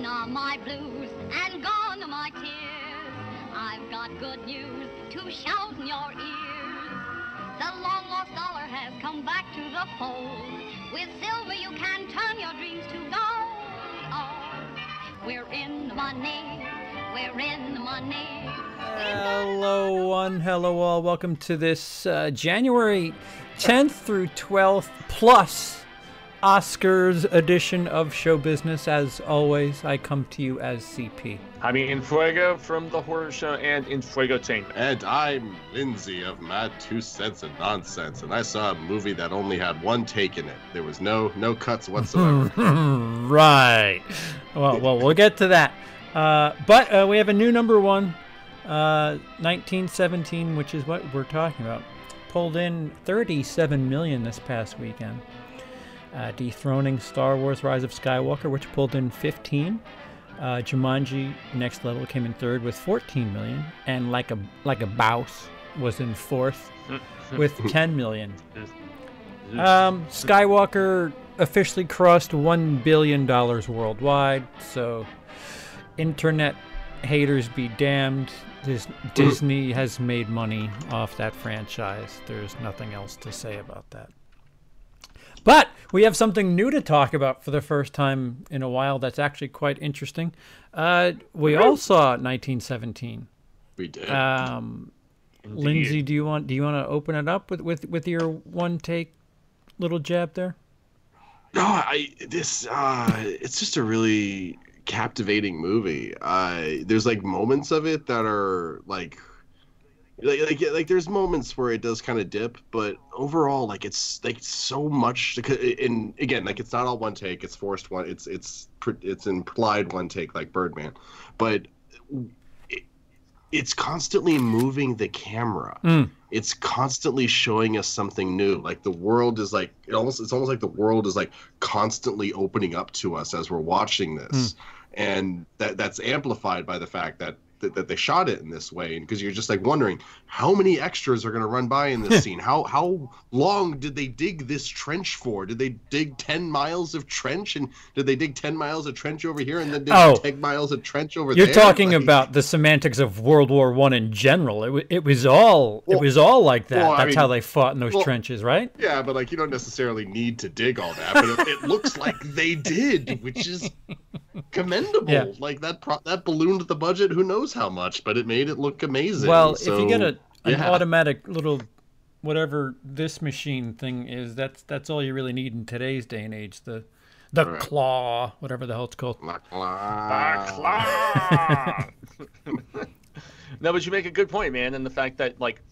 Gone are my blues and gone are my tears. I've got good news to shout in your ears. The long lost dollar has come back to the fold. With silver you can turn your dreams to gold. Oh, we're in the money. We're in the money. Hello, one. Hello, all. Welcome to this uh, January 10th through 12th plus Oscars edition of Show Business. As always, I come to you as CP. I'm in Fuego from the horror show and in Fuego Chain. And I'm Lindsey of Mad Two Cents and Nonsense, and I saw a movie that only had one take in it. There was no no cuts whatsoever. right. Well, well, we'll get to that. Uh, but uh, we have a new number one, uh, 1917, which is what we're talking about. Pulled in 37 million this past weekend, uh, dethroning Star Wars: Rise of Skywalker, which pulled in 15. Uh, Jumanji: Next Level came in third with 14 million, and like a like a Boss was in fourth with 10 million. Um, Skywalker officially crossed one billion dollars worldwide. So, internet haters be damned. Dis- Disney has made money off that franchise. There's nothing else to say about that. But we have something new to talk about for the first time in a while. That's actually quite interesting. Uh, we all saw 1917. we did. Um, Lindsey, do you want do you want to open it up with with with your one take little jab there? no, I this uh, it's just a really captivating movie. Uh, there's like moments of it that are like. Like, like, like there's moments where it does kind of dip, but overall, like it's like so much. And again, like it's not all one take; it's forced one. It's it's it's implied one take, like Birdman, but it, it's constantly moving the camera. Mm. It's constantly showing us something new. Like the world is like it almost it's almost like the world is like constantly opening up to us as we're watching this, and that that's amplified by the fact that that, that they shot it in this way because you're just like wondering how many extras are going to run by in this scene how how long did they dig this trench for did they dig 10 miles of trench and did they dig 10 miles of trench over here and then dig Oh. 10 miles of trench over there? You're talking Like- about the semantics of World War One in general. It, w- it was all it was all like that. well, I That's how they fought in those well- trenches, right? yeah but like you don't necessarily need to dig all that but it, it looks like they did which is commendable Yeah. like that pro- that ballooned the budget who knows how much but it made it look amazing Well, so, if you get a an yeah. automatic little whatever this machine thing is, that's that's all you really need in today's day and age. The the Right. claw, whatever the hell it's called. claw no, but you make a good point, man, and the fact that like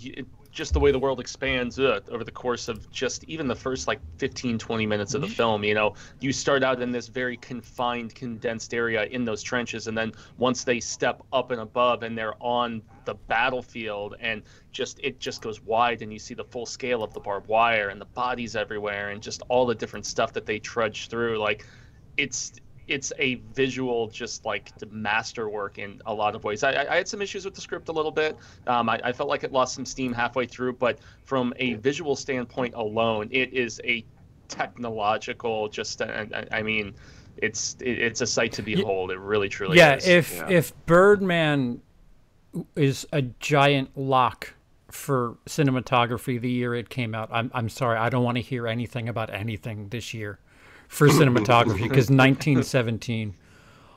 it, just the way the world expands uh, over the course of just even the first like 15 20 minutes of the film you know you start out in this very confined condensed area in those trenches and then once they step up and above and they're on the battlefield and just it just goes wide and you see the full scale of the barbed wire and the bodies everywhere and just all the different stuff that they trudge through like it's it's a visual just like the masterwork in a lot of ways. I, I I had some issues with the script a little bit. Um, I, I felt like it lost some steam halfway through but from a visual standpoint alone it is a technological just I, I mean it's it, it's a sight to behold. It really truly yeah, is. if yeah. if Birdman is a giant lock for cinematography the year it came out, I'm I'm sorry, I don't want to hear anything about anything this year for cinematography because 1917.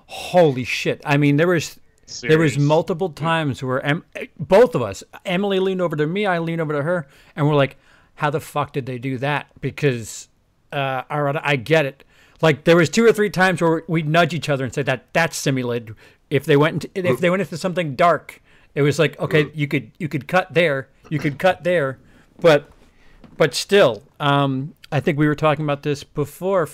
Holy shit! I mean, there was there was multiple times where em- both of us, Emily leaned over to me, I leaned over to her, and we're like, "How the fuck did they do that?" Because, uh, all right, I get it. Like there was two or three times where we'd nudge each other and say that that's simulated. If they went into, if they went into something dark, it was like okay, you could you could cut there, you could cut there, but but still, um, I think we were talking about this before,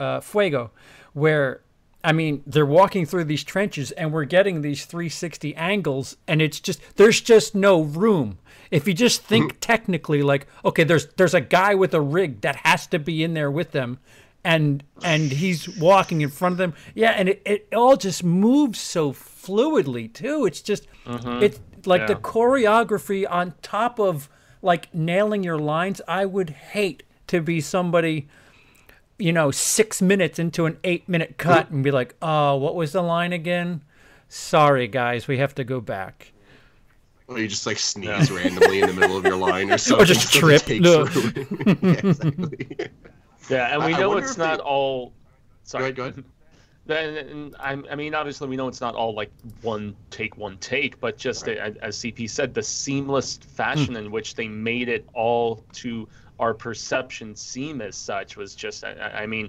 uh, Fuego, where I mean they're walking through these trenches and we're getting these 360 angles, and it's just there's just no room. If you just think technically, like okay, there's there's a guy with a rig that has to be in there with them, and and he's walking in front of them. Yeah, and it, it all just moves so fluidly too. It's just it's like the choreography on top of like nailing your lines. I would hate to be somebody you know, six minutes into an eight minute cut and be like, oh, what was the line again? Sorry, guys, we have to go back. Or you just like sneeze randomly in the middle of your line or something. Or just so the trip. No. yeah, exactly. Yeah, and we I know wonder it's not they- all. Go Sorry, ahead, go ahead. Then, and I, I mean, obviously, we know it's not all like one take, one take, but just a- as CP said, the seamless fashion hmm. in which they made it all to our perception seem as such was just, I, I mean,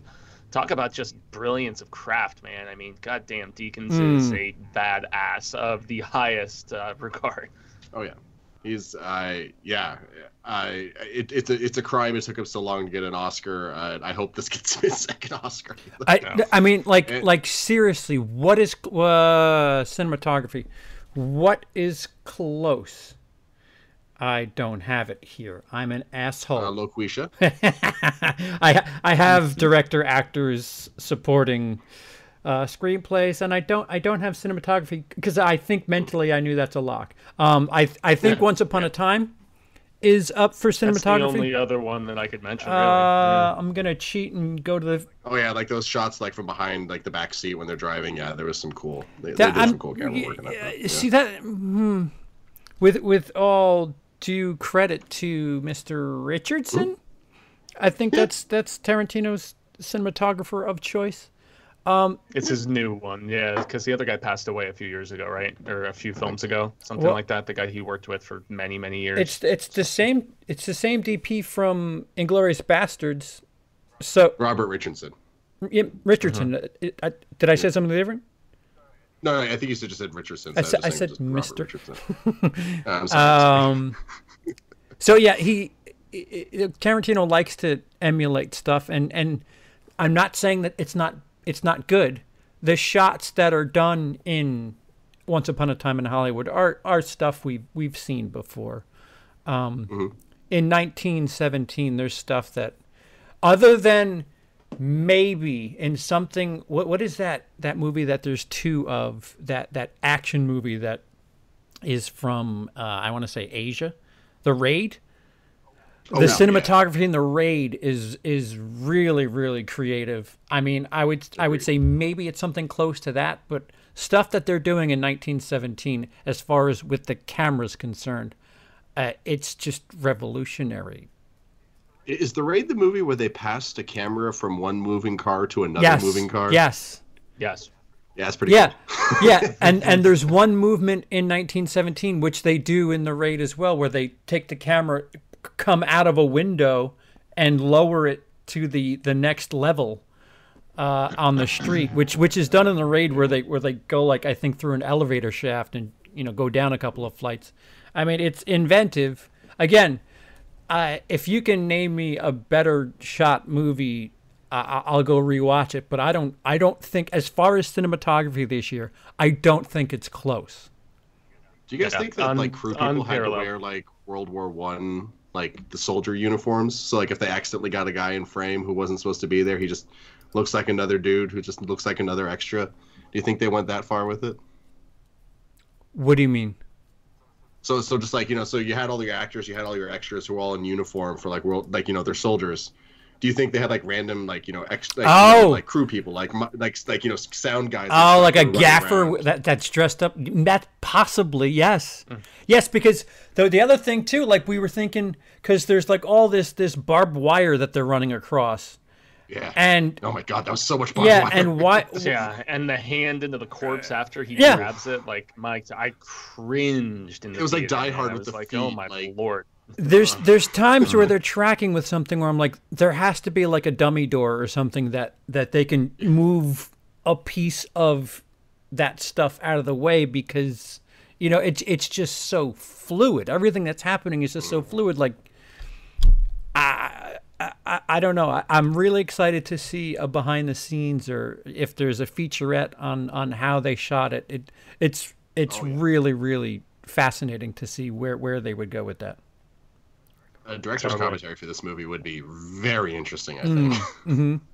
talk about just brilliance of craft, man. I mean, goddamn, Deakins is Mm. a badass of the highest uh, regard. Oh yeah, he's uh yeah. I it, it's a it's a crime it took him so long to get an Oscar. Uh, I hope this gets his second Oscar. I, I mean, like, It- like seriously, what is uh, cinematography? What is close? I don't have it here. I'm an asshole. uh, Loquisha. I I have director actors supporting uh, screenplays, and I don't I don't have cinematography because I think mentally I knew that's a lock. Um, I I think Once Upon a Time is up for cinematography. That's the cinematography. only other one that I could mention. uh, really. I'm gonna cheat and go to the. Oh yeah, like those shots like from behind like the back seat when they're driving. Yeah, there was some cool. They, they did I'm- some cool camera work on that. yeah, yeah. See that? hmm. with with all due credit to Mr. Richardson, I think that's that's Tarantino's cinematographer of choice. It's his new one, yeah, because the other guy passed away a few years ago, right, or a few films ago, something Well- like that. The guy he worked with for many, many years. It's it's the same it's the same DP from Inglourious Basterds. So Robert Richardson. yeah, Richardson, Uh-huh. uh, it- I- did I say something different? No, I think you said just said Richardson. I so said- I said Mr.. Richardson. Uh, sorry. Um, so yeah, he i- i- Tarantino likes to emulate stuff, and and I'm not saying that it's not it's not good. The shots that are done in Once Upon a Time in Hollywood are are stuff we have we've seen before. Um, In 1917, there's stuff that, other than maybe in something, what what is that that movie that there's two of that that action movie that is from uh, I want to say Asia, The Raid. Oh, the yeah, cinematography in The Raid is is really really creative. I mean, I would I would say maybe it's something close to that, but stuff that they're doing in 1917 as far as with the cameras concerned, uh, it's just revolutionary. Is the raid the movie where they passed a camera from one moving car to another yes. moving car? Yes. yes. Yeah, it's pretty. Yeah, cool. yeah, and and there's one movement in 1917 which they do in the raid as well, where they take the camera, come out of a window, and lower it to the the next level uh, on the street, which which is done in the raid where they where they go like I think through an elevator shaft and you know go down a couple of flights. I mean, it's inventive. Again, uh, if you can name me a better shot movie, I I- I'll go rewatch it. But I don't. I don't think, as far as cinematography this year, I don't think it's close. Do you guys Yeah, think that un- like crew people had to wear like World War One like the soldier uniforms? So like if they accidentally got a guy in frame who wasn't supposed to be there, he just looks like another dude who just looks like another extra. Do you think they went that far with it? What do you mean? So so just like you know, so you had all your actors, you had all your extras who were all in uniform for like world like you know they're soldiers. Do you think they had like random like you know ex like, you know, Oh! like crew people like like like you know sound guys? Oh, stuff like a gaffer that that's dressed up. That possibly yes, yes. Because the the other thing too, like we were thinking, because there's like all this this barbed wire that they're running across, Yeah. and oh my god, that was so much fun. yeah, and why? Yeah, and the hand into the corpse after he Yeah. grabs it, like Mike, I cringed in the It was like Die. Hard with was the like, oh my like- lord. There's there's times where they're tracking with something where I'm like, there has to be like a dummy door or something that that they can move a piece of that stuff out of the way because you know it's it's just so fluid. Everything that's happening is just so mm. fluid. Like I I, I don't know. I, I'm really excited to see a behind the scenes or if there's a featurette on on how they shot it. It it's it's really really fascinating to see where where they would go with that. A director's Totally. commentary for this movie would be very interesting. I think. Mm. think.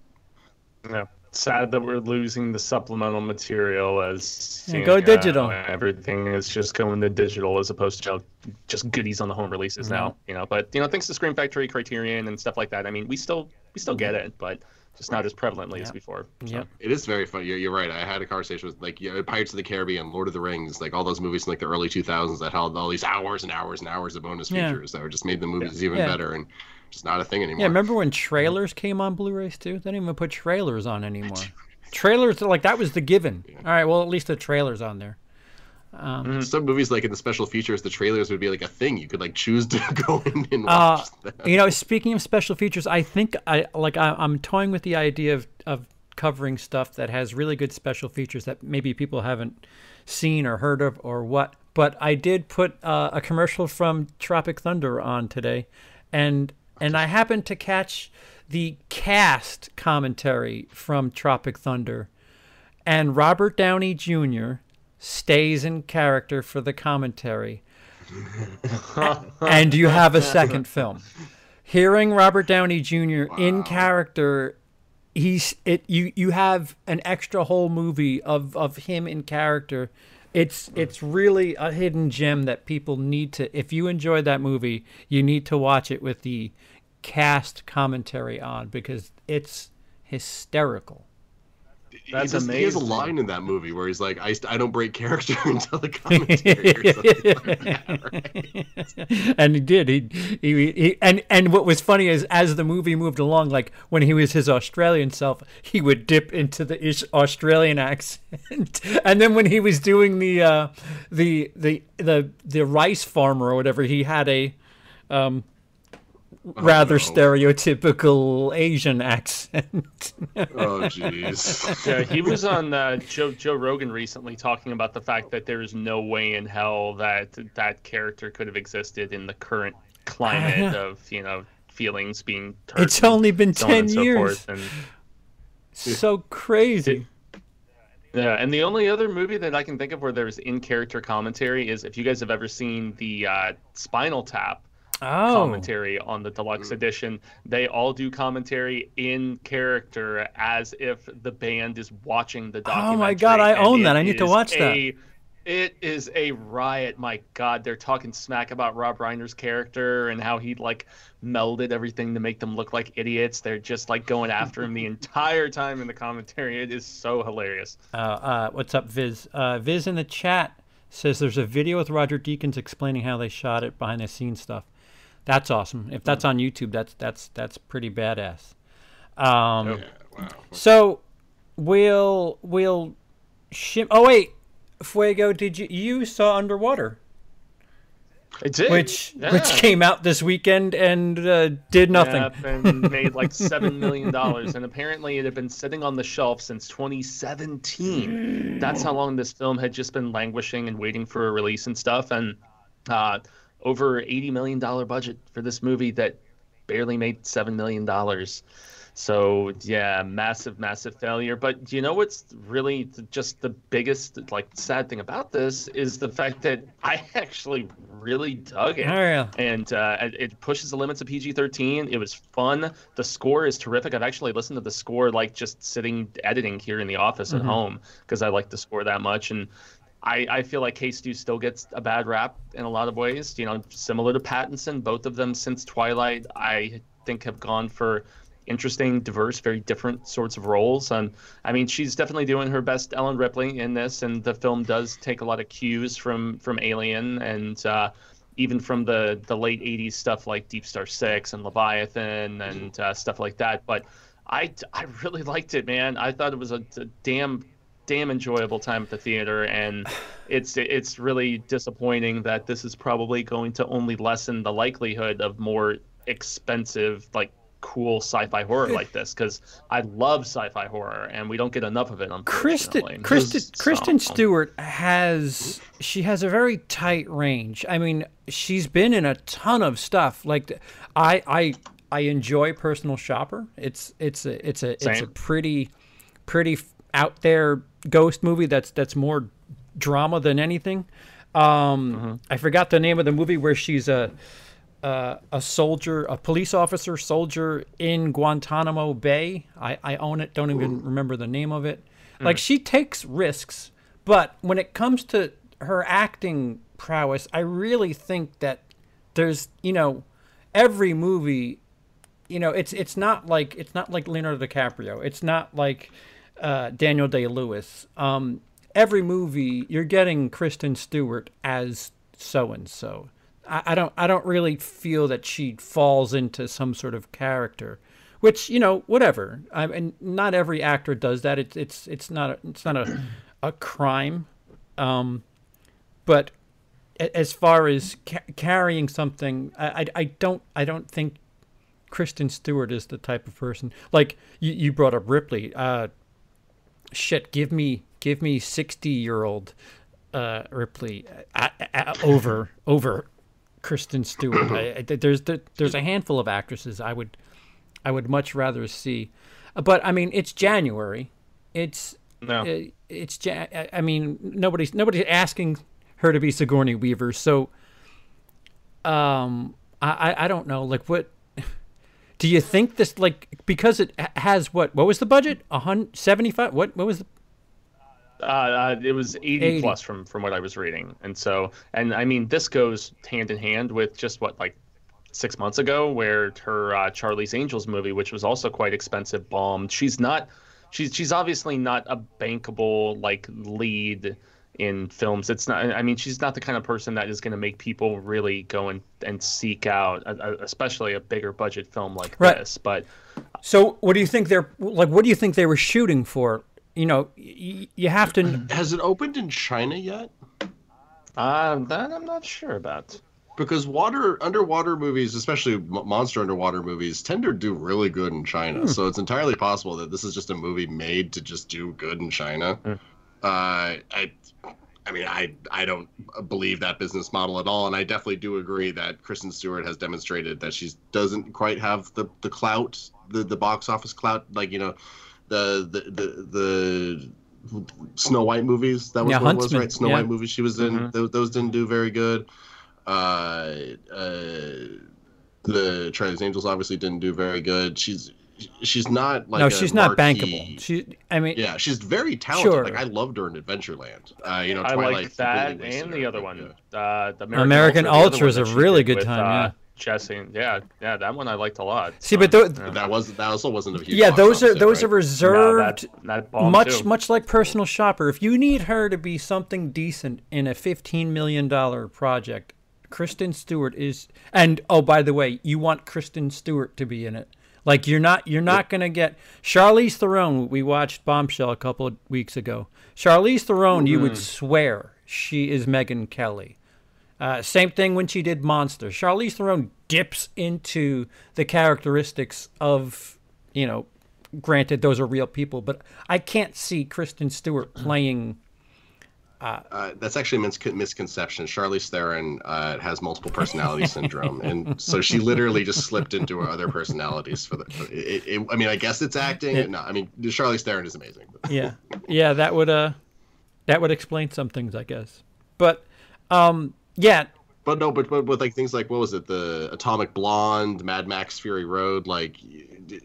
Yeah. Sad that we're losing the supplemental material as Yeah, you go know, digital. Everything is just going to digital as opposed to just goodies on the home releases Mm-hmm. now. You know, but you know, thanks to Scream Factory, Criterion, and stuff like that. I mean, we still we still get it, but just not as prevalently as before. So. Yep. It is very funny. You're, you're right. I had a conversation with like you know, Pirates of the Caribbean, Lord of the Rings, like all those movies in like the early 2000s that held all these hours and hours and hours of bonus Yeah. features that were just made the movies even Yeah. better and just not a thing anymore. Yeah, remember when trailers came on Blu-rays too? They didn't even put trailers on anymore. trailers like that was the given. All right, well at least the trailers on there. Some movies like in the special features, the trailers would be like a thing. You could like choose to go in and Uh, watch them. you know, speaking of special features, I think I like I, I'm toying with the idea of of covering stuff that has really good special features that maybe people haven't seen or heard of or what. But I did put uh, a commercial from Tropic Thunder on today, and and I happened to catch the cast commentary from Tropic Thunder, and Robert Downey Jr. stays in character for the commentary and you have a second film. Hearing Robert Downey Jr. in character, he's it. You you have an extra whole movie of of him in character. It's it's really a hidden gem that people need to. If you enjoyed that movie, you need to watch it with the cast commentary on because it's hysterical. That's he, does- he has a line in that movie where he's like, "I, I don't break character until the commentary." or something like that, right? and he did. He, he, he, and and what was funny is as the movie moved along, like when he was his Australian self, he would dip into the ish Australian accent, and then when he was doing the uh, the the the the rice farmer or whatever, he had a um, rather no. stereotypical Asian accent. oh jeez. Yeah, he was on uh, Joe Joe Rogan recently talking about the fact that there is no way in hell that that character could have existed in the current climate of you know feelings being. hurt It's only been so 10 so years. and so crazy. Yeah, and the only other movie that I can think of where there's in character commentary is if you guys have ever seen the uh, Spinal Tap Oh, commentary on the deluxe edition, they all do commentary in character as if the band is watching the documentary. Oh my God, I own that. I need to is watch that. It is a riot. My God, they're talking smack about Rob Reiner's character and how he like melded everything to make them look like idiots. They're just like going after him the entire time in the commentary. It is so hilarious. Uh, uh, what's up, Viz? Uh, Viz in the chat says there's a video with Roger Deakins explaining how they shot it behind the scenes stuff. That's awesome. If that's on YouTube, that's that's that's pretty badass. Um, Yeah, wow. So we'll we'll shim. Oh wait, Fuego, did you you saw Underwater, It did, which yeah. which came out this weekend and uh, did nothing. Yeah, and made like seven million dollars, and apparently it had been sitting on the shelf since 2017. That's how long this film had just been languishing and waiting for a release and stuff. And uh, over 80 million dollar budget for this movie that barely made seven million dollars. So yeah, massive, massive failure. But you know what's really just the biggest like sad thing about this is the fact that I actually really dug it Oh, yeah. and uh, it- pushes the limits of PG-13. It was fun. The score is terrific. I've actually listened to the score like just sitting editing here in the office at home because I like the score that much. And I, I feel like K Stu still gets a bad rap in a lot of ways. You know, similar to Pattinson. Both of them since Twilight, I think have gone for interesting, diverse, very different sorts of roles. And I mean, she's definitely doing her best Ellen Ripley in this, and the film does take a lot of cues from from Alien and uh, even from the the late '80s stuff like Deep Star Six and Leviathan and uh, stuff like that. But I I really liked it, man. I thought it was a, a damn damn enjoyable time at the theater and it's it's really disappointing that this is probably going to only lessen the likelihood of more expensive like cool sci-fi horror like this because I love sci-fi horror and we don't get enough of it Kristen. Kristen So- Kristen Stewart has she has a very tight range. I mean, she's been in a ton of stuff. Like I I I enjoy Personal Shopper. It's it's a it's a it's a pretty pretty out there ghost movie that's that's more drama than anything. Um, I forgot the name of the movie where she's a uh, a soldier, a police officer, soldier in Guantanamo Bay. I, I own it. Don't even remember the name of it. Like she takes risks, but when it comes to her acting prowess, I really think that there's you know every movie you know, it's it's not like it's not like Leonardo DiCaprio. It's not like uh, Daniel Day Lewis. Um, every movie you're getting Kristen Stewart as so and so. I don't I don't really feel that she falls into some sort of character, which you know whatever. I mean, not every actor does that. It's it's it's not a, it's not a a crime, um, but as far as ca- carrying something, I, I, I don't I don't think Kristen Stewart is the type of person like you, you brought up Ripley. Uh, shit, give me give me sixty year old uh, Ripley uh, uh, over over Kristen Stewart. I, I, there's there's a handful of actresses I would I would much rather see, but I mean it's January, it's no. Uh, it's I mean nobody's nobody's asking her to be Sigourney Weaver, so um I I don't know like what do you think this like because it has what what was the budget? A hundred seventy five what what was the uh, uh, it was 80, 80, plus from from what I was reading, and so and I mean this goes hand in hand with just what like six months ago, where her uh, Charlie's Angels movie, which was also quite expensive, bombed. She's not, she's she's obviously not a bankable like lead in films. It's not. I mean, she's not the kind of person that is going to make people really go and, and seek out, a, a, especially a bigger budget film like right. this. But so, what do you think they're like? What do you think they were shooting for? you know, y- you have to. Has it opened in China yet? Uh, that I'm not sure about. Because water underwater movies, especially monster underwater movies, tend to do really good in China. Hmm. So it's entirely possible that this is just a movie made to just do good in China. Hmm. Uh, I, I mean, I I don't believe that business model at all, and I definitely do agree that Kristen Stewart has demonstrated that she doesn't quite have the the clout, the the box office clout, like you know the the the, the Snow White movies. That was yeah, what Huntsman. was right. Snow yeah. White movies she was in. Mm-hmm. Those, those, didn't do very good. Uh, uh, the Charlie's Angels obviously didn't do very good. She's she's not like no, she's not bankable. She, I mean, yeah, she's very talented. Sure. Like I loved her in Adventureland. Uh, you know, I Twilight like that and the other one. Uh, the American, American Ultra, Ultra is a really good with, time. Uh, yeah. Jesse, yeah, yeah, that one I liked a lot. See, but th- yeah. that was that also wasn't a huge. Yeah, those are those right? are reserved. No, that, that much too. much like Personal Shopper. If you need her to be something decent in a fifteen million dollar project, Kristen Stewart is. And oh, by the way, you want Kristen Stewart to be in it. Like you're not you're not gonna get Charlize Theron. We watched Bombshell a couple of weeks ago. Charlize Theron, mm-hmm. you would swear she is Megyn Kelly. Uh, same thing when she did Monster. Charlize Theron dips into the characteristics of, you know, granted those are real people, but I can't see Kristen Stewart playing. Uh, uh, that's actually a mis- misconception. Charlize Theron uh, has multiple personality syndrome, and so she literally just slipped into her other personalities for the. It, it, I mean, I guess it's acting. It, no, I mean, Charlize Theron is amazing. yeah, yeah, that would uh, that would explain some things, I guess. But um, yeah. But no, but, but with like things like what was it, the Atomic Blonde, Mad Max Fury Road, like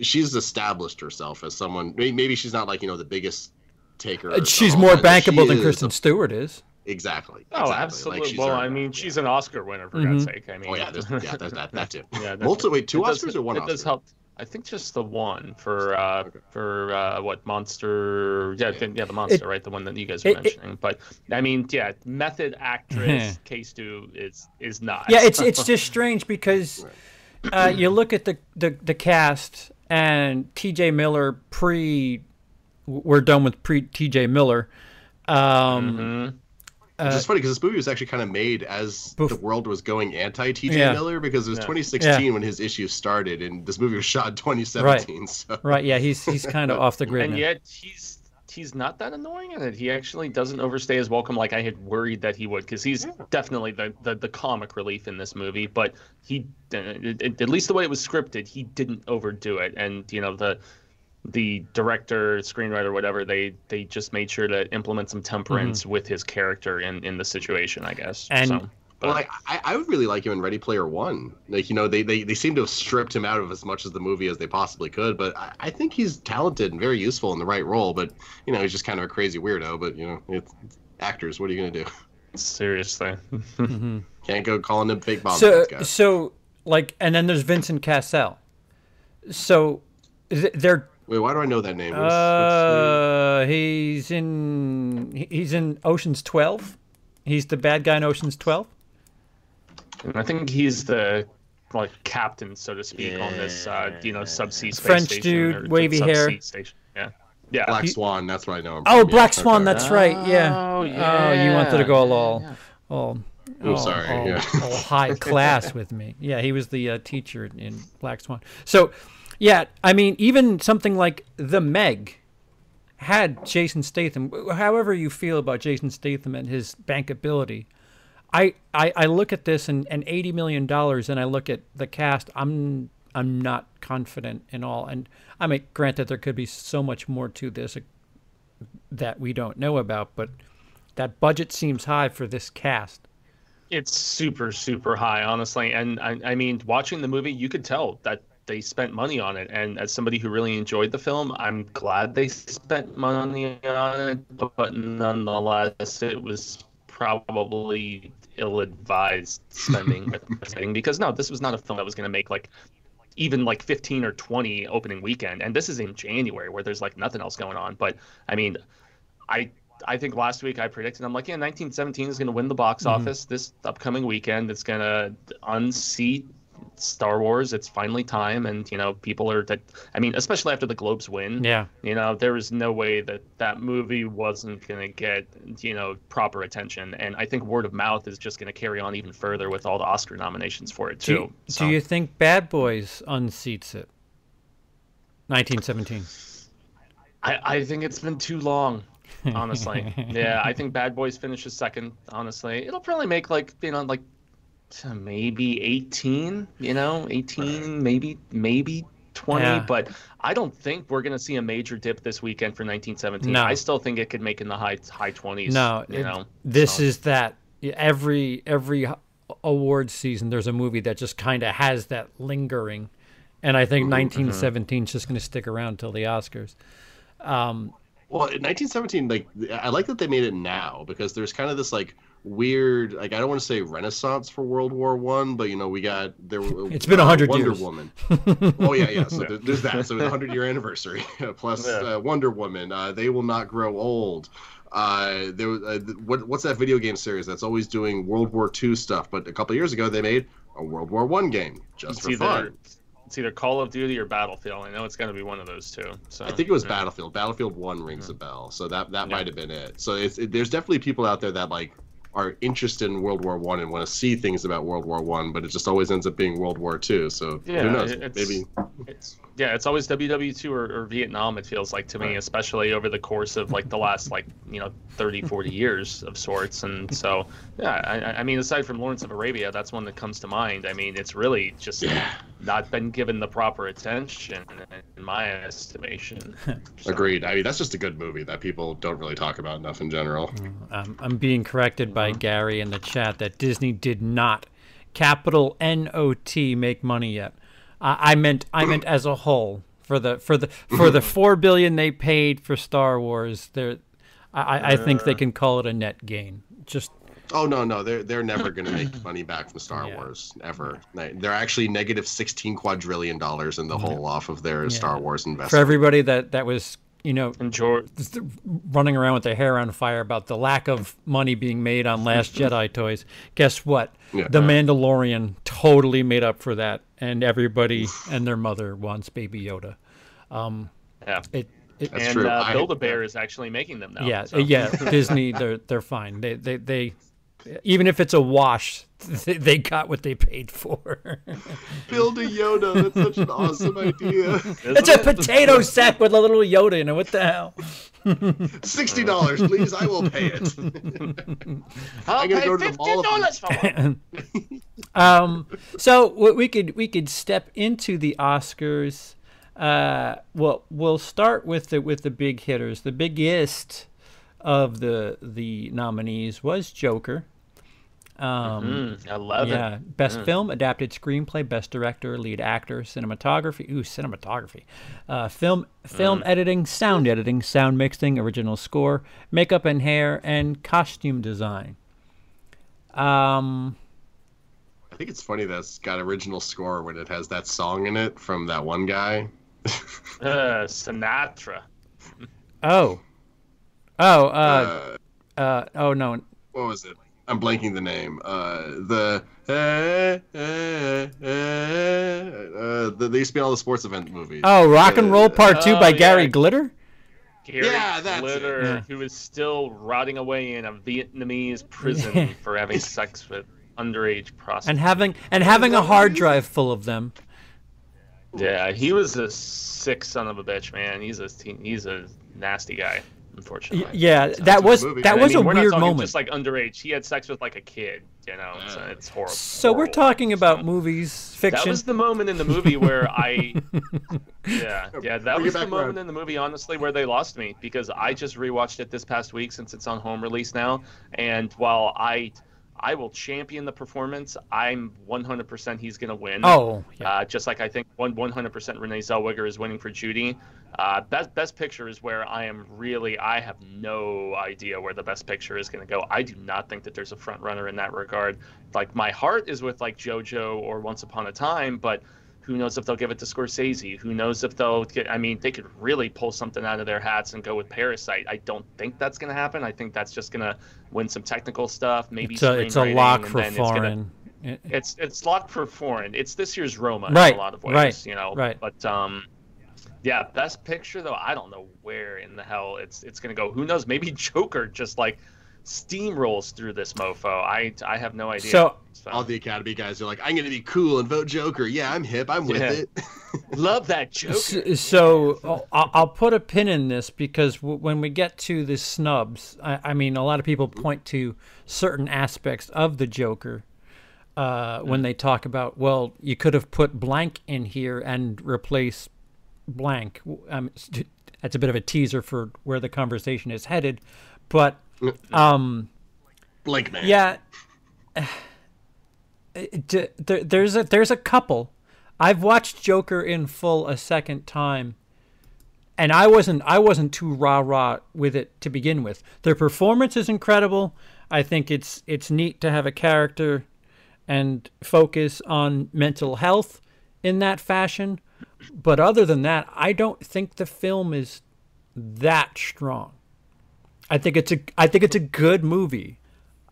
she's established herself as someone. Maybe she's not like you know the biggest taker. Uh, she's more bankable than Kristen a, Stewart is. Exactly. Oh, exactly. absolutely. Like well, I mean, she's yeah. an Oscar winner for mm-hmm. God's sake. I mean, oh yeah, yeah, there's that, that too. yeah, multiple. Wait, two Oscars does, or one? It Oscar? does help. I think just the one for uh, okay. for uh, what monster? Yeah, yeah, the monster, it, right? The one that you guys were it, mentioning. It, but I mean, yeah, method actress case two is is not. Yeah, it's it's just strange because uh, you look at the, the the cast and T.J. Miller pre. We're done with pre T.J. Miller. Um, mm-hmm uh, Which is funny because this movie was actually kind of made as boof. the world was going anti T.J. Yeah. Miller because it was yeah. 2016 yeah. when his issue started, and this movie was shot in 2017. Right. So. Right. Yeah. He's he's kind of off the grid. And now. yet he's he's not that annoying in it. He actually doesn't overstay his welcome like I had worried that he would because he's yeah. definitely the, the, the comic relief in this movie. But he, at least the way it was scripted, he didn't overdo it. And you know the the director, screenwriter, whatever, they they just made sure to implement some temperance mm-hmm. with his character in in the situation, I guess. And so, well, I, I would really like him in Ready Player One. Like, you know, they, they, they seem to have stripped him out of as much of the movie as they possibly could. But I, I think he's talented and very useful in the right role. But you know, he's just kind of a crazy weirdo. But you know, it's, it's actors. What are you gonna do? Seriously, can't go calling them fake bomb. So so like, and then there's Vincent Cassel so they're Wait, why do I know that name? What's- what's uh he's in he's in Ocean's 12. He's the bad guy in Ocean's 12. And I think he's the like captain, so to speak, on this uh, you know subsea space French station dude, wavy hair. Station. Yeah, yeah. Black He- Swan. That's what I know. Him Oh, from, yeah, Black Swan, okay. that's right. Yeah. Oh, Oh, you wanted to go all all all, Oh, all- sorry, all- yeah. all high class with me. Yeah, he was the uh, teacher in Black Swan. So, yeah, I mean, even something like The Meg had Jason Statham. However you feel about Jason Statham and his bankability, I, I, I look at this and, and eighty million dollars, and I look at the cast. I'm I'm not confident in all. And I mean, granted, there could be so much more to this uh, that we don't know about, but that budget seems high for this cast. It's super, super high, honestly. And I, I mean, watching the movie, you could tell that they spent money on it. And as somebody who really enjoyed the film, I'm glad they spent money on it. But nonetheless, it was probably ill-advised spending because no, this was not a film that was going to make like even like 15 or 20 opening weekend. And this is in January where there's like nothing else going on. But I mean, I I think last week I predicted I'm like, yeah, 1917 is going to win the box Mm-hmm. office this upcoming weekend. It's going to unseat Star Wars. It's finally time, and you know, people are that. I mean, especially after the Globes win. Yeah. You know, there was no way that that movie wasn't going to get you know proper attention, and I think word of mouth is just going to carry on even further with all the Oscar nominations for it Do too. you, So- do you think Bad Boys unseats it? 1917. I, I think it's been too long, honestly. yeah, I think Bad Boys finishes second. Honestly, it'll probably make like you know like t- maybe eighteen. You know, eighteen, maybe maybe twenty. Yeah. But I don't think we're gonna see a major dip this weekend for 1917. No. I still think it could make in the high high twenties. No, you it- know. this so. is that every every awards season there's a movie that just kind of has that lingering, and I Mm-hmm, think 1917 is just going to stick around until the Oscars. Um, Well, 1917, like I like that they made it now because there's kind of this like weird, like I don't want to say renaissance for World War One, but you know we got there. It's been 100 Wonder years. Woman. oh yeah, yeah. So there- there's that. So it's a 100 year anniversary plus Yeah. uh, Wonder Woman. Uh, they will not grow old. Uh, there uh, what, what's that video game series that's always doing World War II stuff? But a couple years ago they made a World War One game just It's for either fun. it's either Call of Duty or Battlefield. I know it's gonna be one of those two. So I think it was yeah. Battlefield. Battlefield One rings a bell, so that that Yeah. might have been it. So it's it, there's definitely people out there that like are interested in World War One and want to see things about World War One, but it just always ends up being World War Two. So Yeah, who knows? it's- Maybe It's yeah, it's always WW2 or, or Vietnam. It feels like to me, especially over the course of like the last like you know 30, 40 years of sorts. And so yeah, I- I, I mean, aside from Lawrence of Arabia, that's one that comes to mind. I mean, it's really just not been given the proper attention in my estimation. So, agreed. I mean, that's just a good movie that people don't really talk about enough in general. um, I'm being corrected by Gary in the chat that Disney did not, capital N O T, make money yet. I, I meant I meant as a whole for the for the for the four billion they paid for Star Wars. There, I, I- think they can call it a net gain. Just Oh no, no, they're they're never going to make money back from Star Yeah. Wars ever. They- They're actually negative 16 quadrillion dollars in the mm-hmm. hole off of their Star Wars investment. for everybody that that was you know And George, running around with their hair on fire about the lack of money being made on Last Jedi toys. Guess what? Yeah. The Mandalorian totally made up for that, and everybody and their mother wants Baby Yoda. yeah. It, it That's and true. uh, Build a Bear is actually making them now. yeah, so. yeah. Disney, they're they're fine. They they they. Even if it's a wash, they, they got what they paid for. Build a Yoda. That's such an awesome idea. it's a potato sack with a little Yoda in it. What the hell? Sixty dollars, please. I will pay it. I'll I'm gonna pay go to fifty mall if you- dollars for one. Um, so we could we could step into the Oscars. Uh, well, we'll start with the with the big hitters. The biggest of the the nominees was Joker. Um, Mm, Eleven. yeah, best film, adapted screenplay, best director, lead actor, cinematography. Ooh, cinematography. Uh, film, film editing, sound editing, sound mixing, original score, makeup and hair, and costume design. Um, I I think it's funny that's got original score when it has that song in it from that one guy. Uh, Sinatra. Oh. Oh, uh, Uh, uh, oh no. what was it? I'm blanking the name. Uh, the uh, uh, uh, the, they used to be all the sports event movies. Oh, Rock and Roll Part 2 oh, by yeah. Gary Glitter? Gary Yeah, that's. Glitter, Yeah. who is still rotting away in a Vietnamese prison for having sex with underage prostitutes. And having and having a hard drive full of them. Yeah, he was a sick son of a bitch, man. He's a he's a nasty guy, Y- unfortunately. yeah, like that was movie. that And I was mean, a we're weird talking moment. Just like underage, he had sex with like a kid. You know, so Yeah. it's horrible. so we're talking about movies, fiction. That was the moment in the movie where I, yeah, yeah, that Bring was the moment around. in the movie, honestly, where they lost me because I just rewatched it this past week since it's on home release now, and while I, I will champion the performance, I'm 100% he's gonna win. Oh, yeah. Uh, just like I think one 100% Renee Zellweger is winning for Judy. Uh, best Best Picture is where I am really. I have no idea where the Best Picture is going to go. I do not think that there's a front runner in that regard. Like my heart is with like JoJo or Once Upon a Time, but who knows if they'll give it to Scorsese? Who knows if they'll get? I mean, they could really pull something out of their hats and go with Parasite. I don't think that's going to happen. I think that's just going to win some technical stuff. Maybe it's a, it's a lock for then it's gonna- foreign. It's it's locked for foreign. It's this year's Roma Right, in a lot of ways, right, you know. right. But um, yeah, best picture though, I don't know where in the hell it's it's gonna go. Who knows? Maybe Joker just like steamrolls through this mofo. I I have no idea. So- All the Academy guys are like, I'm gonna be cool and vote Joker. Yeah, I'm hip. I'm with Yeah. it. love that Joker. So, so oh, I'll, I'll put a pin in this because when we get to the snubs, I, I mean, a lot of people point to certain aspects of the Joker uh, when they talk about, well, you could have put blank in here and replace blank. Um, that's a bit of a teaser for where the conversation is headed, but um, Blank man. yeah, it- d- there, there's a there's a couple. I've watched Joker in full a second time, and I wasn't I wasn't too rah rah with it to begin with. Their performance is incredible. I think it's it's neat to have a character and focus on mental health in that fashion. But other than that, I don't think the film is that strong. I think it's a I think it's a good movie.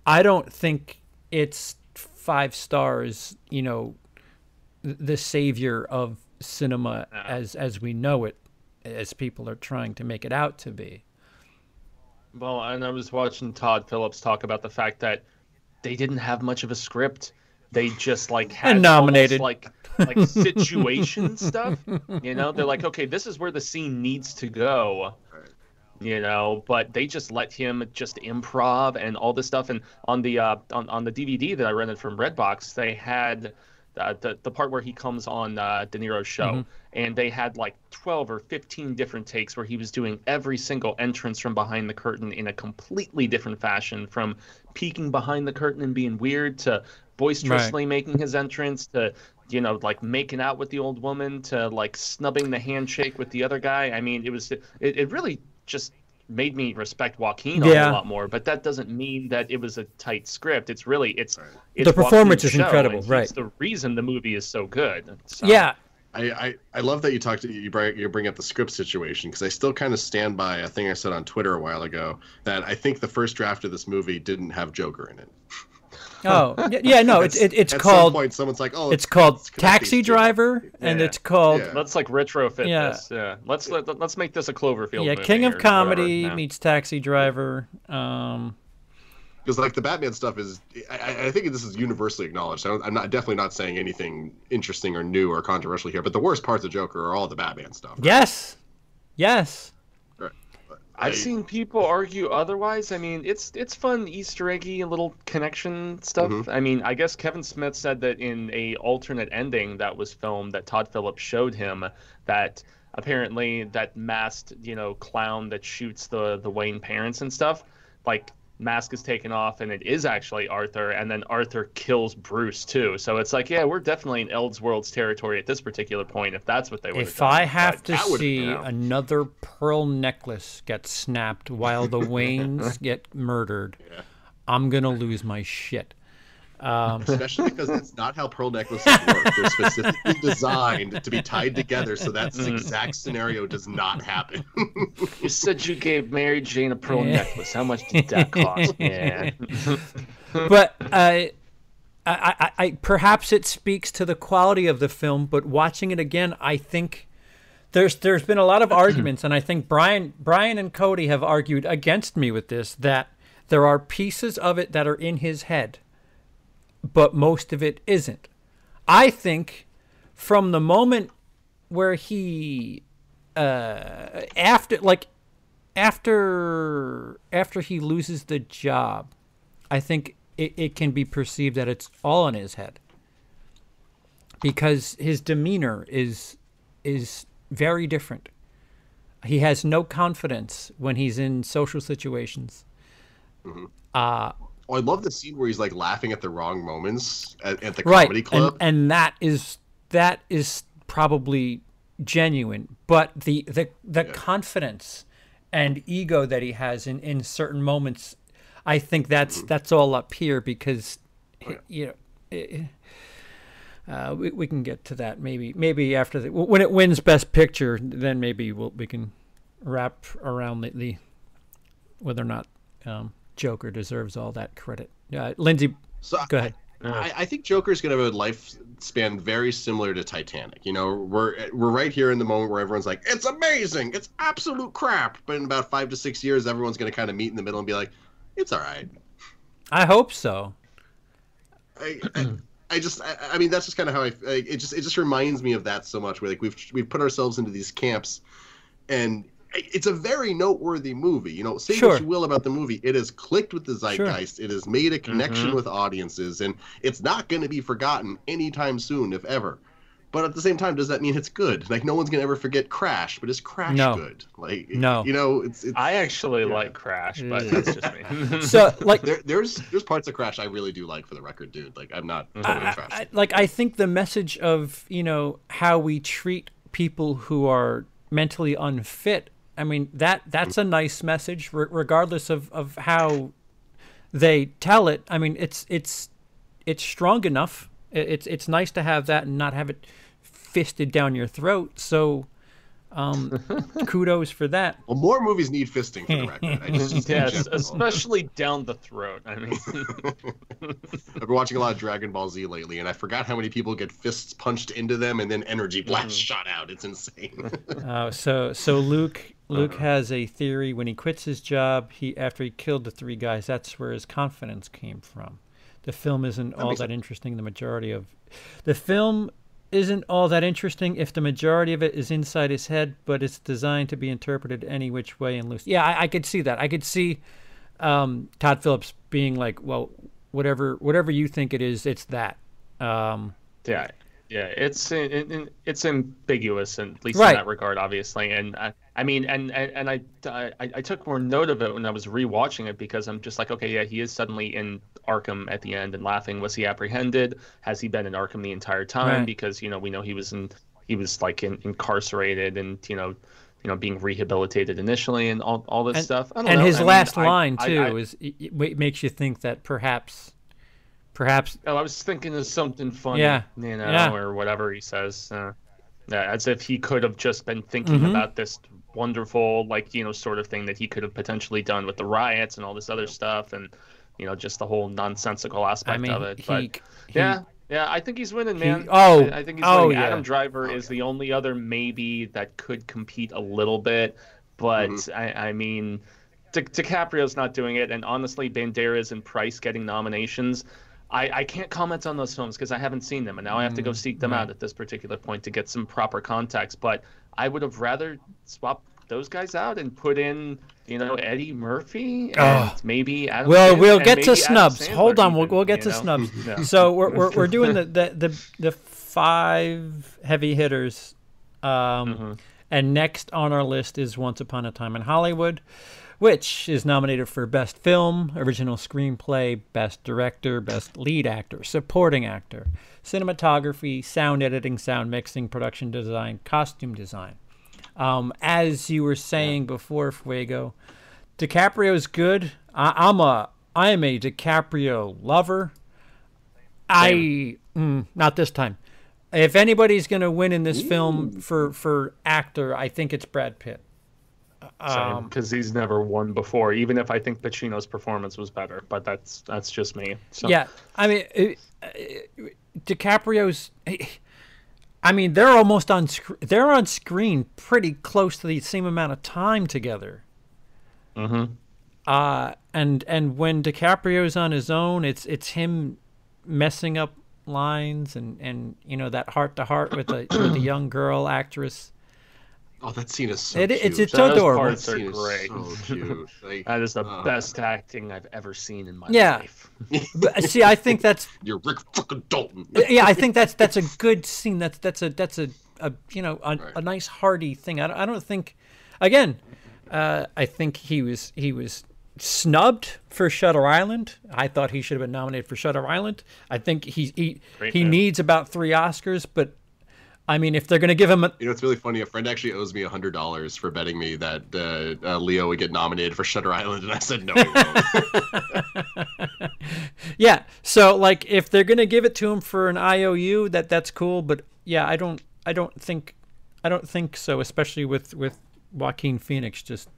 I don't think it's five stars, you know, the savior of cinema as as we know it as people are trying to make it out to be. Well, and I was watching Todd Phillips talk about the fact that they didn't have much of a script. They just like had And nominated. almost, like like situation stuff. You know, they're like, okay, this is where the scene needs to go. You know, but they just let him just improv and all this stuff. And on the uh, on on the DVD that I rented from Redbox, they had uh, the the part where he comes on uh, De Niro's show, and they had like twelve or fifteen different takes where he was doing every single entrance from behind the curtain in a completely different fashion, from peeking behind the curtain and being weird to boisterously making his entrance to you know like making out with the old woman to like snubbing the handshake with the other guy. I mean, it was it, it really just made me respect Joaquin a Yeah. whole lot more. But that doesn't mean that it was a tight script. It's really it's, it's The performance is incredible, right. It's the reason the movie is so good. So, Yeah, I, I, I love that you talked to you bring you bring up the script situation because I still kind of stand by a thing I said on Twitter a while ago that I think the first draft of this movie didn't have Joker in it. Oh, yeah, no, it's it, it's At called some point someone's like, oh, it's called let's Taxi these two. Driver, and it's called Yeah. Let's like retrofit Yeah. this. Yeah. Let's let, let's make this a Cloverfield. yeah, movie King of. Comedy Yeah. meets Taxi Driver. Um, because like the Batman stuff is, I- I, I think this is universally acknowledged. I don't, I'm not definitely not saying anything interesting or new or controversial here, but the worst parts of Joker are all the Batman stuff. yes, yes. I've seen people argue otherwise. I mean, it's it's fun Easter eggy little connection stuff. Mhm. I mean, I guess Kevin Smith said that in a alternate ending that was filmed that Todd Phillips showed him that apparently that masked you know clown that shoots the the Wayne parents and stuff like mask is taken off and it is actually Arthur and then Arthur kills Bruce too. So it's like yeah, we're definitely in Elseworlds territory at this particular point if that's what they would If I have to that would- see you know. another pearl necklace get snapped while the Waynes get murdered, I'm gonna lose my shit. Um, Especially because that's not how pearl necklaces work. They're specifically designed to be tied together so that Mm. exact scenario does not happen. You said you gave Mary Jane a pearl Yeah. necklace. How much did that cost, man? but uh, I, I, I, perhaps it speaks to the quality of the film. But watching it again, I think there's there's been a lot of arguments, and I think Brian Brian and Cody have argued against me with this that there are pieces of it that are in his head, but most of it isn't. I think from the moment where he uh after like after after he loses the job i think it, it can be perceived that it's all in his head. Because his demeanor is is very different. He has no confidence when he's in social situations. Uh Oh, I love the scene where he's like laughing at the wrong moments at, at the right comedy and, club. and that is that is probably genuine but the the the confidence and ego that he has in in certain moments i think that's that's all up here because you know eh, uh, we, we can get to that maybe maybe after the when it wins best picture then maybe we'll, we can wrap around the, the whether or not um, joker deserves all that credit uh, Lindsey so go ahead I, I think Joker's gonna have a lifespan very similar to Titanic. You know, we're we're right here in the moment where everyone's like, "It's amazing, it's absolute crap," but in about five to six years, everyone's gonna kind of meet in the middle and be like, "It's all right." i hope so I, I, I just, I, I mean, that's just kind of how I. Like, it just, it just reminds me of that so much. Where like we've we've put ourselves into these camps, and it's a very noteworthy movie. You know, say Sure. what you will about the movie, it has clicked with the zeitgeist. It has made a connection mm-hmm. with audiences, and it's not going to be forgotten anytime soon, if ever. But at the same time, does that mean it's good? Like no one's gonna ever forget Crash, but is Crash No. good? Like No. you know, it's it's. I actually like Crash, but mm. that's just me. so like there, there's there's parts of Crash I really do like for the record, dude. Like I'm not mm-hmm. totally I, trash. I- like I think the message of you know how we treat people who are mentally unfit. I mean that that's a nice message, re- regardless of of how they tell it. I mean it's it's it's strong enough. It's it's nice to have that and not have it fisted down your throat. So. Um, kudos for that. Well, more movies need fisting for the record. I just, just yes, especially down the throat. I mean, I've been watching a lot of Dragon Ball Z lately, and I forgot how many people get fists punched into them and then energy blasts shot out. It's insane. Uh, so so Luke Luke has a theory when he quits his job, he after he killed the three guys, that's where his confidence came from. The film isn't all makes that interesting. The majority of the film isn't all that interesting if the majority of it is inside his head, but it's designed to be interpreted any which way and loose. Yeah, I, I could see that. I could see um, Todd Phillips being like, "Well, whatever, whatever you think it is, it's that." Um, yeah, yeah, it's it, it, it's ambiguous, and at least Right. in that regard, obviously. And I, I mean, and and, and I, I I took more note of it when I was rewatching it because I'm just like, okay, yeah, he is suddenly in Arkham at the end and laughing. Was he apprehended? Has he been in Arkham the entire time? Right. Because you know we know he was in he was like in, incarcerated and you know. You know, being rehabilitated initially and all, all this and, stuff. And know. his I last I- line I- too is it, makes you think that perhaps, perhaps Oh, I was thinking of something funny. Yeah, You know, yeah. or whatever he says. Uh, yeah, as if he could have just been thinking Mhm. about this wonderful, like, you know, sort of thing that he could have potentially done with the riots and all this other stuff and, you know, just the whole nonsensical aspect I mean, of it. he, but he- yeah, yeah, I think he's winning, he- man. oh, I, I think he's oh, winning. yeah. Adam Driver is the only other maybe that could compete a little bit, but Mm-hmm. I, I mean, Di- DiCaprio's not doing it, and honestly, Banderas and Price getting nominations. I, I can't comment on those films because I haven't seen them, and now I have to go Mm, seek them out at this particular point to get some proper context. But I would have rather swap those guys out and put in, you know, Eddie Murphy and Oh. maybe Adam. Well, Sandler- we'll get to snubs. Sandler Hold on, we'll we'll get to know? snubs. Yeah. So we're, we're we're doing the the the, the five heavy hitters, um, Mm-hmm. and next on our list is Once Upon a Time in Hollywood, which is nominated for Best Film, Original Screenplay, Best Director, Best Lead Actor, Supporting Actor, Cinematography, Sound Editing, Sound Mixing, Production Design, Costume Design. Um, as you were saying before, Fuego, DiCaprio is good. I, I'm a I am a DiCaprio lover. I mm, not this time. If anybody's going to win in this film for for actor, I think it's Brad Pitt. Um, because he's never won before. Even if I think Pacino's performance was better, but that's that's just me. So. Yeah, I mean, uh, uh, DiCaprio's. I mean, they're almost on. Sc- they're on screen pretty close to the same amount of time together. Mm-hmm. Uh, and and when DiCaprio's on his own, it's it's him messing up lines and and you know that heart to heart with a with a young girl actress. Oh, that scene is so It- cute. it's- it's That adorable. parts are great. so cute. Like, That is the uh, best acting I've ever seen in my Yeah. life. But see, I think that's You're Rick fucking Dalton. yeah, I think that's that's a good scene. That's that's a that's a, a you know a, Right. a nice hearty thing. I don't, I don't think, again, uh, I think he was he was snubbed for Shutter Island. I thought he should have been nominated for Shutter Island. I think he he Great he move. needs about three Oscars, but I mean, if they're gonna give him a You know, it's really funny. A friend actually owes me a hundred dollars for betting me that uh, uh, Leo would get nominated for Shutter Island, and I said no. He won't. yeah, so like if they're gonna give it to him for an IOU, that that's cool. But yeah, I don't I don't think I don't think so, especially with with Joaquin Phoenix just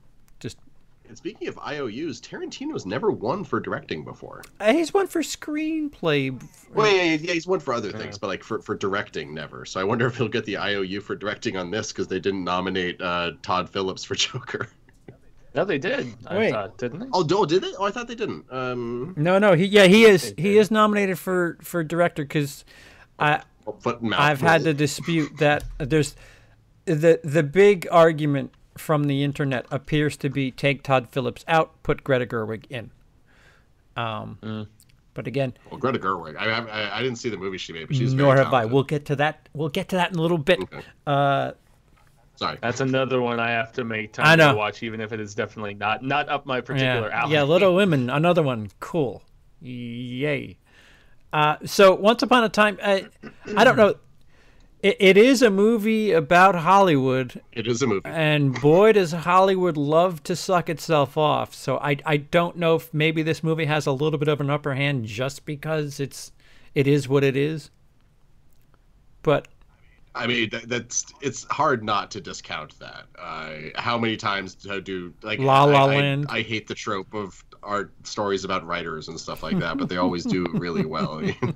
and speaking of IOUs, Tarantino's never won for directing before. Uh, He's won for screenplay. Well, yeah, yeah, yeah, he's won for other things, but like for, for directing, never. So I wonder if he'll get the IOU for directing on this because they didn't nominate uh, Todd Phillips for Joker. No, they did. I Wait. thought, didn't they? Oh, no, did they? Oh, I thought they didn't. Um, No, no, he yeah he is he is nominated for for director because I foot and mouth I've had to dispute that there's the the big argument from the internet appears to be take Todd Phillips out, put Greta Gerwig in. Um, Mm. but again, Well, Greta Gerwig. I, I I didn't see the movie she made, but she's nor very have I. We'll get to that. We'll get to that in a little bit. Okay. Uh, Sorry. That's another one I have to make time I know. to watch, even if it is definitely not not up my particular yeah, alley. yeah, Little Women, another one, cool, yay. Uh, so once upon a time, I, I don't know. It, it is a movie about Hollywood, It is a movie. and boy, does Hollywood love to suck itself off. So I, I don't know if maybe this movie has a little bit of an upper hand just because it's, it is what it is. But I mean, that, that's it's hard not to discount that. Uh, how many times do, like La La I, I- I, hate the trope of art stories about writers and stuff like that, but they always do really well. you know?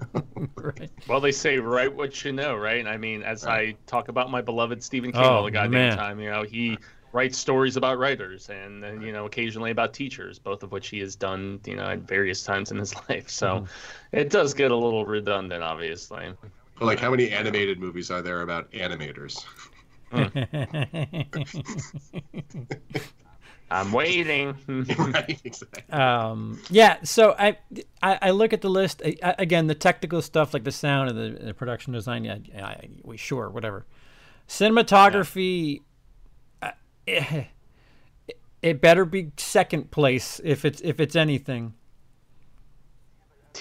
right. Well, they say write what you know, right? I mean, as Right. I talk about my beloved Stephen King Oh, all the goddamn man. time, you know, he writes stories about writers and, and you know occasionally about teachers, both of which he has done, you know, at various times in his life. So Mm-hmm. it does get a little redundant, obviously. But, like, how many animated movies are there about animators? I'm waiting. right? Exactly. um, yeah so I, I i look at the list I, I- again the technical stuff like the sound and the, the production design yeah, yeah we sure whatever cinematography uh, eh, it better be second place if it's if it's anything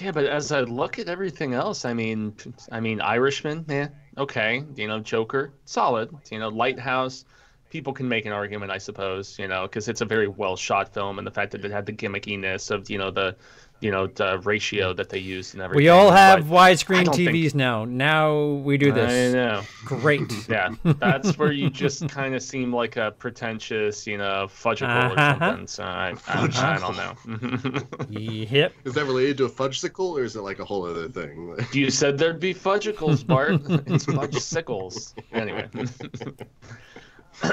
Yeah, but as I look at everything else, I mean, I mean, Irishman, yeah, okay, you know, Joker, solid, you know, Lighthouse. People can make an argument, I suppose, you know, because it's a very well shot film, and the fact that it had the gimmickiness of, you know, the, you know, the ratio that they used and everything. we all have widescreen don't think- tvs now now we do this. I know. great Yeah, that's where you just kind of seem like a pretentious, you know, fudgicle Uh-huh. or something. So I, I, I don't know. yep Is that related to a fudgesicle, or is it like a whole other thing? You said there'd be fudgicles, Bart. it's fudgesicles. Anyway.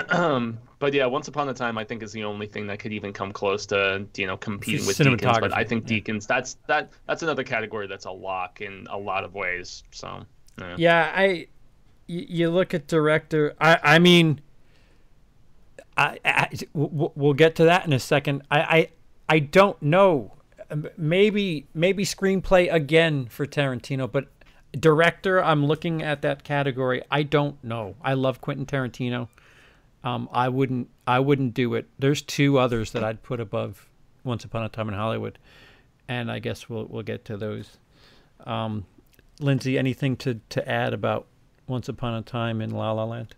Um, but yeah, Once Upon a Time, I think is the only thing that could even come close to you know competing with Deakins. But I think yeah. Deakins, that's that that's another category that's a lock in a lot of ways. So yeah. Yeah, I. y- You look at director. I. I mean. I, I w- w- we'll get to that in a second. I. I, I don't know. Maybe maybe screenplay again for Tarantino, but director. I'm looking at that category. I don't know. I love Quentin Tarantino. Um, I wouldn't. I wouldn't do it. There's two others that I'd put above Once Upon a Time in Hollywood, and I guess we'll we'll get to those. Um, Lindsey, anything to, to add about Once Upon a Time in La La Land?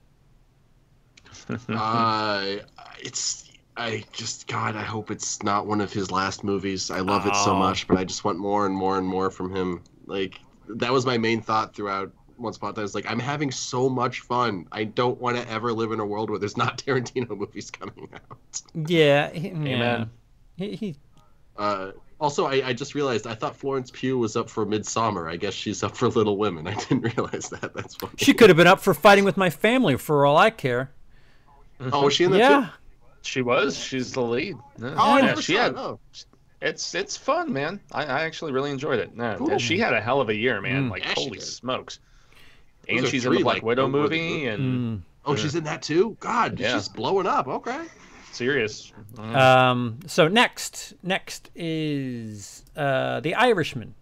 uh, it's. I just God, I hope it's not one of his last movies. I love it so Oh. much, but I just want more and more and more from him. Like that was my main thought throughout once upon a time. It's like I'm having so much fun. I don't want to ever live in a world where there's not Tarantino movies coming out. Yeah, he, yeah. He, he Uh, also, I, I just realized I thought Florence Pugh was up for Midsommar. I guess she's up for Little Women. I didn't realize that. That's funny. she could have been up for fighting with my family for all I care. oh, was she in that Yeah. too? She was. She's the lead. Yeah, Oh, I Yeah, never she saw had. it. Oh. It's it's fun, man. I, I actually really enjoyed it. Yeah, Cool. She had a hell of a year, man. Mm. Like Yeah, holy smokes. Those And are she's in the Black like, Widow noteworthy movie, and Mm. Oh, she's in that too. God, Yeah. she's blowing up. Okay. serious. Mm. Um, so next, next is uh, The Irishman.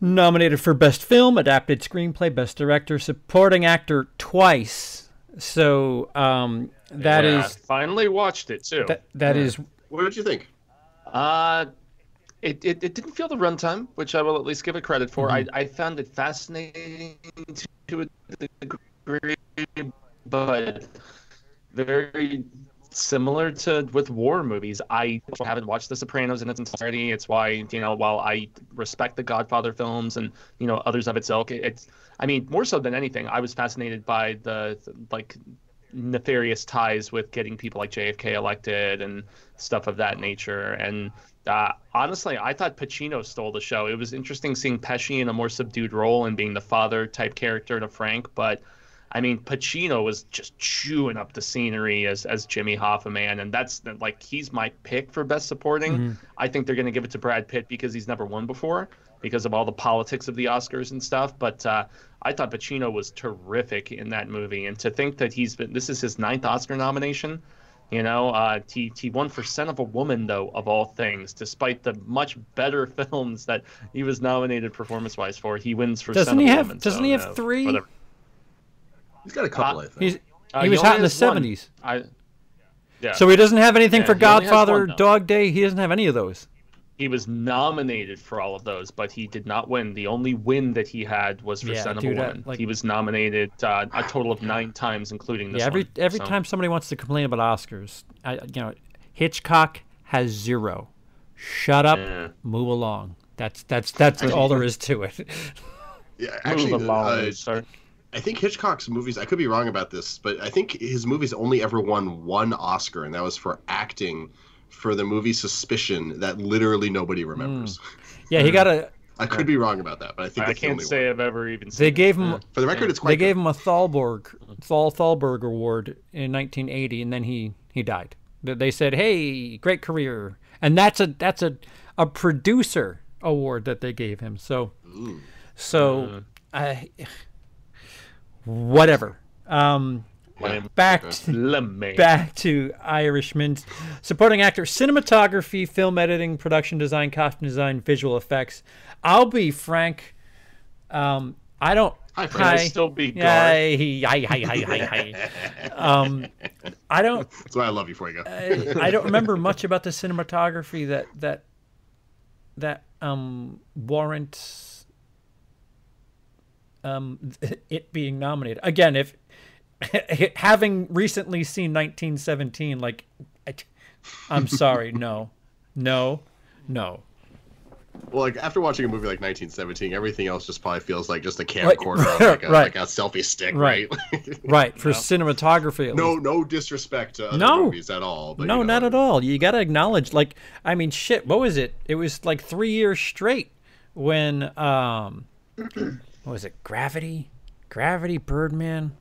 Nominated for Best Film, Adapted Screenplay, Best Director, Supporting Actor twice. So um, that Yeah, is finally watched it too. that that is What did you think? Uh, it, it, it didn't feel the runtime, which I will at least give it credit for. Mm-hmm. I, I found it fascinating to a degree, but very similar to with war movies. I haven't watched The Sopranos in its entirety. It's why you know while I respect the Godfather films and you know others of its ilk, it, it's I mean more so than anything, I was fascinated by the like nefarious ties with getting people like JFK elected and stuff of that nature. And uh, honestly, I thought Pacino stole the show. It was interesting seeing Pesci in a more subdued role and being the father type character to Frank, but I mean, Pacino was just chewing up the scenery as as Jimmy Hoffa, man, and that's like he's my pick for best supporting. I think they're going to give it to Brad Pitt because he's never won before, because of all the politics of the Oscars and stuff. But uh, I thought Pacino was terrific in that movie, and to think that he's been this is his ninth Oscar nomination. You know, uh, he he won for Scent of a Woman though, of all things, despite the much better films that he was nominated performance-wise for. He wins for Doesn't Son he of a have- Woman. doesn't so, he have no, three? whatever. He's got a couple, I think. Uh, he was only hot in the has one. seventies. I, yeah. So he doesn't have anything Yeah, for he only has Godfather, one. Dog Day. He doesn't have any of those. He was nominated for all of those, but he did not win. The only win that he had was for Yeah, Son of dude, a I- Woman. like- he was nominated uh, a total of nine times, including this yeah, every one. every So, time somebody wants to complain about Oscars, I you know, Hitchcock has zero. Shut up, Yeah. move along. That's that's that's all there is to it. yeah, actually, Move along, uh, sir. I think Hitchcock's movies. I could be wrong about this, but I think his movies only ever won one Oscar, and that was for acting for the movie Suspicion that literally nobody hmm. remembers. Yeah, he hmm. got a. I could be wrong about that, but I think I that's can't only say one. I've ever even seen They it. gave him Yeah. For the record, it's quite. they gave him a Thalberg Thal Thalberg Award in 1980, and then he he died. They- They said, "Hey, great career," and that's a that's a a producer award that they gave him. So so hmm. I whatever. Um, Lame. Back to, back to Irishman. Supporting actor, cinematography, film editing, production design, costume design, visual effects. I'll be frank. Um, I don't. Hi, Frank. Can I still be guard? Hi, hi, hi, hi, hi, hi. Um, I don't. That's why I love you, Fuego. I, I don't remember much about the cinematography that that that um warrants um it being nominated again. If having recently seen 1917, like I, I'm sorry, no, no, no. Well, like after watching a movie like 1917, everything else just probably feels like just a camcorder, on, like, a, right. like a selfie stick, Right. right? Right for cinematography. No, least. no disrespect to other No. movies at all. But, no, you know, not at all. You got to acknowledge, like, I mean, shit. What was it? It was like three years straight when, um, what was it? Gravity, Gravity, Birdman.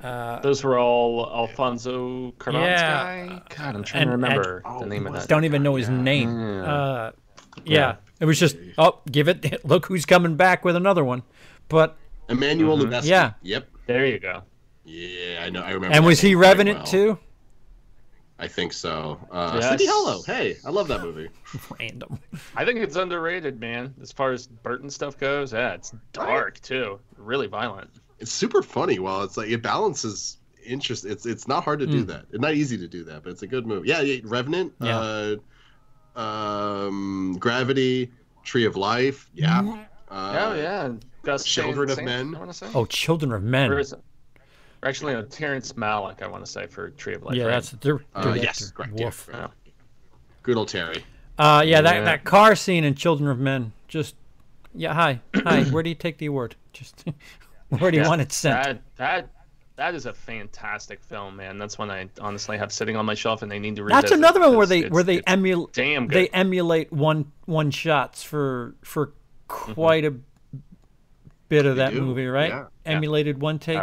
Those were all Alfonso Cuarón's Yeah. guy. God, I'm trying And- to remember and- the name of Oh, that. Don't even know his name. Uh, yeah. it was just oh, give it. Look who's coming back with another one. But Emmanuel Lubezki. Yeah. Yep. There you go. Yeah, I know. I remember. and was he Revenant well. too? I think so. Uh, Yes. Sleepy Hollow. Hey, I love that movie. Random. I think it's underrated, man. As far as Burton stuff goes, yeah, it's dark too, really violent. It's super funny. While it's like it balances interest. It's it's not hard to Hmm. do that. It's not easy to do that, but it's a good movie. Yeah, yeah Revenant. Yeah. Uh, um, Gravity. Tree of Life. Yeah. Uh, oh yeah, Gus Children of Men. I say. Oh, Children of Men. Or is it- or actually, no, Terrence Malick. I want to say for Tree of Life. yeah, right? that's the Uh, yes, correct. Yeah, Woof. correct. Good old Terry. Uh, yeah, that, Yeah. that car scene in Children of Men just Yeah, hi. Hi. Where do you take the award? Just where do you Yeah, want it sent? That that that is a fantastic film, man. That's one I honestly have sitting on my shelf, and they need to revisit. That's another one where they it's- where they emulate damn they emulate one one shots for for Mm-hmm. quite a bit of that do, movie, right? yeah. Emulated one take.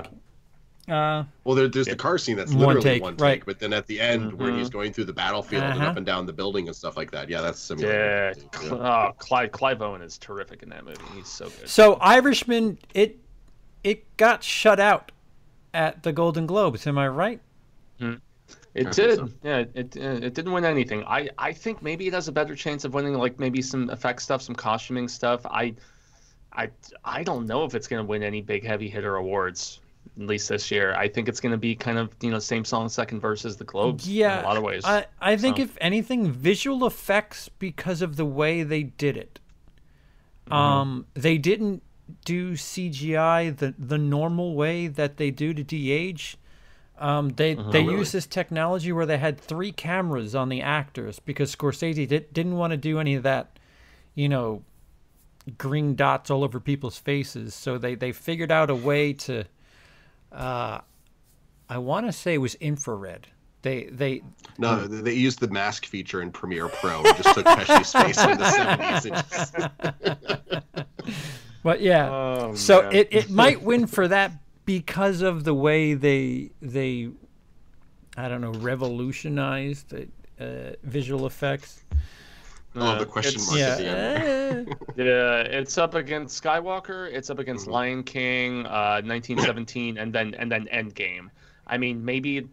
Uh, Well, there, there's the car scene that's One literally take, one take, right. but then at the end, where Mm-hmm. he's going through the battlefield and Uh-huh. up and down the building and stuff like that. Yeah, that's yeah, similar. Cl- oh, Clive Clive Owen is terrific in that movie. He's so good. so Irishman, it it got shut out at the Golden Globes. Am I right? It I did. so. Yeah, it uh, it didn't win anything. I I think maybe it has a better chance of winning like maybe some effect stuff, some costuming stuff. I I I don't know if it's going to win any big heavy hitter awards at least this year. I think it's going to be kind of, you know, same song second versus the Globes Yeah, in a lot of ways. I I think So- if anything, visual effects because of the way they did it. Mm-hmm. Um, they didn't do CGI the the normal way that they do to de-age. Um, they Uh-huh. they Oh, really? used this technology where they had three cameras on the actors because Scorsese did, didn't want to do any of that, you know, green dots all over people's faces. So they they figured out a way to. Uh, I want to say it was infrared. They they No, they they used the mask feature in Premiere Pro and just took Pesci's face in the 70s. and just- But yeah, Oh, so man. it, it might win for that because of the way they they I don't know revolutionized uh, visual effects. oh, the question it's- mark Yeah, at the end. Yeah, it's up against Skywalker. It's up Mm-hmm. against Lion King, uh, 1917, and then and then Endgame. I mean, maybe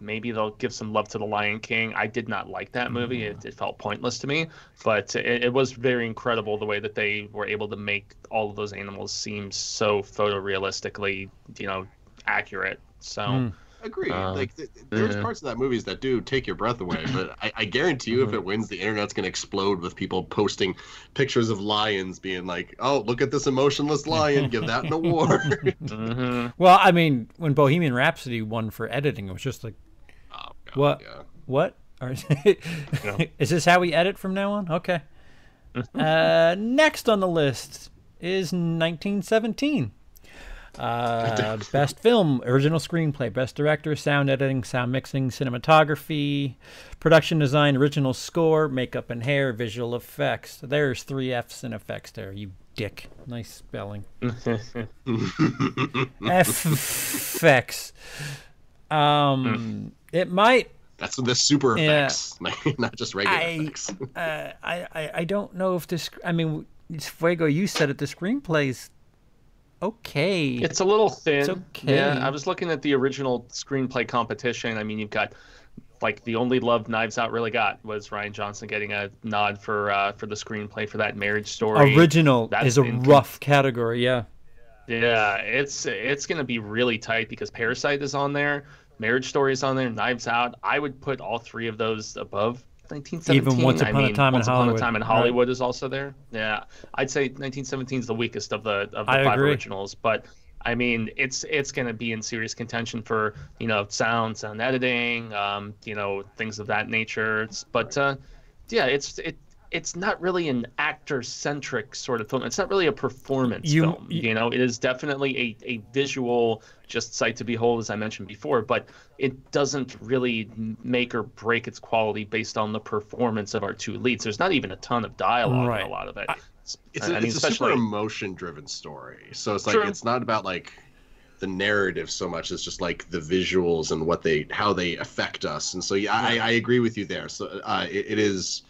maybe they'll give some love to the Lion King. I did not like that movie. It, it felt pointless to me, but it, it was very incredible the way that they were able to make all of those animals seem so photorealistically, you know, accurate. So. Mm. Agreed. Uh, like th- th- there's yeah. parts of that movies that do take your breath away, but I, I guarantee you, if it wins, the internet's gonna explode with people posting pictures of lions, being like, "Oh, look at this emotionless lion! Give that an award." hmm well, I mean, when Bohemian Rhapsody won for editing, it was just like, Oh, God, What? Yeah. what? Or- Is this how we edit from now on? Okay. uh, next on the list is 1917. Uh, best film, original screenplay, best director, sound editing, sound mixing, cinematography, production design, original score, makeup and hair, visual effects. There's three F's in effects there, you dick. Nice spelling. F effects. Um, it might That's the super Yeah. effects, not just regular I, effects. uh, I, I, I don't know if this. I mean, Fuego, you said it. The screenplay's okay. It's a little thin. okay. Yeah, I was looking at the original screenplay competition. I mean, you've got like the only love Knives Out really got was Rian Johnson getting a nod for uh, for the screenplay for that marriage story. Original That's is a rough category. Yeah. Yeah, it's it's gonna be really tight because Parasite is on there, Marriage Story is on there, Knives Out. I would put all three of those above 1917. Even Once I Upon a mean, Time in Once Upon Hollywood, a Time in right. Is also there. Yeah, I'd say 1917 is the weakest of the of the I five agree. originals, but I mean, it's it's gonna be in serious contention for you know sound, sound editing, um, you know things of that nature. It's, but uh, yeah, it's it. It's not really an actor-centric sort of film. It's not really a performance You- film. you- You know, it is definitely a, a visual, just sight to behold, as I mentioned before. But it doesn't really make or break its quality based on the performance of our two leads. There's not even a ton of dialogue Right. in a lot of it. It's I a, mean, it's a super emotion-driven story, so it's like True. it's not about like the narrative so much it's just like the visuals and what they how they affect us. And so yeah, I, I agree with you there. So uh, it, it is.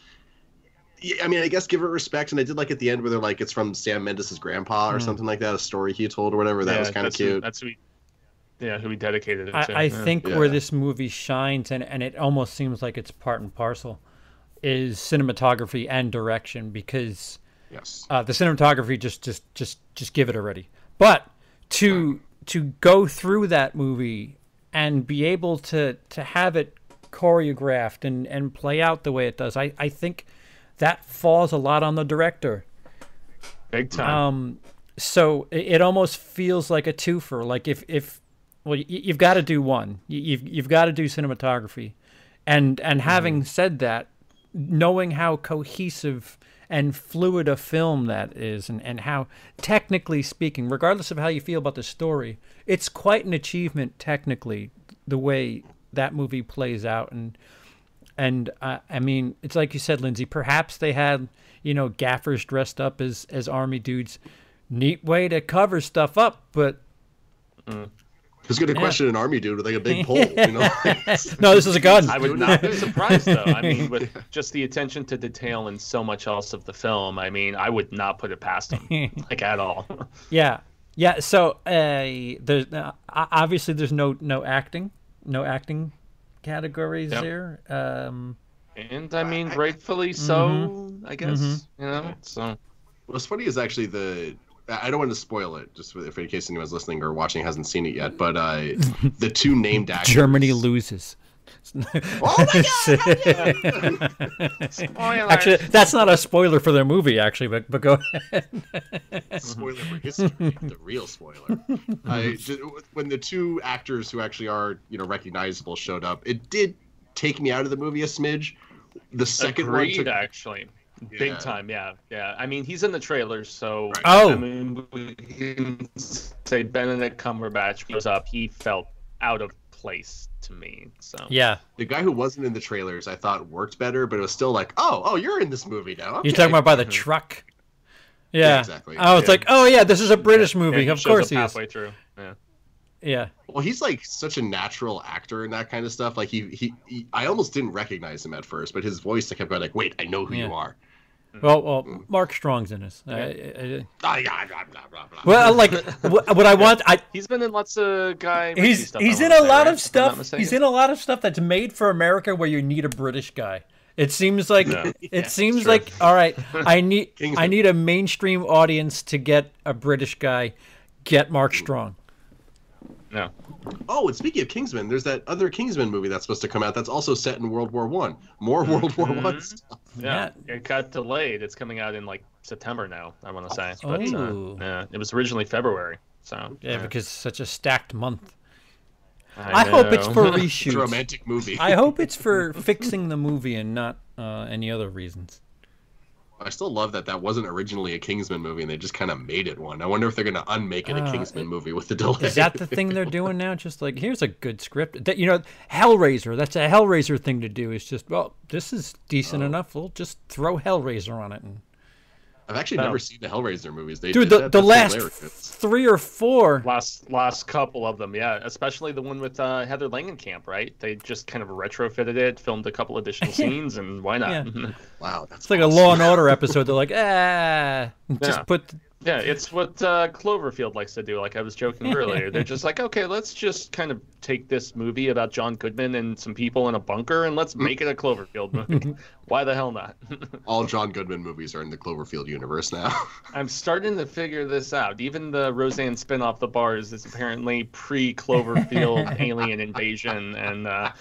Yeah, I mean, I guess give it respect, and I did like at the end where they're like, it's from Sam Mendes' grandpa or Mm. something like that, a story he told or whatever. That Yeah, was kind of that's who- cute. that's who he, yeah, who he dedicated it I, to. I yeah. think Yeah. where this movie shines, and, and it almost seems like it's part and parcel, is cinematography and direction because yes. uh, the cinematography just just just just give it already. But to to go through that movie and be able to to have it choreographed and and play out the way it does, I I think that falls a lot on the director. big time. Um, so it, it almost feels like a twofer. Like if if well, you, you've got to do one. You, you've you've got to do cinematography, and and having said that, knowing how cohesive and fluid a film that is, and, and how, technically speaking, regardless of how you feel about the story, it's quite an achievement technically, the way that movie plays out. And, and uh, I mean, it's like you said, Lindsey, perhaps they had, you know, gaffers dressed up as, as army dudes. Neat way to cover stuff up, but Who's going to question an army dude with like a big pole? You know, no, this is a gun. I would not be surprised though. I mean, with just the attention to detail and so much else of the film, I mean, I would not put it past him, like at all. Yeah, yeah. So uh, there's uh, obviously there's no no acting, no acting categories Yep. there. Um, And I mean, rightfully so, I guess. You know, so what's funny is actually the. I don't want to spoil it, just if in case anyone's listening or watching hasn't seen it yet. But uh, the two named actors. Germany loses. Oh my god! Actually, that's not a spoiler for their movie, actually. But but go ahead. spoiler for history, the real spoiler. I when the two actors who actually are you know recognizable showed up, it did take me out of the movie a smidge. The second agreed, one took, actually. Yeah. Big time, yeah, yeah. I mean, he's in the trailers, so Right. Oh. I mean, we can say Benedict Cumberbatch goes up. He felt out of place to me. So yeah, the guy who wasn't in the trailers, I thought worked better, but it was still like, oh, oh, you're in this movie now. you're talking about by the mm-hmm. truck. Yeah, Yeah, exactly. I was Yeah. like, oh yeah, this is a British Yeah, movie. he of course up he is. halfway through. Yeah. Yeah, Well, he's like such a natural actor in that kind of stuff. Like he, he, he I almost didn't recognize him at first, but his voice, I kept going like, wait, I know who Yeah. you are. Mm. well, well, mm. Mark Strong's in this. I- I- I- Ah, yeah, well, like what, what I want, I He's been in lots of guy. He's stuff, he's in a say, lot right? of If I'm not stuff. He's in a lot of stuff that's made for America where you need a British guy. It seems like Yeah. it seems true. like all right. I need I need a mainstream audience to get a British guy. Get Mark mm. Strong. No. Oh, and speaking of Kingsman, there's that other Kingsman movie that's supposed to come out that's also set in World War One. More mm-hmm. World War One stuff. Yeah, it got delayed. It's coming out in like September now. I want to say, but Oh. uh, yeah, it was originally February. So Yeah, because it's such a stacked month. I, I, hope it's know. for It's a reshoots. romantic movie. I hope it's for fixing the movie and not uh, any other reasons. I still love that that wasn't originally a Kingsman movie and they just kind of made it one. I wonder if they're going to unmake it a Uh, Kingsman movie with the delay. Is that the thing they're doing now? Just like here's a good script. That you know, Hellraiser. That's a Hellraiser thing to do. Is just well, this is decent enough. We'll just throw Hellraiser on it. And I've actually No. never seen the Hellraiser movies. They dude, did the that. the That's last hilarious. three or four. last last couple of them, yeah, especially the one with uh, Heather Langenkamp, right? They just kind of retrofitted it, filmed a couple additional scenes, and why not? Yeah. Wow, that's It's like a Law and Order episode. They're like, ah, just Yeah. put. Yeah, it's what uh, Cloverfield likes to do. Like I was joking earlier, they're just like, okay, let's just kind of take this movie about John Goodman and some people in a bunker, and let's make it a Cloverfield movie. Why the hell not? All John Goodman movies are in the Cloverfield universe now. I'm starting to figure this out. Even the Roseanne spin-off, The Bars, is apparently pre-Cloverfield alien invasion, and uh,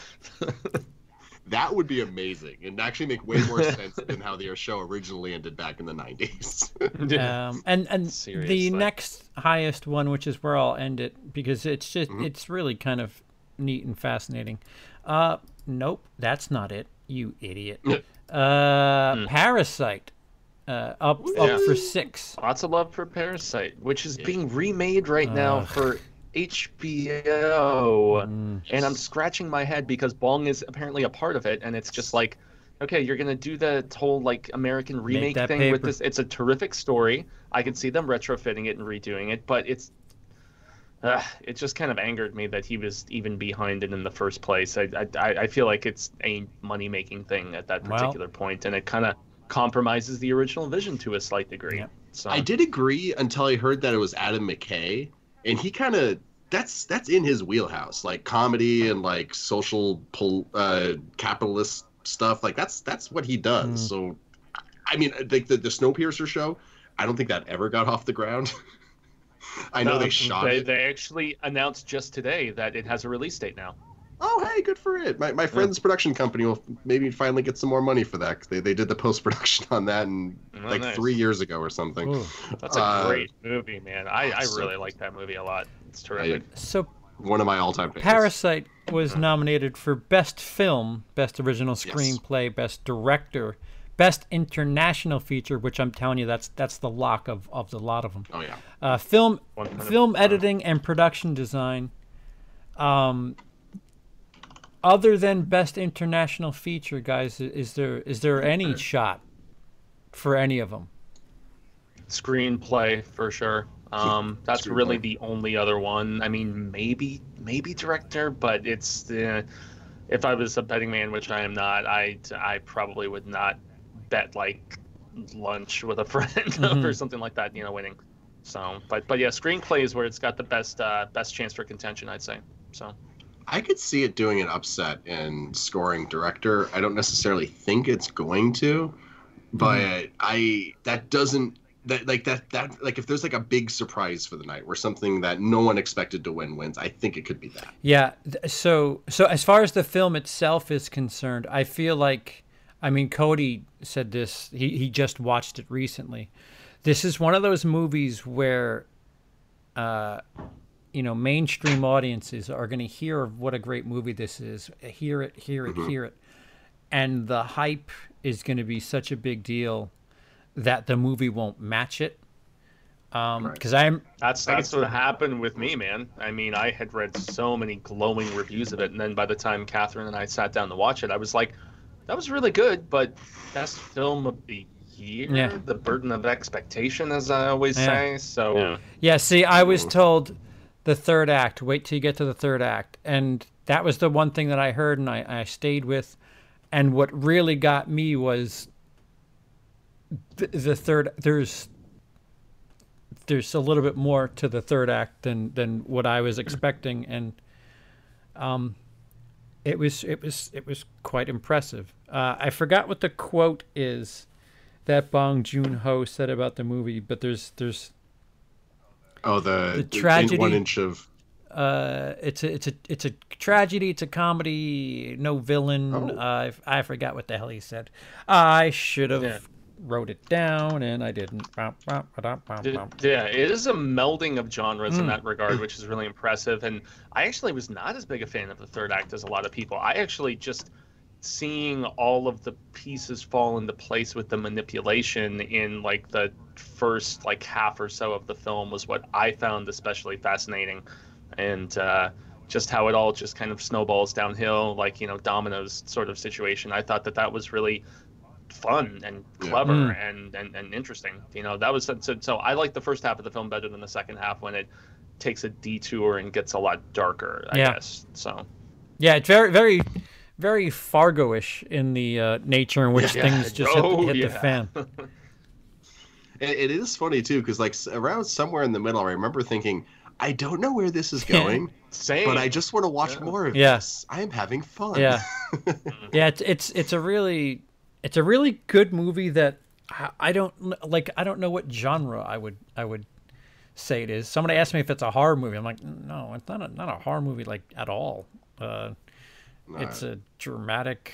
that would be amazing and actually make way more sense than how their show originally ended back in the 90s. Um, and and the next highest one, which is where I'll end it, because it's just Mm-hmm. it's really kind of neat and fascinating. Uh, nope, that's not it. You idiot. Uh, Parasite. Uh, up. Yeah. up for six. lots of love for Parasite, which is being remade right now for HBO. Mm. And I'm scratching my head because Bong is apparently a part of it, and it's just like, okay, you're gonna do that whole like American remake that thing with this. It's a terrific story. I can see them retrofitting it and redoing it, but it's. Uh, it just kind of angered me that he was even behind it in the first place. I I, I feel like it's a money making thing at that Well- particular point, and it kind of compromises the original vision to a slight degree. Yep. So I did agree until I heard that it was Adam McKay, and he kind of that's that's in his wheelhouse, like comedy and like social pol- uh, capitalist stuff. Like that's that's what he does. Mm. So, I mean, like the the Snowpiercer show, I don't think that ever got off the ground. I know No, they shot they, it. They actually announced just today that it has a release date now. Oh, hey, good for it. My, my friend's production company will maybe finally get some more money for that. 'cause They, they did the post production on that in Oh, like nice. three years ago or something. Ooh. That's a Uh, great movie, man. I, I really good. like that movie a lot. It's I- terrific. So one of my all time favorites. Parasite was nominated for Best Film, Best Original Screenplay, Best Director, best international feature, which I'm telling you, that's that's the lock of of the lot of them. Oh yeah. Uh, film, 100%. film editing and production design. Um, other than best international feature, guys, is there is there any shot for any of them? Screenplay for sure. Um, that's really the only other one. I mean, maybe maybe director, but it's uh, if I was a betting man, which I am not, I I probably would not bet like lunch with a friend Mhm. or something like that. You know, winning. So, but but yeah, screenplay is where it's got the best uh, best chance for contention, I'd say. So. I could see it doing an upset in scoring director. I don't necessarily think it's going to, but I that doesn't that like that that like if there's like a big surprise for the night where something that no one expected to win wins, I think it could be that. Yeah. So so as far as the film itself is concerned, I feel like I mean Cody said this. He he just watched it recently. This is one of those movies where, uh, you know, mainstream audiences are going to hear what a great movie this is, hear it, hear it, hear it, and the hype is going to be such a big deal that the movie won't match it. Um, Right. because i'm that's that's what happened with me, man. I mean, I had read so many glowing reviews of it, and then by the time Catherine and I sat down to watch it, I was like, "That was really good," but best film of the year, Yeah. the burden of expectation, as I always Yeah. say. So, Yeah, see, I was told the third act, wait till you get to the third act. And that was the one thing that I heard and I, I stayed with. And what really got me was the, the third there's there's a little bit more to the third act than than what I was expecting and um it was it was it was quite impressive. Uh, I forgot what the quote is that Bong Joon Ho said about the movie, but there's there's Oh, the, The the tragedy- one inch of uh, it's a it's a it's a tragedy. It's a comedy. No villain. Oh. Uh, I I forgot what the hell he said. I should have Yeah. wrote it down and I didn't. Bum, bum, ba-dum, bum, d- bum. yeah, it is a melding of genres in Mm. that regard, which is really impressive. And I actually was not as big a fan of the third act as a lot of people. I actually just seeing all of the pieces fall into place with the manipulation in like the first like half or so of the film was what I found especially fascinating, and uh, just how it all just kind of snowballs downhill, like you know dominoes sort of situation. I thought that that was really fun and Yeah. clever Mm. and, and and interesting. You know that was so, so I like the first half of the film better than the second half when it takes a detour and gets a lot darker. I Yeah. guess so. Yeah, it's very very very Fargo-ish in the uh, nature in which Yeah. things just hit, the- Oh, hit the yeah. fan. It, it is funny too, because like around somewhere in the middle, I remember thinking, I don't know where this is going, Same. but I just want to watch Yeah. more of Yeah. this. I am having fun. Yeah, yeah. It's it's it's a really it's a really good movie that I, I don't like. I don't know what genre I would I would say it is. Somebody asked me if it's a horror movie. I'm like, no, it's not a not a horror movie like at all. Uh, No, it's a dramatic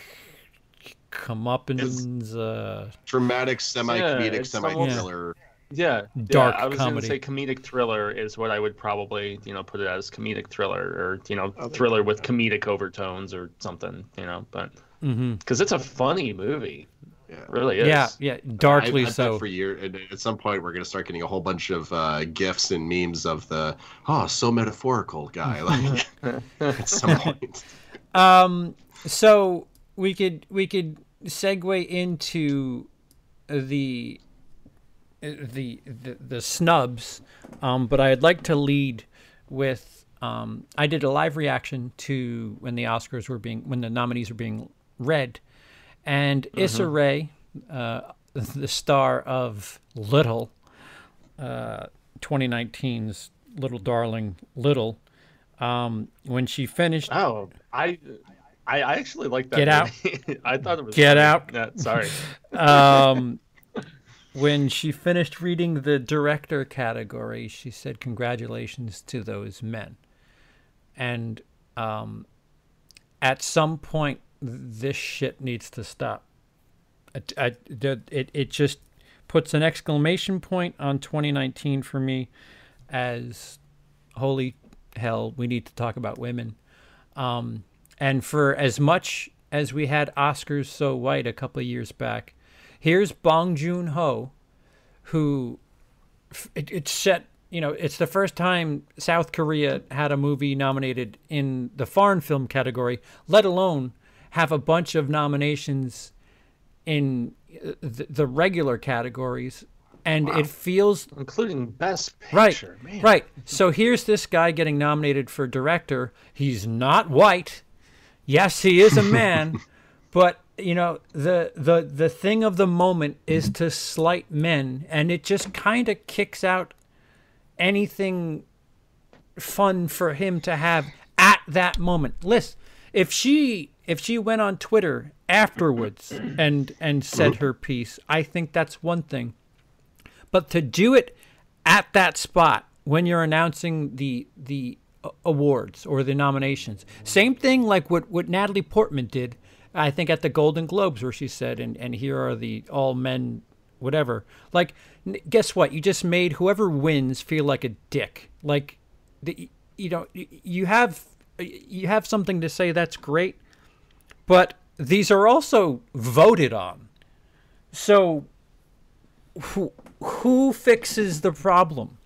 comeuppance. Uh, dramatic, semi-comedic, it's somewhat- semi-thriller. yeah, Dark yeah, I was comedy. gonna say comedic thriller is what I would probably you know put it as comedic thriller or you know Oh, thriller with comedic overtones or something. You know, but mm-hmm because it's a funny movie, Yeah. it really is. Yeah, yeah, darkly I, I bet so. for year, and at some point, we're gonna start getting a whole bunch of uh, gifs and memes of the oh, so metaphorical guy. Like at some point, Um, so we could we could segue into the the the, the snubs, um, but I'd like to lead with um, I did a live reaction to when the Oscars were being when the nominees were being read, and Issa Rae, uh, the star of Little, uh, 2019's Little Darling Little, um, when she finished Oh, I. I, I actually like that. Get out. I thought it was. Get funny. out. Yeah, sorry. um, when she finished reading the director category, she said, "Congratulations to those men." And um, at some point, this shit needs to stop. It, I, it, it just puts an exclamation point on 2019 for me as holy hell, we need to talk about women. Um, and for as much as we had Oscars so white a couple of years back, Here's Bong Joon Ho, who it, it's set. You know, it's the first time South Korea had a movie nominated in the foreign film category, let alone have a bunch of nominations in uh, the, the regular categories. And it feels including Best Right. Picture. Man. Right. So here's this guy getting nominated for director. He's not white. Yes, he is a man, but you know, the the the thing of the moment is to slight men and it just kind of kicks out anything fun for him to have at that moment. Listen, if she if she went on Twitter afterwards and and said her piece, I think that's one thing. But to do it at that spot when you're announcing the the awards or the nominations, same thing like what what Natalie Portman did, I think at the Golden Globes where she said, and and here are the all men, whatever. Like, guess what? You just made whoever wins feel like a dick. Like, the you know you have you have something to say that's great, but these are also voted on. So who fixes the problem?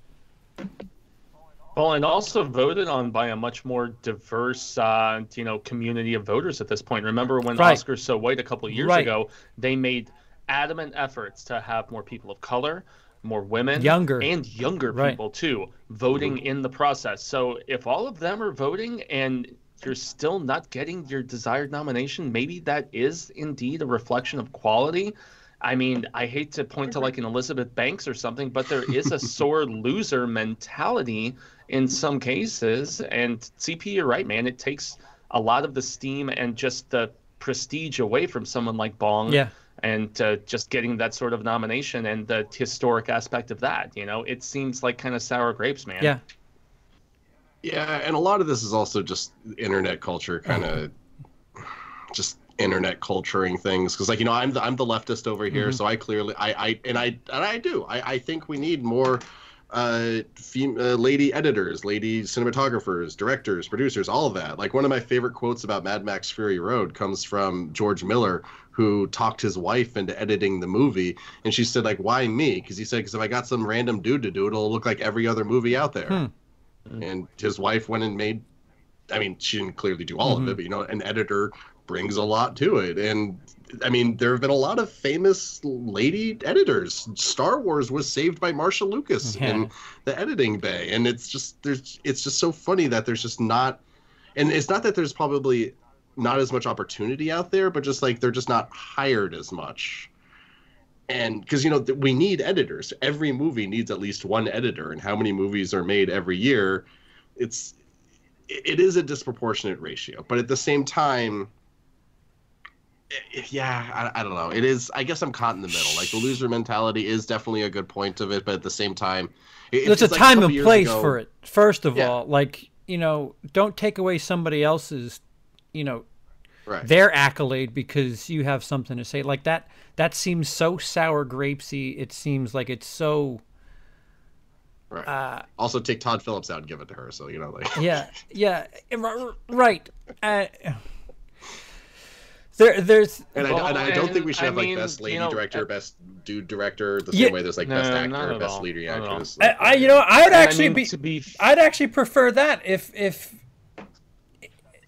Well, and also voted on by a much more diverse, uh, you know, community of voters at this point. Remember when Right. Oscars So White a couple of years Right. ago, they made adamant efforts to have more people of color, more women, Younger. and younger Right. people too, voting in the process. So if all of them are voting and you're still not getting your desired nomination, maybe that is indeed a reflection of quality. I mean, I hate to point to like an Elizabeth Banks or something, but there is a sore loser mentality in some cases. And CP, you're right, man. It takes a lot of the steam and just the prestige away from someone like Bong. Yeah. And uh, just getting that sort of nomination and the historic aspect of that, you know, it seems like kind of sour grapes, man. Yeah. Yeah, and a lot of this is also just internet culture, kind of just internet culturing things. Because like you know, I'm the I'm the leftist over here, so I clearly I I and I and I do I I think we need more uh, fem- uh lady editors, lady cinematographers, directors, producers, all of that. Like one of my favorite quotes about Mad Max Fury Road comes from George Miller, who talked his wife into editing the movie, and she said like, "Why me?" Because he said, "Because if I got some random dude to do it, it'll look like every other movie out there." and his wife went and made i mean she didn't clearly do all of it but you know an editor brings a lot to it. And i mean there have been a lot of famous lady editors. Star wars was saved by marcia lucas Yeah. in the editing bay. And it's just there's it's just so funny that there's just not and it's not that there's probably not as much opportunity out there but just like they're just not hired as much. And because you know th- we need editors. Every movie needs at least one editor. And how many movies are made every year it's it is a disproportionate ratio. But at the same time yeah I, I don't know it is i guess i'm caught in the middle like the loser mentality is definitely a good point of it but at the same time it, There's a like time couple and place ago- for it. First of Yeah. all, like, you know, don't take away somebody else's, you know, right their accolade because you have something to say. Like that that seems so sour grapesy. It seems like it's so right uh also take todd phillips out and give it to her so you know like yeah, yeah, right. Uh, there there's And I, Well, and I don't think we should I have like mean, best lady you know, director, uh, best dude director, the Yeah. same way there's like No, best not actor, best all. leading Not actress. I, like, I you know, I'd And I actually mean, be to be I'd actually prefer that if if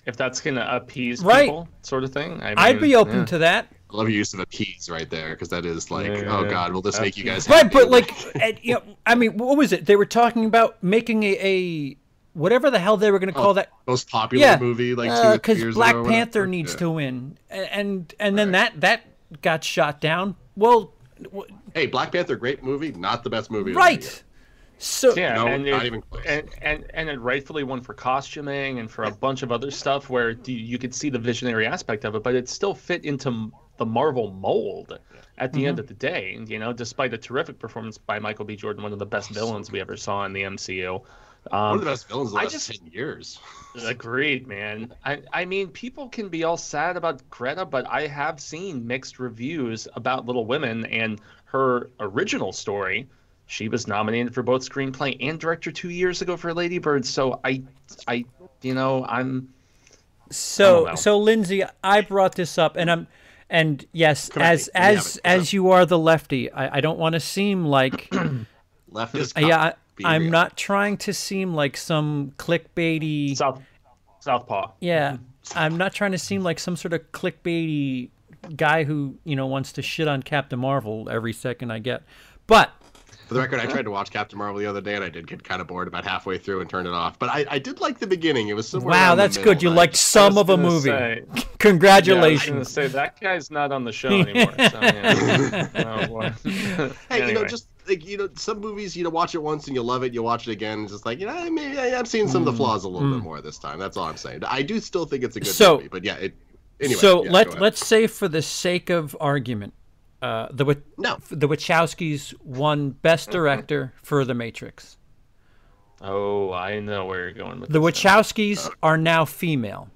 if that's gonna appease Right. people, sort of thing. I I'd be open yeah. to that. I love your use of appease right there because that is like, Yeah, oh yeah, god, will this make you guys Right, but like, and, you know, I mean, what was it? They were talking about making a, a whatever the hell they were going to call Oh, that. most popular Yeah, movie like two because years Black ago or whatever. Panther needs Yeah. to win, A- and and then that that got shot down. Well, w- Hey, Black Panther, great movie, not the best movie. right. So Yeah, No, and not it, even close. And, and and it rightfully won for costuming and for a bunch of other stuff where you, you could see the visionary aspect of it, but it still fit into the Marvel mold at the Mm-hmm. end of the day. You know, despite a terrific performance by Michael B. Jordan, one of the best villains we ever saw in the MCU. Um, One of the best villains of the I last just- ten years. Agreed, man. I, I mean, people can be all sad about Greta, but I have seen mixed reviews about Little Women and her original story. She was nominated for both screenplay and director two years ago for Lady Bird. So I, I, you know, I'm So so Lindsey, I brought this up, and I'm, and yes, Correct as me. We have as it. as you are the lefty, I, I don't want to seem like Leftist. yeah, I, Be I'm real. not trying to seem like some clickbaity. South Southpaw. Yeah, I'm not trying to seem like some sort of clickbaity guy who you know wants to shit on Captain Marvel every second I get. But For the record, I tried to watch Captain Marvel the other day, and I did get kind of bored about halfway through and turned it off. But I, I did like the beginning. It was somewhere wow, around the that's good. You liked some of a movie. say- Yeah, I was Congratulations. gonna say that guy's not on the show anymore. so, yeah. oh, boy. Hey, you know, just like you know, some movies you know, watch it once and you love it. You watch it again, it's just like you know, maybe I, I'm seeing some of the flaws a little bit more this time. That's all I'm saying. I do still think it's a good Mm. So- movie, but yeah, it. Anyway, so yeah, let let's say for the sake of argument, uh, the No. the Wachowskis won Best Director for The Matrix. Oh, I know where you're going with The this now. Wachowskis are now female.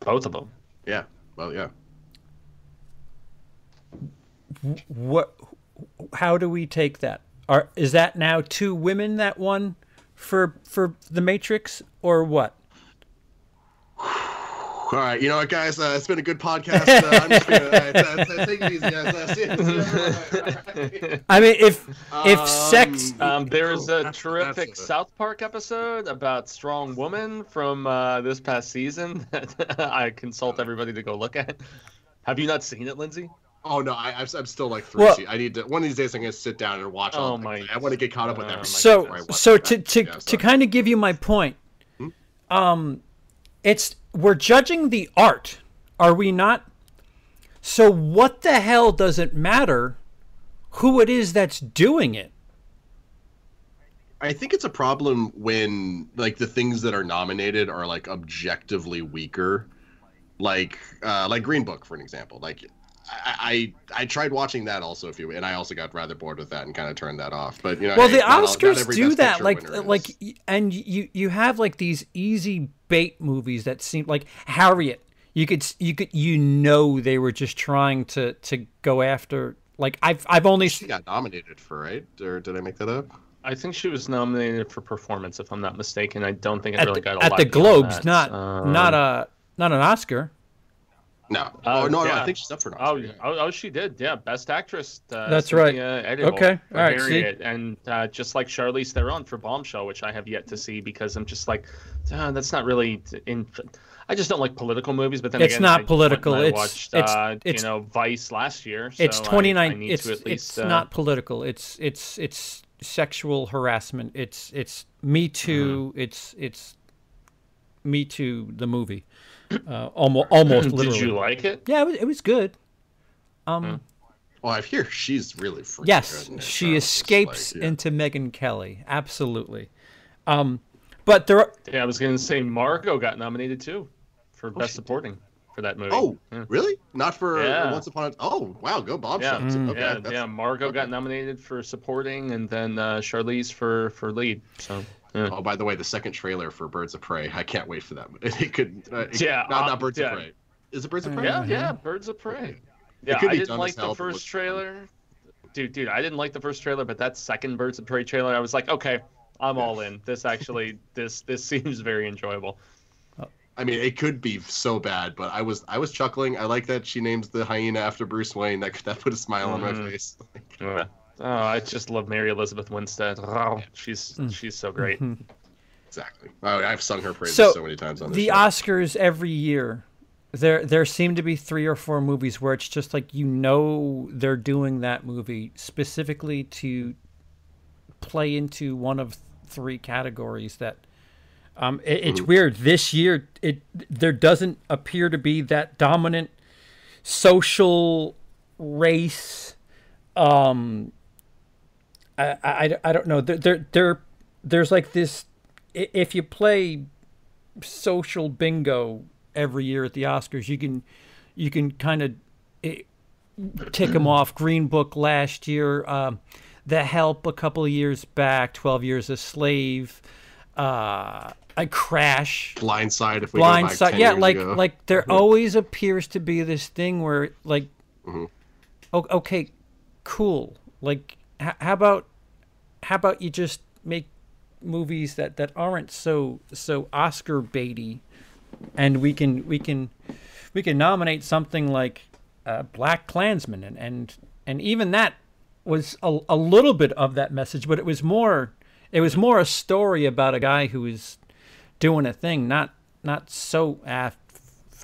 Both of them. Yeah. Well, yeah. What? How do we take that? Are is that now two women that won for for The Matrix or what? All right, you know what, guys? Uh, it's been a good podcast. Uh, I'm just gonna uh, uh, take it easy, guys. Uh, see you- see you- I mean, if if Um, sex, Um, there was Cool. a That's- terrific that's a- South Park episode about strong woman from uh, this past season that I consult everybody to go look at. Have you not seen it, Lindsey? Oh no, I, I'm I'm still like three. Well- I need to. One of these days, I'm gonna sit down and watch. all Oh of my- them. I want to get caught up with my everything. so I so to to Yeah, to kind of give you my point, um, it's we're judging the art, are we not? So what the hell does it matter who it is that's doing it? I think it's a problem when like the things that are nominated are like objectively weaker, like uh, like Green Book for an example. Like I, I I tried watching that also a few, and I also got rather bored with that and kind of turned that off. But you know, Well, hey, the not not Oscars do that, Picture like is. like, and you you have like these easy bait movies that seem like Harriet. You could you could you know they were just trying to to go after like I've I've only she got nominated for right, or did I make that up? I think she was nominated for performance, if I'm not mistaken. I don't think it at really the, got a at lot the Globes, not Um, not a not an Oscar. No, Uh, oh no, no. I think she's up for an Oh, yeah. oh, oh, she did. Yeah, best actress. Uh, That's right. Cynthia Erivo Okay, all right, see? And uh, just like Charlize Theron for Bombshell, which I have yet to see because I'm just like, uh, that's not really in. I just don't like political movies. But then It's again, not I political, I it's- watched, it's- uh, it's- you know Vice last year. So It's I- I need It's to at least, it's uh, not political. It's it's it's sexual harassment. It's it's Me Too. Mm-hmm. It's it's Me Too. The movie. Uh, almost almost Did literally. you like it? Yeah, it was, it was good. Um, Well, I hear she's really freaking yes, good in it, she so escapes like, yeah. into Megyn Kelly. Absolutely. Um, but there, are, Yeah, I was going to say Margot got nominated too for best she supporting for that movie. Oh, Yeah. really? Not for Yeah. Once Upon a Oh, wow, go Bob. Yeah, Mm. Okay, yeah, that's- yeah. Margot got nominated for supporting, and then uh, Charlize for for lead. So yeah. Oh, by the way, the second trailer for Birds of Prey. I can't wait for that. It could. Uh, it- Yeah, not, uh, not Birds yeah. of Prey. Is it Birds of Prey? yeah, yeah, Birds of Prey. Yeah, I didn't like the first looks fun. trailer. Dude, dude, I didn't like the first trailer, but that second Birds of Prey trailer, I was like, okay, I'm all in. This actually, this this seems very enjoyable. I mean, it could be so bad, but I was I was chuckling. I like that she names the hyena after Bruce Wayne. That that put a smile on Mhm. my face. Oh, I just love Mary Elizabeth Winstead. Oh, she's Mm. she's so great. Exactly. Oh, I've sung her praises So, so, many times on this the show. Oscars every year, there there seem to be three or four movies where it's just like you know they're doing that movie specifically to play into one of three categories that. Um, it, it's weird. This year, it there doesn't appear to be that dominant social race. Um, I, I, I don't know. There, there, there, there's like this. If you play social bingo every year at the Oscars, you can, you can kind of tick them off. Green Book last year, um, The Help a couple of years back, Twelve Years a Slave, uh, a Crash. Blindside, if we go Blind back side, 10 yeah, like ago. like there always appears to be this thing where like, Mhm. okay, cool. Like, h- how about how about you just make movies that that aren't so so Oscar baity, and we can we can we can nominate something like uh, BlacKkKlansman, and and and even that was a, a little bit of that message, but it was more it was more a story about a guy who was doing a thing, not not so.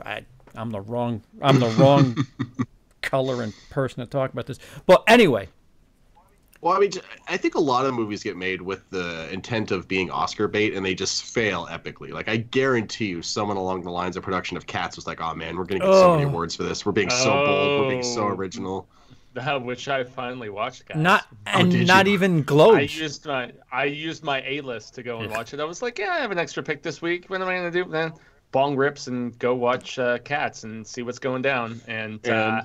I, I'm the wrong I'm the wrong color and person to talk about this. But anyway, Well, I mean, I think a lot of movies get made with the intent of being Oscar bait, and they just fail epically. Like, I guarantee you, someone along the lines of production of Cats was like, "Oh man, we're gonna get so many Oh. awards for this. We're being so bold. We're being so Oh. original." That which I finally watched, guys. not and did not you? even I used my I used my A list to go and watch it. I was like, yeah, I have an extra pick this week. What am I gonna do? Then bong rips and go watch uh, Cats and see what's going down. And, uh,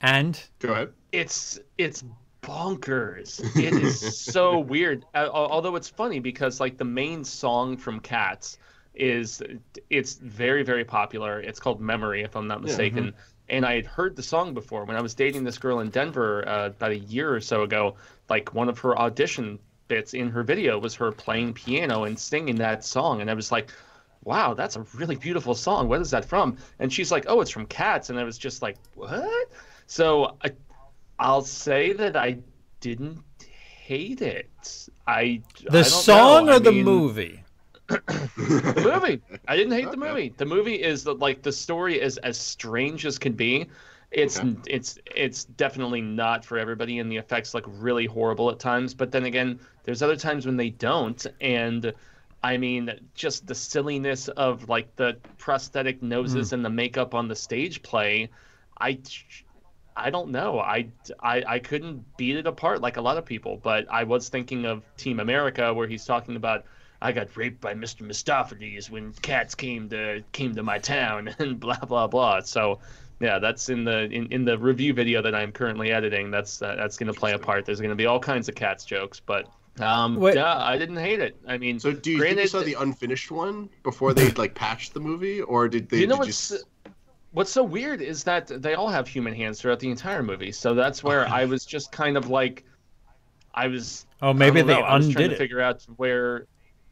and Go ahead. it's it's bonkers. It is so weird. Uh, although it's funny because like the main song from Cats is it's very very popular. It's called Memory, if I'm not mistaken. And I had heard the song before when I was dating this girl in Denver uh, about a year or so ago. Like one of her audition bits in her video was her playing piano and singing that song, and I was like. Wow, that's a really beautiful song. What is that from? And she's like, "Oh, it's from Cats." And I was just like, "What?" So I, I'll say that I didn't hate it. I I the don't song know. or I the mean, movie? The movie. I didn't hate the movie. The movie is the, like the story is as strange as can be. It's Okay. it's it's definitely not for everybody, and the effects look really horrible at times. But then again, there's other times when they don't, and I mean, just the silliness of like the prosthetic noses hmm. and the makeup on the stage play. I I don't know. I, I I couldn't beat it apart like a lot of people, but I was thinking of Team America where he's talking about I got raped by Mr. Mistoffelees when cats came to came to my town and blah blah blah. So yeah, that's in the in, in the review video that I'm currently editing. That's uh, that's going to play a part. There's going to be all kinds of cats jokes, but um Wait. yeah, I didn't hate it. I mean, So, do you think you saw the unfinished one before they like patched the movie, or did they? you know did what's s- what's so weird is that they all have human hands throughout the entire movie. So that's where I was just kind of like, I was. Oh, maybe they know, I was trying undid to it. figure out where,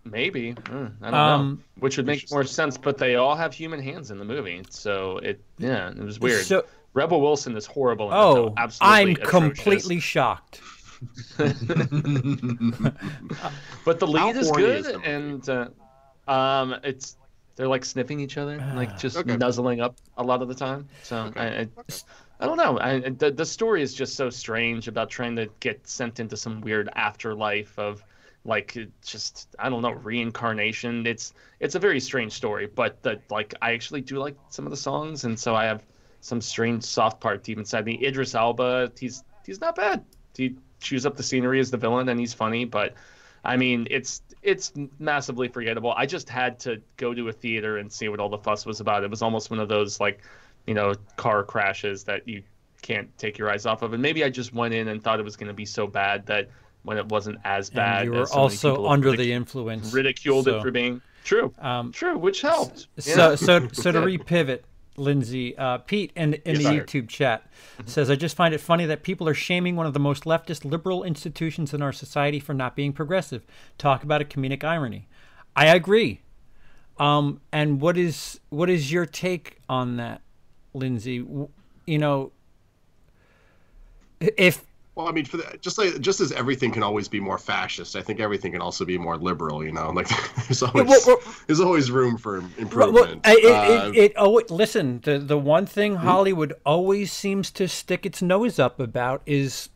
maybe mm, I don't know, Um, which would make more sense. But they all have human hands in the movie, so it yeah, it was weird. So, Rebel Wilson is horrible. Oh, though. absolutely I'm atrocious. completely shocked. But the lead is good, is and uh, um, it's they're like sniffing each other, ah. like just Okay. nuzzling up a lot of the time. So I, I, I don't know. I, the the story is just so strange about trying to get sent into some weird afterlife of like just I don't know reincarnation. It's it's a very strange story, but the like I actually do like some of the songs, and so I have some strange soft part deep inside me. Idris Elba, he's he's not bad. He chews up the scenery as the villain, and he's funny, but I mean, it's it's massively forgettable. I just had to go to a theater and see what all the fuss was about. It was almost one of those like, you know, car crashes that you can't take your eyes off of. And maybe I just went in and thought it was going to be so bad that when it wasn't as bad, and you were so also under ridic- the influence. ridiculed so- it for being true, Um, true, which helped. So, so, so to repivot, Lindsey, uh, Pete in, in the. YouTube chat says, I just find it funny that people are shaming one of the most leftist liberal institutions in our society for not being progressive. Talk about a comedic irony. I agree. Um, and what is what is your take on that, Lindsey? W- You know, if Well, I mean, for the, just like just as everything can always be more fascist, I think everything can also be more liberal. You know, like there's always well, well- there's always room for improvement. well, it, Uh, it, it, oh, listen, the, the one thing Hollywood always seems to stick its nose up about is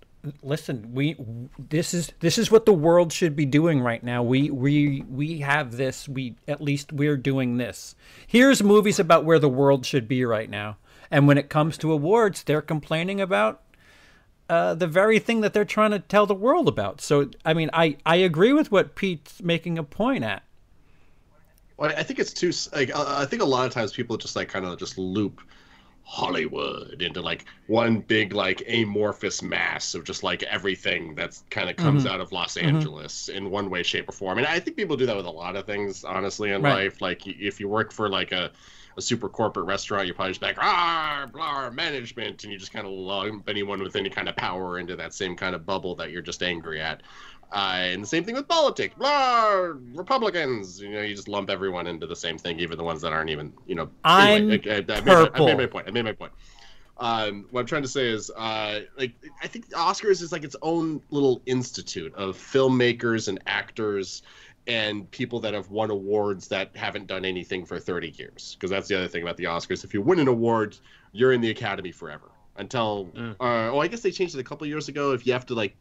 listen, we this is this is what the world should be doing right now. We we we have this, we at least we're doing this. Here's movies about where the world should be right now. And when it comes to awards, they're complaining about uh, the very thing that they're trying to tell the world about. So, I mean, I, I agree with what Pete's making a point at. Well, I think it's too like uh, I think a lot of times people just like kind of just loop Hollywood into like one big like amorphous mass of just like everything that's kind of comes out of Los Angeles in one way, shape, or form. And I think people do that with a lot of things, honestly, in Right. life. Like if you work for like a a super corporate restaurant, you're probably just like, ah, blah, management, and you just kind of lump anyone with any kind of power into that same kind of bubble that you're just angry at. Uh, and the same thing with politics. Blah, Republicans. You know, you just lump everyone into the same thing, even the ones that aren't even, you know. I'm anyway, I, I, I, made, my- I made my point. I made my point. Um, what I'm trying to say is, uh, like, I think Oscars is like its own little institute of filmmakers and actors and people that have won awards that haven't done anything for 30 years. Because that's the other thing about the Oscars. If you win an award, you're in the Academy forever until. Mm. Uh, oh, I guess they changed it a couple years ago. If you have to like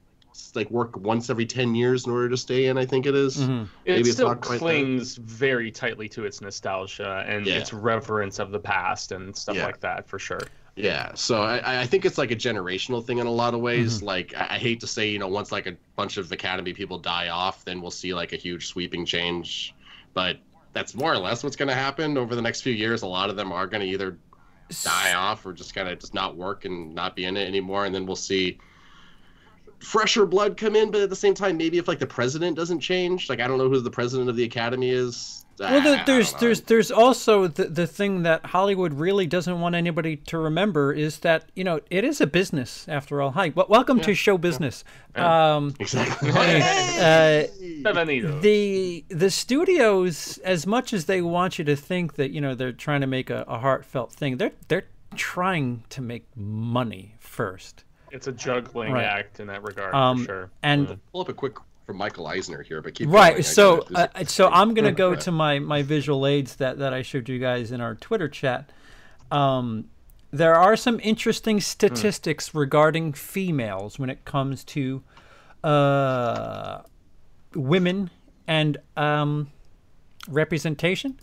like work once every 10 years in order to stay in, I think it is. Mhm. It Maybe it's still not quite that. clings very tightly to its nostalgia and Yeah. its reverence of the past and stuff Yeah. like that for sure. Yeah, so I, I think it's like a generational thing in a lot of ways. Mm-hmm. Like I, I hate to say, you know, once like a bunch of Academy people die off, then we'll see like a huge sweeping change. But that's more or less what's going to happen over the next few years. A lot of them are going to either die off or just kind of just not work and not be in it anymore, and then we'll see fresher blood come in. But at the same time, maybe if like the president doesn't change, like I don't know who the president of the Academy is. Well, I- there, I there's there's there's also the the thing that Hollywood really doesn't want anybody to remember is that you know it is a business after all. Hi, well, welcome to show business. Um, exactly. uh, Bienvenido. the the studios, as much as they want you to think that you know they're trying to make a, a heartfelt thing, they're they're trying to make money first. It's a juggling Right. act in that regard Um, for sure. and pull up a quick from Michael Eisner here, but keep right going. So a- uh, so i'm gonna go to my my visual aids that that i showed you guys in our twitter chat. Um there are some interesting statistics regarding females when it comes to uh women and um representation.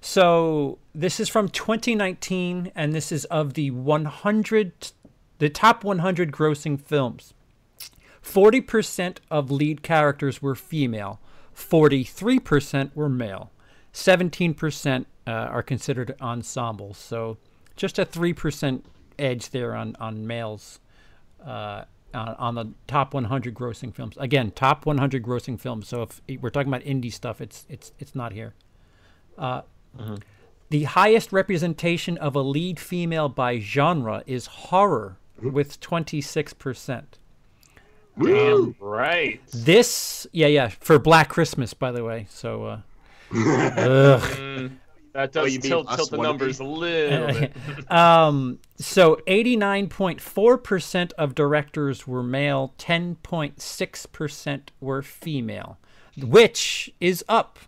So this is from 2019 and this is of the 100 the top 100 grossing films 40% of lead characters were female, 43% were male, 17% uh, are considered ensembles. So just a 3% edge there on, on males uh, on, on the top 100 grossing films. Again, top 100 grossing films. So if we're talking about indie stuff, it's, it's, it's not here. Uh, The highest representation of a lead female by genre is horror with 26%. Woo! Damn right. This, yeah, yeah, for Black Christmas, by the way. So, uh, ugh. Mm, that Oh, does you mean tilt, tilt the numbers a little bit. um, so 89.4% of directors were male, 10.6% were female, which is up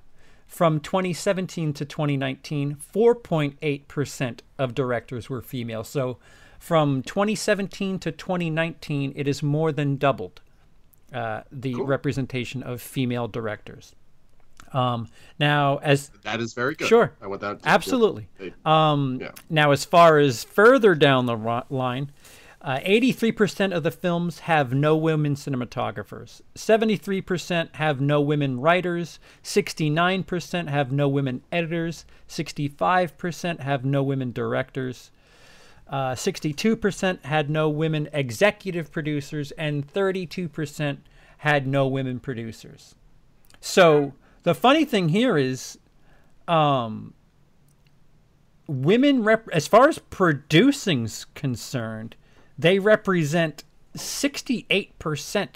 from 2017 to 2019. 4.8% of directors were female. So from 2017 to 2019, it is more than doubled uh, the representation of female directors. Um, now, as That is very good. Sure. I want that. Absolutely. Hey, Um, Yeah. Now, as far as further down the line, uh, 83% of the films have no women cinematographers. 73% have no women writers. 69% have no women editors. 65% have no women directors. Uh, 62% had no women executive producers, and 32% had no women producers. So the funny thing here is, um, women rep- as far as producing's concerned, they represent 68%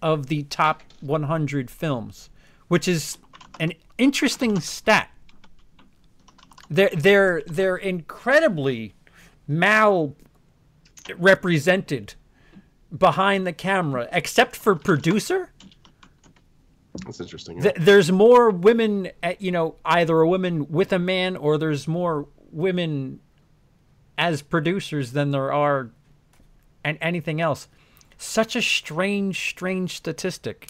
of the top 100 films, which is an interesting stat. They're they're they're incredibly mal represented behind the camera, except for producer. That's interesting. Th- there's more women, at, you know, either a woman with a man or there's more women as producers than there are and anything else. Such a strange, strange statistic.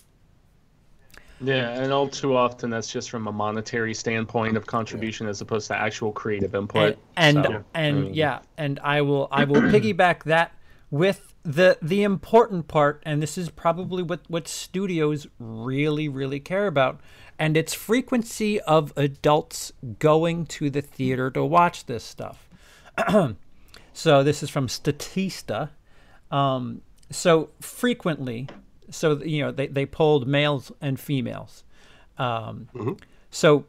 Yeah, and all too often that's just from a monetary standpoint of contribution as opposed to actual creative input. and and, So, and I mean, yeah, and I will I will piggyback that with the the important part, and this is probably what what studios really really care about, and it's frequency of adults going to the theater to watch this stuff. so this is from Statista. Um, so frequently, so you know they they polled males and females. Um, So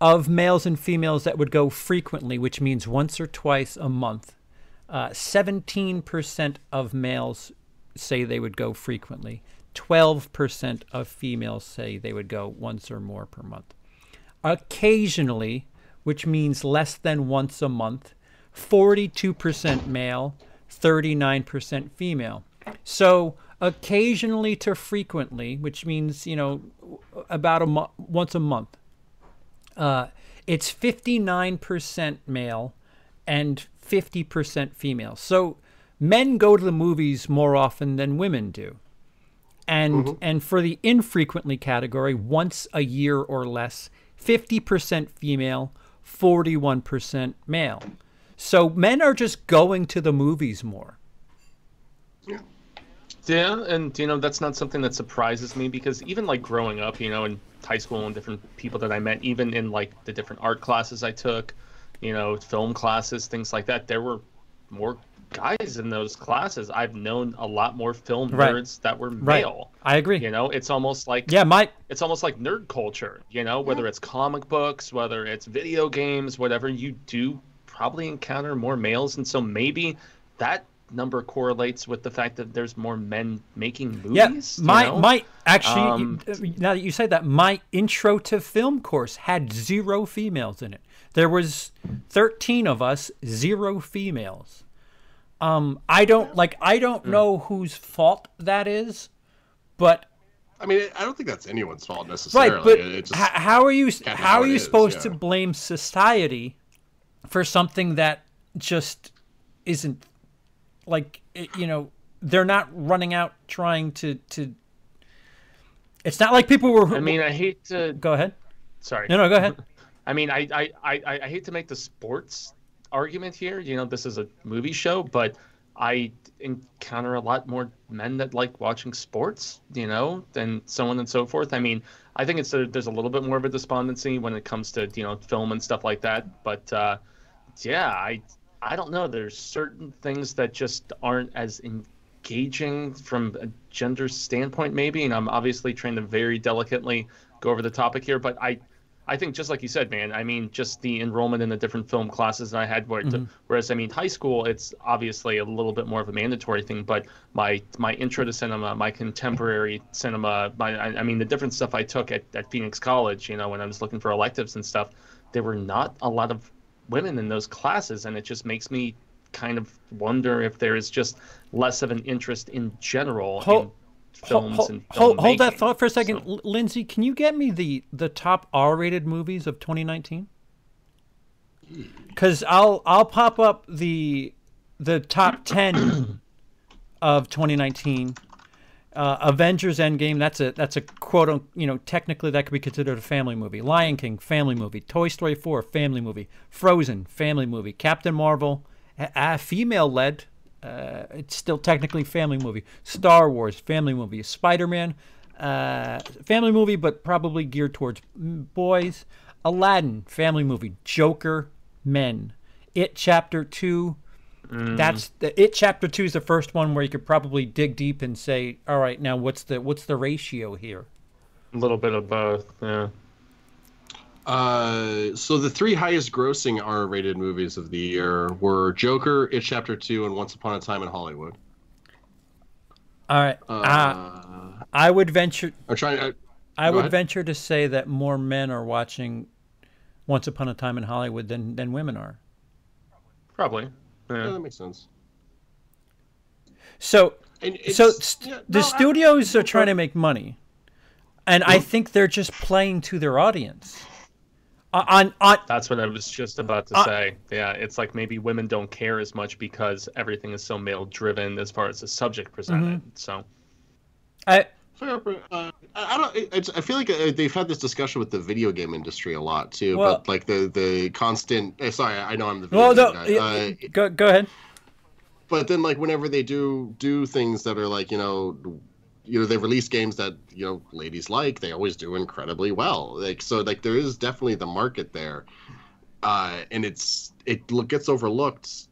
of males and females that would go frequently, which means once or twice a month, uh, 17% of males say they would go frequently. 12% of females say they would go once or more per month. Occasionally, which means less than once a month, 42% male, 39% female. So occasionally to frequently, which means, you know, about a mo- once a month, uh, it's 59% male and 50% female. So men go to the movies more often than women do. And and for the infrequently category, once a year or less, 50% female, 41% male. So men are just going to the movies more. Yeah, Yeah, and you know that's not something that surprises me because even like growing up, you know, in high school and different people that I met, even in like the different art classes I took, you know, film classes, things like that, there were more guys in those classes. I've known a lot more film Right. nerds that were male. Right. male. I agree. You know, it's almost like Yeah, my it's almost like nerd culture, you know, whether it's comic books, whether it's video games, whatever, you do probably encounter more males. And so maybe that number correlates with the fact that there's more men making yeah, movies. you my know? my actually Um, now that you say that, my intro to film course had zero females in it. There was 13 of us, zero females. Um I don't like I don't Hmm. know whose fault that is, but I mean, I don't think that's anyone's fault necessarily. right, but it just, h- how are you how how are it you is, supposed to blame society for something that just isn't like it- you know they're not running out trying to to it's not like people were I mean, I hate to. go ahead Sorry. no no go ahead I mean, I, I, I, I I hate to make the sports argument here. You know, this is a movie show, but I encounter a lot more men that like watching sports, you know, and so on and so forth. I mean, I think it's a, there's a little bit more of a despondency when it comes to you know film and stuff like that. But uh, yeah, I I don't know. There's certain things that just aren't as engaging from a gender standpoint, maybe. And I'm obviously trying to very delicately go over the topic here, but I I think just like you said, man. I mean, just the enrollment in the different film classes that I had. Where, mm-hmm. whereas I mean, high school, it's obviously a little bit more of a mandatory thing. But my my intro to cinema, my contemporary cinema, my I, I mean, the different stuff I took at, at Phoenix College. You know, when I was looking for electives and stuff, there were not a lot of women in those classes, and it just makes me kind of wonder if there is just less of an interest in general in films hold, and hold, hold that thought for a second. So- lindsey can you get me the the top r-rated movies of 2019 because i'll i'll pop up the the top 10 of 2019 uh, avengers endgame that's a that's a quote un- you know technically that could be considered a family movie. Lion king family movie. Toy story 4 family movie. Frozen family movie. Captain marvel a, a female led uh, it's still technically family movie. Star Wars family movie. Spider Man uh, family movie, but probably geared towards mm, boys. Aladdin family movie. Joker men. It Chapter Two. That's the It Chapter Two is the first one where you could probably dig deep and say, all right, now what's the what's the ratio here? a little bit of both. Yeah. Uh, so the three highest grossing R-rated movies of the year were Joker, It Chapter Two, and Once Upon a Time in Hollywood. All right, Uh, uh, I would venture. I'm trying. I, I would ahead. venture to say that more men are watching Once Upon a Time in Hollywood than than women are. Probably. yeah, Yeah. that makes sense. So so st- yeah, the no, I- studios are trying to make money, and I think they're just playing to their audience. Uh, on on That's what I was just about to Uh, say. Yeah, it's like maybe women don't care as much because everything is so male driven as far as the subject presented. Mm-hmm. So I, uh, I I don't. It's, I feel like uh, they've had this discussion with the video game industry a lot too. Well- but like the the constant. eh, sorry, I know I'm the. well, video no, game guy. Uh, go go ahead. but then like whenever they do do things that are like you know you know they release games that you know ladies like. They always do incredibly well. Like so like there is definitely the market there. Uh and it's it gets overlooked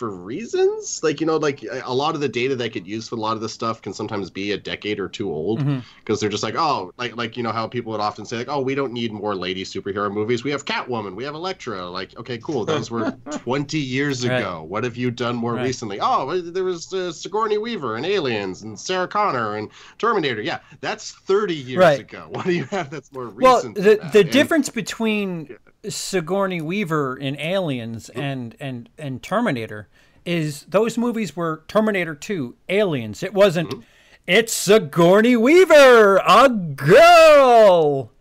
for reasons? Like you know like a lot of the data that get used for a lot of this stuff can sometimes be a decade or two old because they're just like oh like like you know how people would often say like oh we don't need more lady superhero movies. We have catwoman. We have elektra like okay cool. Those were 20 years Right. ago. What have you done more Right. recently? Oh there was uh, sigourney weaver and aliens and sarah connor and terminator. Yeah that's 30 years Right. ago. What do you have that's more Well, recent than the the And- difference between Sigourney Weaver in Aliens and and and Terminator is those movies were Terminator 2, Aliens. It wasn't mm-hmm. it's Sigourney Weaver, a girl.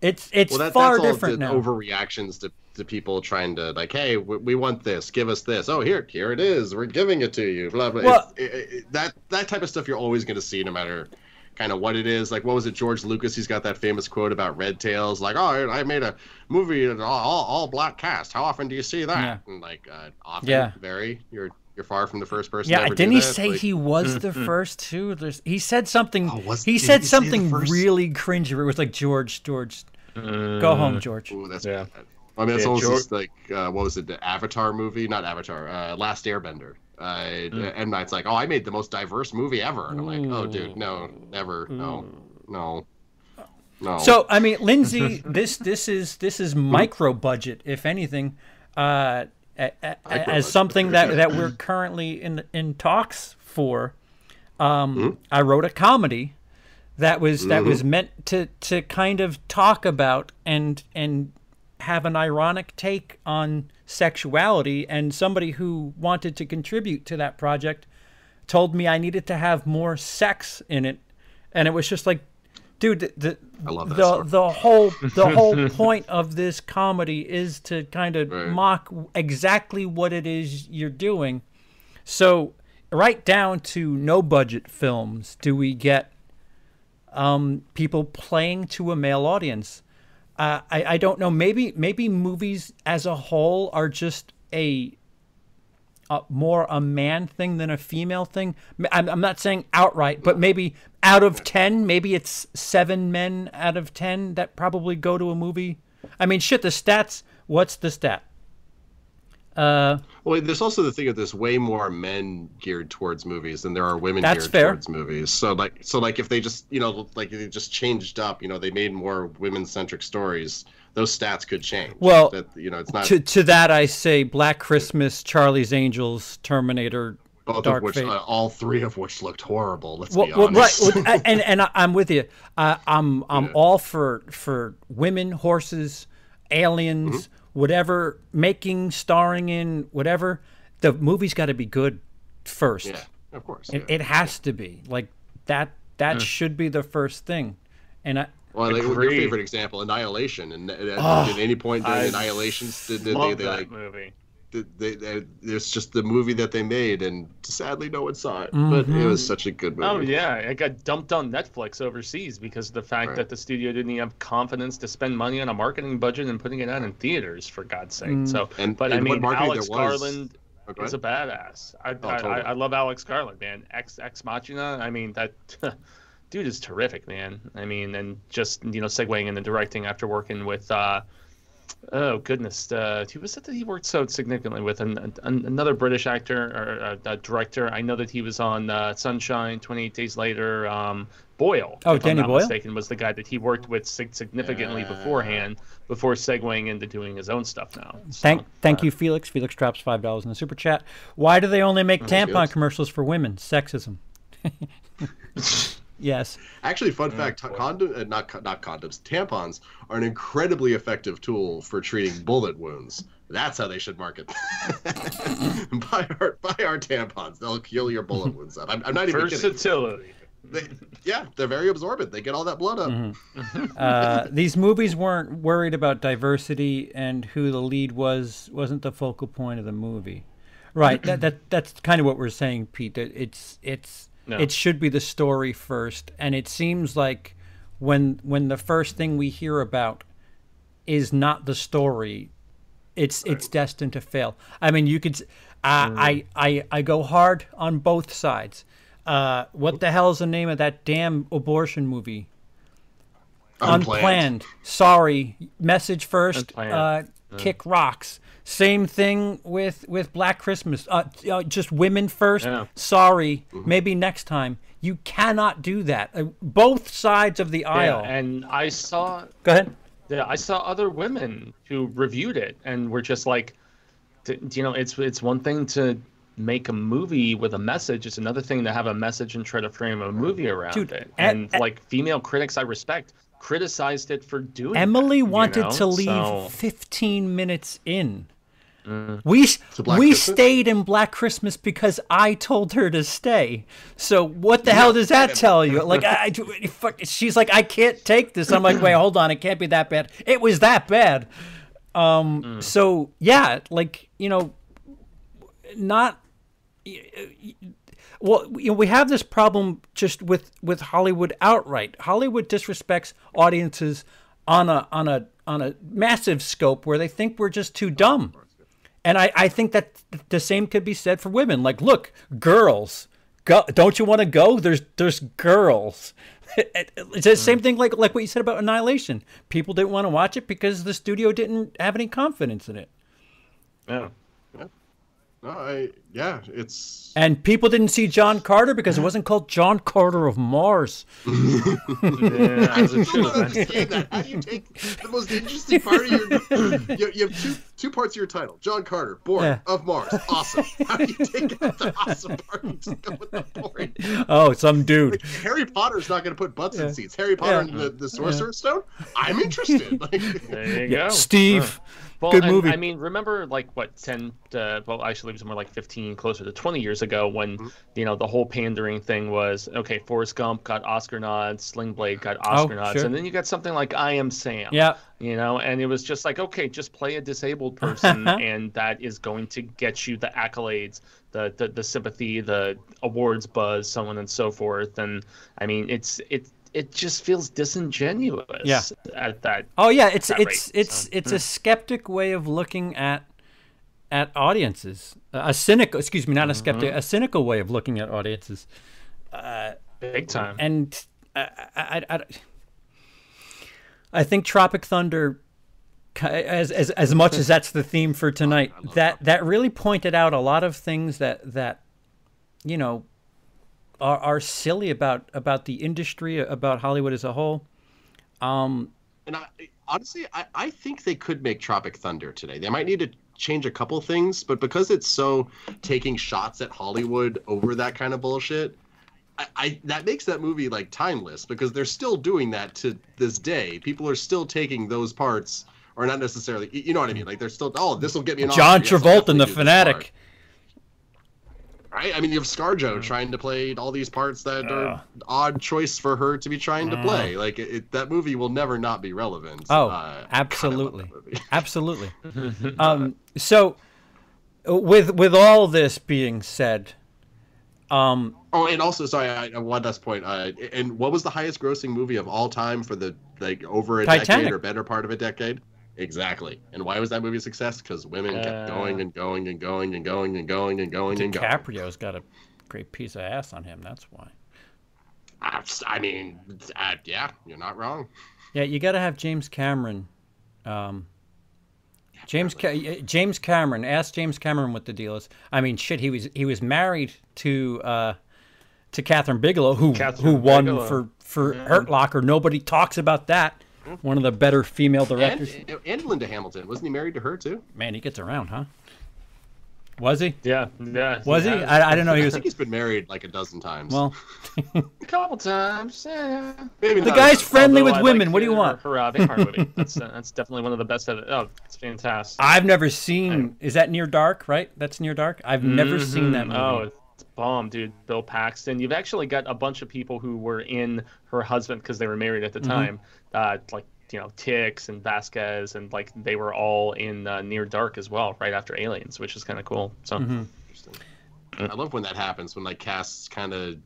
It's it's Well, that, far that's all different the now. overreactions to, to people trying to like, hey, we, we want this, give us this. Oh, here, here it is. We're giving it to you. Blah blah. Well- it- it- that that type of stuff you're always going to see, no matter kind of what it is. Like, what was it, George Lucas? He's got that famous quote about Red Tails, like, oh, I made a movie all, all, all black cast. How often do you see that? Yeah. And like, uh, often, Yeah. very. You're you're far from the first person. Yeah, to ever didn't do he that. say Like, he was the first too? There's, he said something. Oh, was- he said he something first? really cringy. It was like George, George, go home, George. Ooh, that's Yeah. bad. I mean, it's Yeah, almost George- like uh, what was it, the Avatar movie? Not Avatar, uh, Last Airbender. Uh, Mm. M Night's like, oh, I made the most diverse movie ever, and I'm like, oh, dude, no, never, no, no, no. So I mean, Lindsey, this this is this is micro budget, if anything, uh, a- a- as something that that we're currently in in talks for. Um, Hmm? I wrote a comedy that was that Mm-hmm. was meant to to kind of talk about and and have an ironic take on sexuality and somebody who wanted to contribute to that project told me I needed to have more sex in it and it was just like dude the the, I love the, the whole the whole point of this comedy is to kind of Right. mock exactly what it is you're doing so right down to no budget films do we get um, people playing to a male audience. Uh, I, I don't know. Maybe maybe movies as a whole are just a, a more a man thing than a female thing. I'm, I'm not saying outright, but maybe out of ten, maybe it's seven men out of ten that probably go to a movie. I mean, shit. The stats. What's the stat? Uh, well, there's also the thing of there's way more men geared towards movies than there are women geared fair. towards movies. So like, so like, if they just, you know, like if they just changed up, you know, they made more women-centric stories, those stats could change. Well, that you know, it's not to to that I say Black Christmas, Charlie's Angels, Terminator, both Dark of which, uh, all three of which looked horrible. Let's well, be right, honest. well, a- and and I- I'm with you. Uh, I'm I'm Yeah. all for for women, horses, aliens, Mm-hmm. Whatever, making, starring in, whatever. The movie's got to be good first. yeah, of course. It, yeah. it has to be like that. That hmm. should be the first thing. And I, Well, like, your favorite example, Annihilation, and at, at- Oh, at any point during I Annihilations, did, did they, Love they that like, movie. Did they, they, there's just the movie that they made, and sadly, no one saw it. But it was such a good movie. Oh yeah, it got dumped on Netflix overseas because of the fact Right. that the studio didn't have confidence to spend money on a marketing budget and putting it out in theaters for God's sake. So, And- but and I mean, marketing Alex there was- Garland Oh, go is a badass. I, I, totally. I, I love Alex Garland, man. Ex Ex Machina. I mean that dude is terrific, man. I mean, and just you know, segueing into directing after working with. uh Oh goodness, uh, who was it that he worked so significantly with? An, an, another British actor or uh, director. I know that he was on uh, Sunshine, Twenty Eight Days Later. Um, Boyle, Oh, if I'm not Boyle? mistaken, was the guy that he worked with significantly Yeah. beforehand, before segueing into doing his own stuff now. So, thank thank uh, you, Felix. Felix drops five dollars in the super chat. Why do they only make tampon good. commercials for women? Sexism. yes. Actually, fun fact: condom, uh, not not condoms, tampons are an incredibly effective tool for treating bullet wounds. That's how they should market. buy our buy our tampons; they'll heal your bullet wounds up. I'm, I'm not even kidding. Versatility. They, yeah, they're very absorbent. They get all that blood up. Mm-hmm. uh, these movies weren't worried about diversity and who the lead was wasn't the focal point of the movie right that, that that's kind of what we're saying pete that it's it's No. it should be the story first and it seems like when when the first thing we hear about is not the story it's it's destined to fail i mean you could uh, Mm. I, I i go hard on both sides uh, what the hell's the name of that damn abortion movie unplanned. Sorry, message first. Unplanned. Uh, Kick rocks. Same thing with with Black Christmas. Uh, uh, just women first. Yeah. Sorry, maybe next time. You cannot do that. Uh, both sides of the Yeah, aisle. and I saw Go ahead. Yeah, I saw other women who reviewed it and were just like, you know, it's it's one thing to make a movie with a message; it's another thing to have a message and try to frame a movie around Dude, it. And at- like female critics, I respect criticized it for doing. Emily that, you wanted know? to leave So, 15 minutes in. Mm. We we Christmas? stayed in Black Christmas because I told her to stay. So what the hell does that tell you? Like I, I- fuck, she's like I can't take this. I'm like wait hold on it can't be that bad. It was that bad. Um. Mm. So yeah, like you know, not well you know, we have this problem just with with hollywood outright hollywood disrespects audiences on a on a on a massive scope where they think we're just too dumb and i i think that the same could be said for women. Like look girls go don't you want to go? There's there's girls. It's the same thing like like what you said about annihilation. People didn't want to watch it because the studio didn't have any confidence in it. Yeah. No, I yeah, it's And people didn't see John Carter because it wasn't called John Carter of Mars. Yeah, as it should have been. How do you take the most interesting part of your? You, you have two two parts of your title. John Carter, born Yeah. of Mars, awesome. How do you take out the awesome part and just go with the boring? Oh, some dude. Like, Harry Potter's not going to put butts Yeah. in seats. Harry Potter Yeah. and the, the Sorcerer's Stone. I'm interested. Like, There you go. Steve. Well, Good and, movie. I mean, remember like what ten? Uh, well, actually, it was more like fifteen, closer to twenty years ago when Mm-hmm. you know the whole pandering thing was okay. Forrest Gump got Oscar nods, Sling Blade got Oscar nods, Oh, sure. and then you got something like I Am Sam. Yeah. You know, and it was just like okay, just play a disabled person, and that is going to get you the accolades, the, the the sympathy, the awards buzz, so on and so forth. And I mean, it's it it just feels disingenuous. Yeah. At that. Oh yeah, it's it's rate, it's so, it's a skeptic way of looking at at audiences. A cynical, excuse me, not a skeptic, mm-hmm. a cynical way of looking at audiences. Uh, Big time. And uh, I, I, I, I think Tropic Thunder, as as as much as that's the theme for tonight, that that really pointed out a lot of things that that you know are are silly about about the industry, about Hollywood as a whole. Um and I, honestly, I, I think they could make Tropic Thunder today. They might need to change a couple things, but because it's so taking shots at Hollywood over that kind of bullshit, I, I that makes that movie like timeless because they're still doing that to this day. People are still taking those parts, or not necessarily. you- know what I mean? Like they're still. Oh, this will get me an John Oscar. Yes, Travolta in definitely The Fanatic. Part. Right? I mean, you have ScarJo trying to play all these parts that are odd choice for her to be trying to play. Like it, it, that movie will never not be relevant. Oh, Uh, God, I love absolutely, absolutely. um, so, with with all this being said, um, Oh, and also, sorry, I, I- one last point. Uh, and what was the highest grossing movie of all time for the like over a Titanic. decade or better part of a decade? Exactly. And why was that movie a success? Because women Uh, kept going and going and going and going and going and going and going. DiCaprio's got a great piece of ass on him. That's why. I, I mean, uh, yeah, you're not wrong. Yeah, you got to have James Cameron. Um, James Ca- James Cameron. Ask James Cameron what the deal is. I mean, shit. He was he was married to uh, to Kathryn Bigelow, who Kathryn who won Bigelow. for for Hurt Locker. Nobody talks about that. One of the better female directors. and Linda Hamilton wasn't he married to her too? Man, he gets around, huh? Was he? Yeah, yeah. Was he? I, I didn't know He was. I think he's been married like a dozen times. Well, a couple times. Yeah. maybe the not guy's as- friendly Although with I women. like what do you want? Her uh, vampire movie. That's uh, that's definitely one of the best. Of it. Oh, it's fantastic. I've never seen. Is that Near Dark? Right? That's Near Dark. I've never seen that movie. Oh, it's bomb, dude. Bill Paxton. You've actually got a bunch of people who were in her husband because they were married at the Mm-hmm. time. Uh, like you know, Hicks and Vasquez, and like they were all in uh, Near Dark as well, right after Aliens, which is kind of cool. So. Mm-hmm. Interesting. I love when that happens when like casts kind of,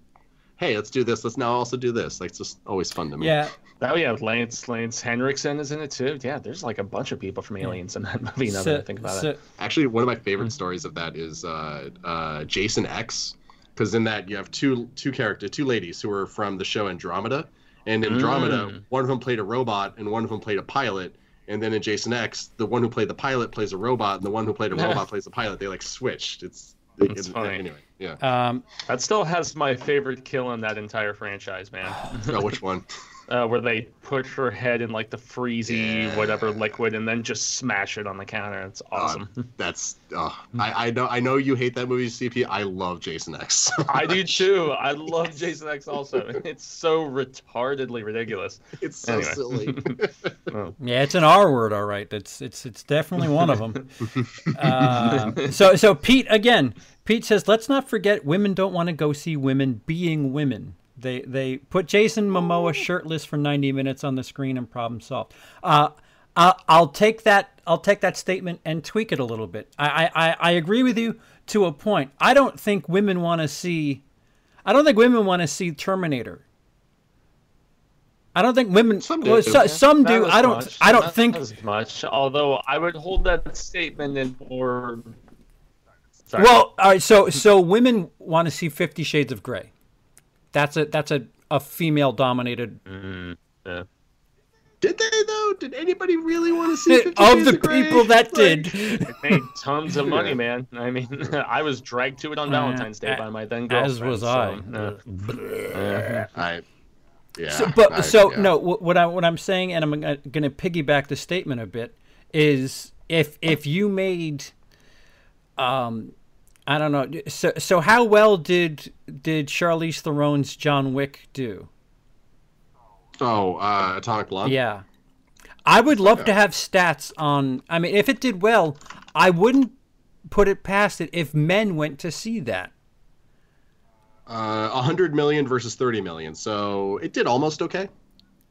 hey, let's do this. Let's now also do this. Like it's just always fun to me. yeah. Oh yeah, Lance Lance Henriksen is in it too. Yeah, there's like a bunch of people from Aliens in that movie. Now that I think about so- it. Actually, one of my favorite stories of that is uh, uh, Jason X, because in that you have two two character, two ladies who are from the show Andromeda, and in Andromeda, Mm. one of them played a robot and one of them played a pilot. And then in Jason X, the one who played the pilot plays a robot, and the one who played a robot plays a pilot. They like switched. It's, That's it- funny. Anyway, yeah. Um, That still has my favorite kill in that entire franchise, man. oh, which one? uh, where they put her head in like the freezy Yeah. whatever liquid and then just smash it on the counter. It's awesome. That's oh, I, I know I know you hate that movie, CP. I love Jason X. I do too. I love Jason X also. It's so retardedly ridiculous. it's so Anyway. silly. Yeah, it's an R word, all right. It's it's it's definitely one of them. uh, so so Pete again. Pete says, let's not forget women don't want to go see women being women. They they put Jason Momoa shirtless for 90 minutes on the screen and problem solved. Uh, I'll, I'll take that. I'll take that statement and tweak it a little bit. I I, I- I agree with you to a point. I don't think women want to see. I don't think women want to see Terminator. I don't think women. Some well, do. so, some Not do. I don't. much. I don't Not think. as much. Although I would hold that statement in more. Sorry. Well, all right. So so women want to see Fifty Shades of Grey. That's a that's a a female dominated. Mm, yeah. Did they though? Did anybody really want to see? Fifty Of Shades the Grey? people that Like, did, It made tons of money, man. I mean, I was dragged to it on Valentine's Day by my then girlfriend. as was I. no. Yeah. I, yeah. So, but I- so yeah. no, what I what I'm saying, and I'm going to piggyback the statement a bit, is if if you made, um, I don't know, so so how well did did Charlize Theron's John Wick do? Oh, uh, Atomic Blonde. Yeah. I would love to have stats on. I mean, if it did well, I wouldn't put it past it if men went to see that. Uh, 100 million versus 30 million. So it did almost okay.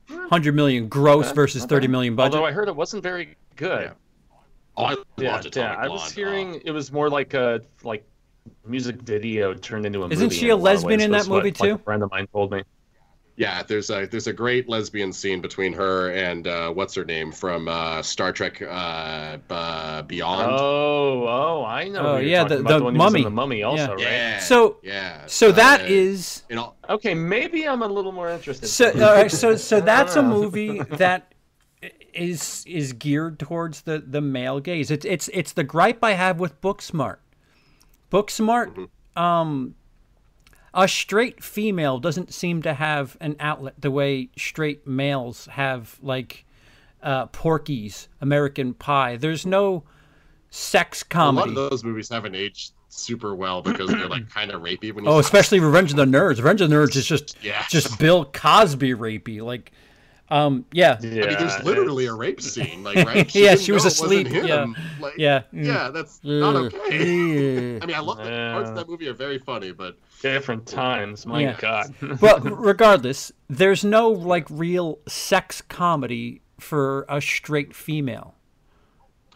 100 million gross versus 30 million budget. Although I heard it wasn't very good. Yeah. Oh, I Yeah, loved yeah. I was Blonde. hearing it was more like a like music video turned into a movie Isn't she in a lesbian in that was what, movie, like, too? a friend of mine told me. Yeah, there's a there's a great lesbian scene between her and uh, what's her name from uh, Star Trek uh, uh, Beyond. Oh, oh, I know. Oh, who you're yeah, talking the- about, the one who was in mummy. the mummy, also, right? yeah. So- yeah. So that uh, is you know Okay, maybe I'm a little more interested. so all right, so so that's a movie that is is geared towards the the male gaze. It's it's it's the gripe I have with Booksmart. Booksmart um a straight female doesn't seem to have an outlet the way straight males have like uh Porky's, American Pie. There's no sex a lot comedy. of those movies haven't aged super well because they're like kind of rapey when you Oh, especially Revenge of the Nerds. Revenge of the Nerds is just Yeah. just Bill Cosby rapey. Like, um, yeah, Yeah, I mean, there's literally a rape scene, like right? Yeah, she was know it wasn't asleep, yeah. like, yeah, yeah, that's not okay. Ugh. I mean, I love that parts of that movie are very funny, but different times. My Yeah. God. but regardless, there's no like real sex comedy for a straight female.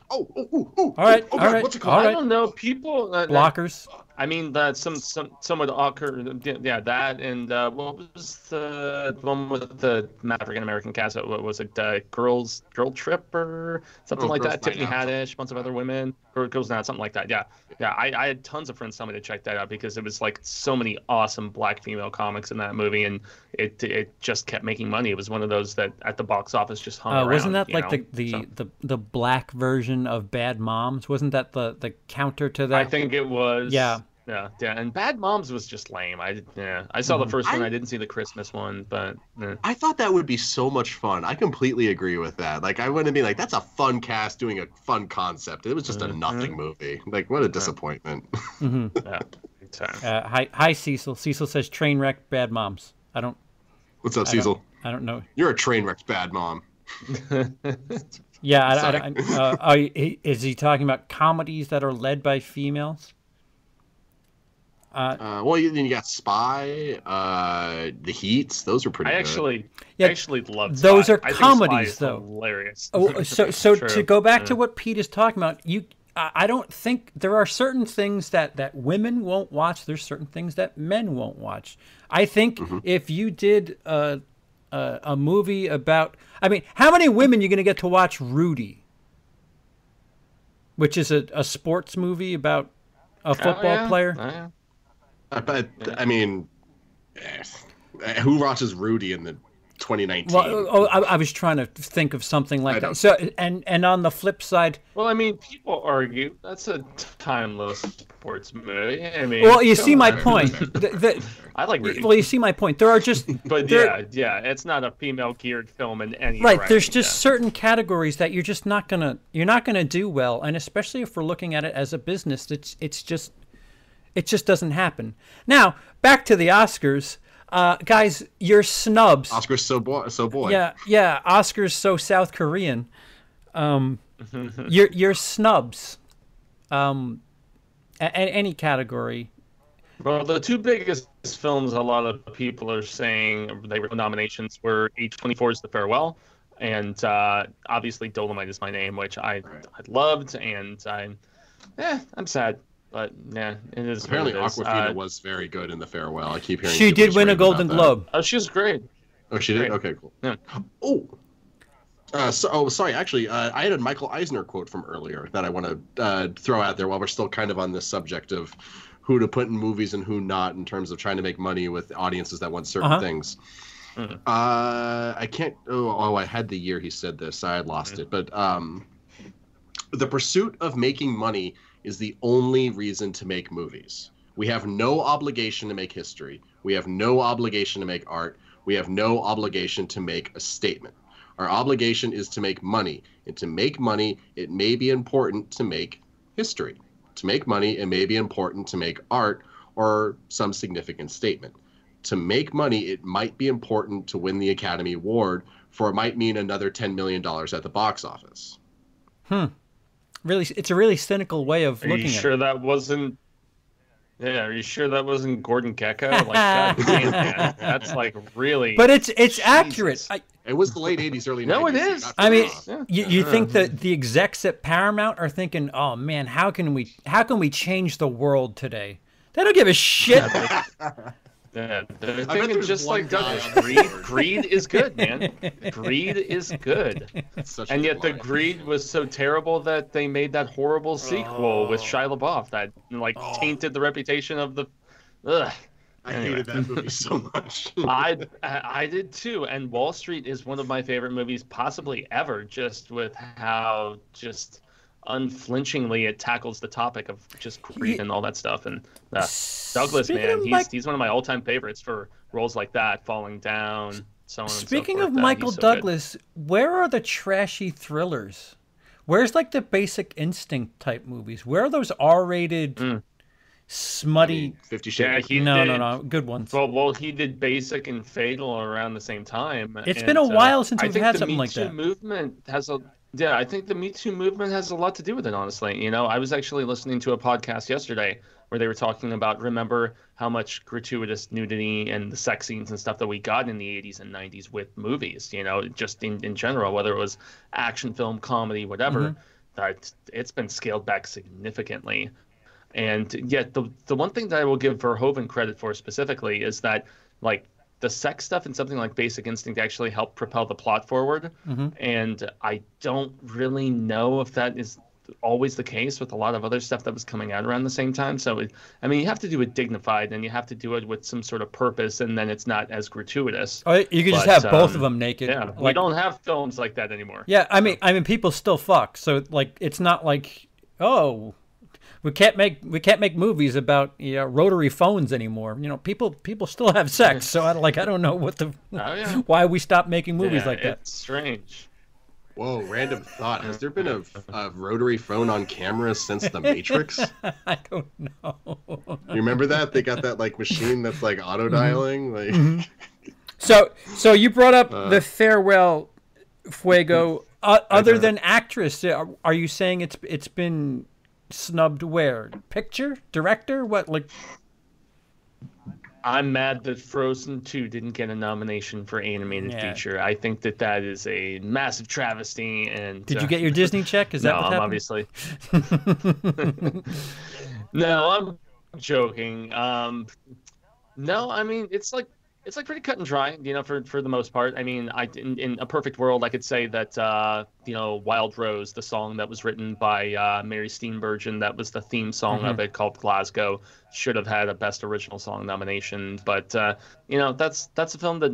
oh, oh, oh, oh All right, oh, all God, right, what's it called? I don't know. People. Uh, Blockers. I mean, that some some some would occur. Yeah, that and uh, what was the one with the African American cast? What was it? Uh, girls Girl Trip or something Oh, like that. Tiffany Out. Haddish, bunch of other women. Or Girls Night, something like that. Yeah, yeah. I, I had tons of friends tell me to check that out because it was like so many awesome black female comics in that movie, and it it just kept making money. It was one of those that at the box office just hung Uh, around. wasn't that like know? the the, So- the the black version of Bad Moms? Wasn't that the the counter to that? I think it was. Yeah. Yeah, yeah, and Bad Moms was just lame. I yeah, I saw Mm-hmm. the first one. I- I didn't see the Christmas one, but eh. I thought that would be so much fun. I completely agree with that. Like, I wouldn't be like, that's a fun cast doing a fun concept. It was just a Mhm. nothing movie. Like, what a disappointment. Mhm. yeah. Uh, hi, hi, Cecil. Cecil says train wreck, bad moms. I don't, What's up, I don't- Cecil? I don't know. You're a train wreck, bad mom. Yeah, I, I, I, uh, are is he talking about comedies that are led by females? Uh, Uh, well, you, then you got Spy, uh, The Heats. Those were pretty I good. actually, Yeah, actually loved. those Spy. are I think comedies, Spy though. Hilarious. oh, so so to go back to what Pete is talking about, you, I, I don't think there are certain things that that women won't watch. There's certain things that men won't watch. I think Mm-hmm. if you did a, a a movie about, I mean, how many women are you going to get to watch Rudy? Which is a, a sports movie about a Oh, football yeah. player. Oh, yeah. Uh, but I mean, eh, who watches Rudy in the 2019. Well, oh, I, I was trying to think of something like I that. know. So, and and on the flip side, Well, I mean, people argue that's a timeless sports movie. I mean, well, you come see my point. The- the- I like Rudy, well, you see my point. There are just but there- yeah, yeah, it's not a female geared film in any right. direction, There's just yeah. certain categories that you're just not gonna you're not gonna do well, and especially if we're looking at it as a business, it's it's just it just doesn't happen. Now back to the Oscars, uh, guys. You're snubs. Oscar's so boy, so boy. Yeah, yeah. Oscars so South Korean. Um, you're you're snubs. Um, a- a- any category. Well, the two biggest films a lot of people are saying they were nominations were A24's The Farewell and uh, obviously Dolomite is My Name, which I, I loved, and I'm, eh, I'm sad, but yeah, it is. Apparently, it is. Awkwafina Uh, was very good in the farewell. I keep hearing She did win a Golden. Globe. Oh, she was great. Oh, she did. Great. Okay, cool. Yeah. Oh. Uh, so, oh, sorry. Actually, uh, I had a Michael Eisner quote from earlier that I want to uh, throw out there while we're still kind of on this subject of who to put in movies and who not in terms of trying to make money with audiences that want certain Uh-huh. things. Mhm. Uh, I can't. Oh, oh, I had the year he said this. I had lost it. But um, the pursuit of making money is the only reason to make movies. We have no obligation to make history. We have no obligation to make art. We have no obligation to make a statement. Our obligation is to make money. And to make money, it may be important to make history. To make money, it may be important to make art or some significant statement. To make money, it might be important to win the Academy Award, for it might mean another $10 million at the box office. Hmm. Really, it's a really cynical way of Are looking you at sure it. that wasn't? Yeah, are you sure that wasn't Gordon Gekko? Like, God damn, man, that's like really. But it's it's accurate. I, It was the late 80s, early 90s. No, it you're is. not I mean. Yeah. you, you think that the execs at Paramount are thinking, "Oh man, how can we how can we change the world today?" They don't give a shit. Yeah, they're thinking just like Douglas. Greed, greed is good, man. Greed is good. And yet the greed was so terrible that they made that horrible sequel with Shia LaBeouf that like tainted the reputation of the. Ugh. I Anyway. hated that movie so much. I I did too, and Wall Street is one of my favorite movies, possibly ever. Just with how just unflinchingly it tackles the topic of just greed Ye- and all that stuff. And uh, Douglas, Speaking man, he's Mike- he's one of my all-time favorites for roles like that, falling down, so on. and so Speaking forth. of Uh, Michael he's so good. Douglas, where are the trashy thrillers? Where's like the basic instinct type movies? Where are those R-rated, Mm. smutty? Fifty Yeah, Shades. he no, did, no, no, good ones. Well, well, he did Basic and Fatal around the same time. It's and, been a uh, while since we've think had the something Me like Too that. Movement has a yeah. I think the Me Too movement has a lot to do with it. Honestly, you know, I was actually listening to a podcast yesterday where they were talking about remember how much gratuitous nudity and the sex scenes and stuff that we got in the 80s and 90s with movies. You know, just in in general, whether it was action film, comedy, whatever. Mm-hmm. That it's been scaled back significantly. And yet, the the one thing that I will give Verhoeven credit for specifically is that, like, the sex stuff and something like Basic Instinct actually helped propel the plot forward. Mm-hmm. And I don't really know if that is always the case with a lot of other stuff that was coming out around the same time. So, it, I mean, you have to do it dignified and you have to do it with some sort of purpose, and then it's not as gratuitous. Oh, you could just have both of um, them naked. Yeah, we don't have films like that anymore. Yeah, I mean, I mean, people still fuck. So like, it's not like, oh, we can't make we can't make movies about you know, rotary phones anymore. You know, people people still have sex. So I like I don't know what the Oh, yeah. why we stopped making movies Yeah, like that. It's strange. Whoa, random thought. Has there been a, a rotary phone on camera since The Matrix? You I don't know. You remember that? They got that like machine that's like auto dialing. Like Mm-hmm. So so you brought up Uh. the farewell, Fuego. Uh, other than actress, uh, are you saying it's it's been snubbed where? Picture, director, what like? I'm mad that Frozen 2 didn't get a nomination for animated Yeah. feature. I think that that is a massive travesty. And Did uh, you get your Disney check? Is that no, what I'm obviously. no, I'm joking. Um, no, I mean it's like it's like pretty cut and dry, you know, for for the most part. I mean, I in, in a perfect world, I could say that uh, you know, Wild Rose, the song that was written by uh, Mary Steenburgen, that was the theme song of it called Glasgow, should have had a Best Original Song nomination. But uh, you know, that's that's a film that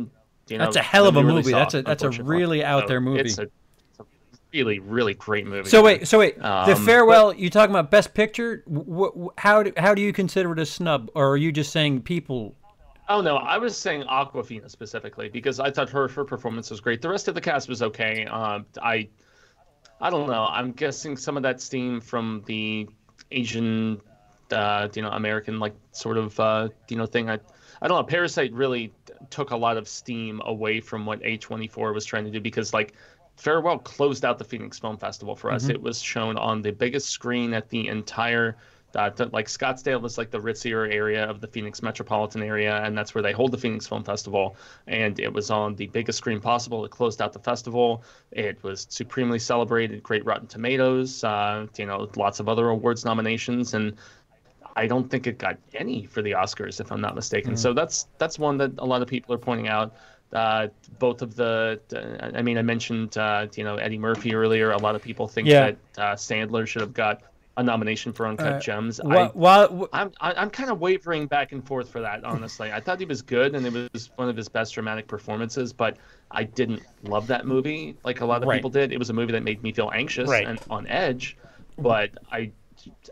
You know, That's a hell of a really movie. saw, That's a- that's a really out So there movie. It's a, it's a really really great movie. So wait, so wait, the Um, farewell. You talking about best picture? Wh- wh- how do, how do you consider it a snub, or are you just saying people? Oh no, I was saying Awkwafina specifically because I thought her her performance was great. The rest of the cast was okay. Um, I, I don't know. I'm guessing some of that steam from the Asian, uh, you know, American like sort of uh, you know thing. I, I don't know. Parasite really took a lot of steam away from what A24 was trying to do because like. Farewell closed out the Phoenix Film Festival for us. It was shown on the biggest screen at the entire uh, th- like Scottsdale is like the ritzier area of the Phoenix metropolitan area, and that's where they hold the Phoenix Film Festival. And it was on the biggest screen possible. It closed out the festival. It was supremely celebrated. Great Rotten Tomatoes. Uh, you know, lots of other awards nominations, and I don't think it got any for the Oscars, if I'm not mistaken. So that's that's one that a lot of people are pointing out. Uh, both of the, I mean, I mentioned uh, you know Eddie Murphy earlier. A lot of people think Yeah. that uh, Sandler should have got a nomination for Uncut Uh, Gems. I, While, while, I'm I- I'm kind of wavering back and forth for that. Honestly, I thought he was good and it was one of his best dramatic performances, but I didn't love that movie like a lot of Right. people did. It was a movie that made me feel anxious Right. and on edge, but I.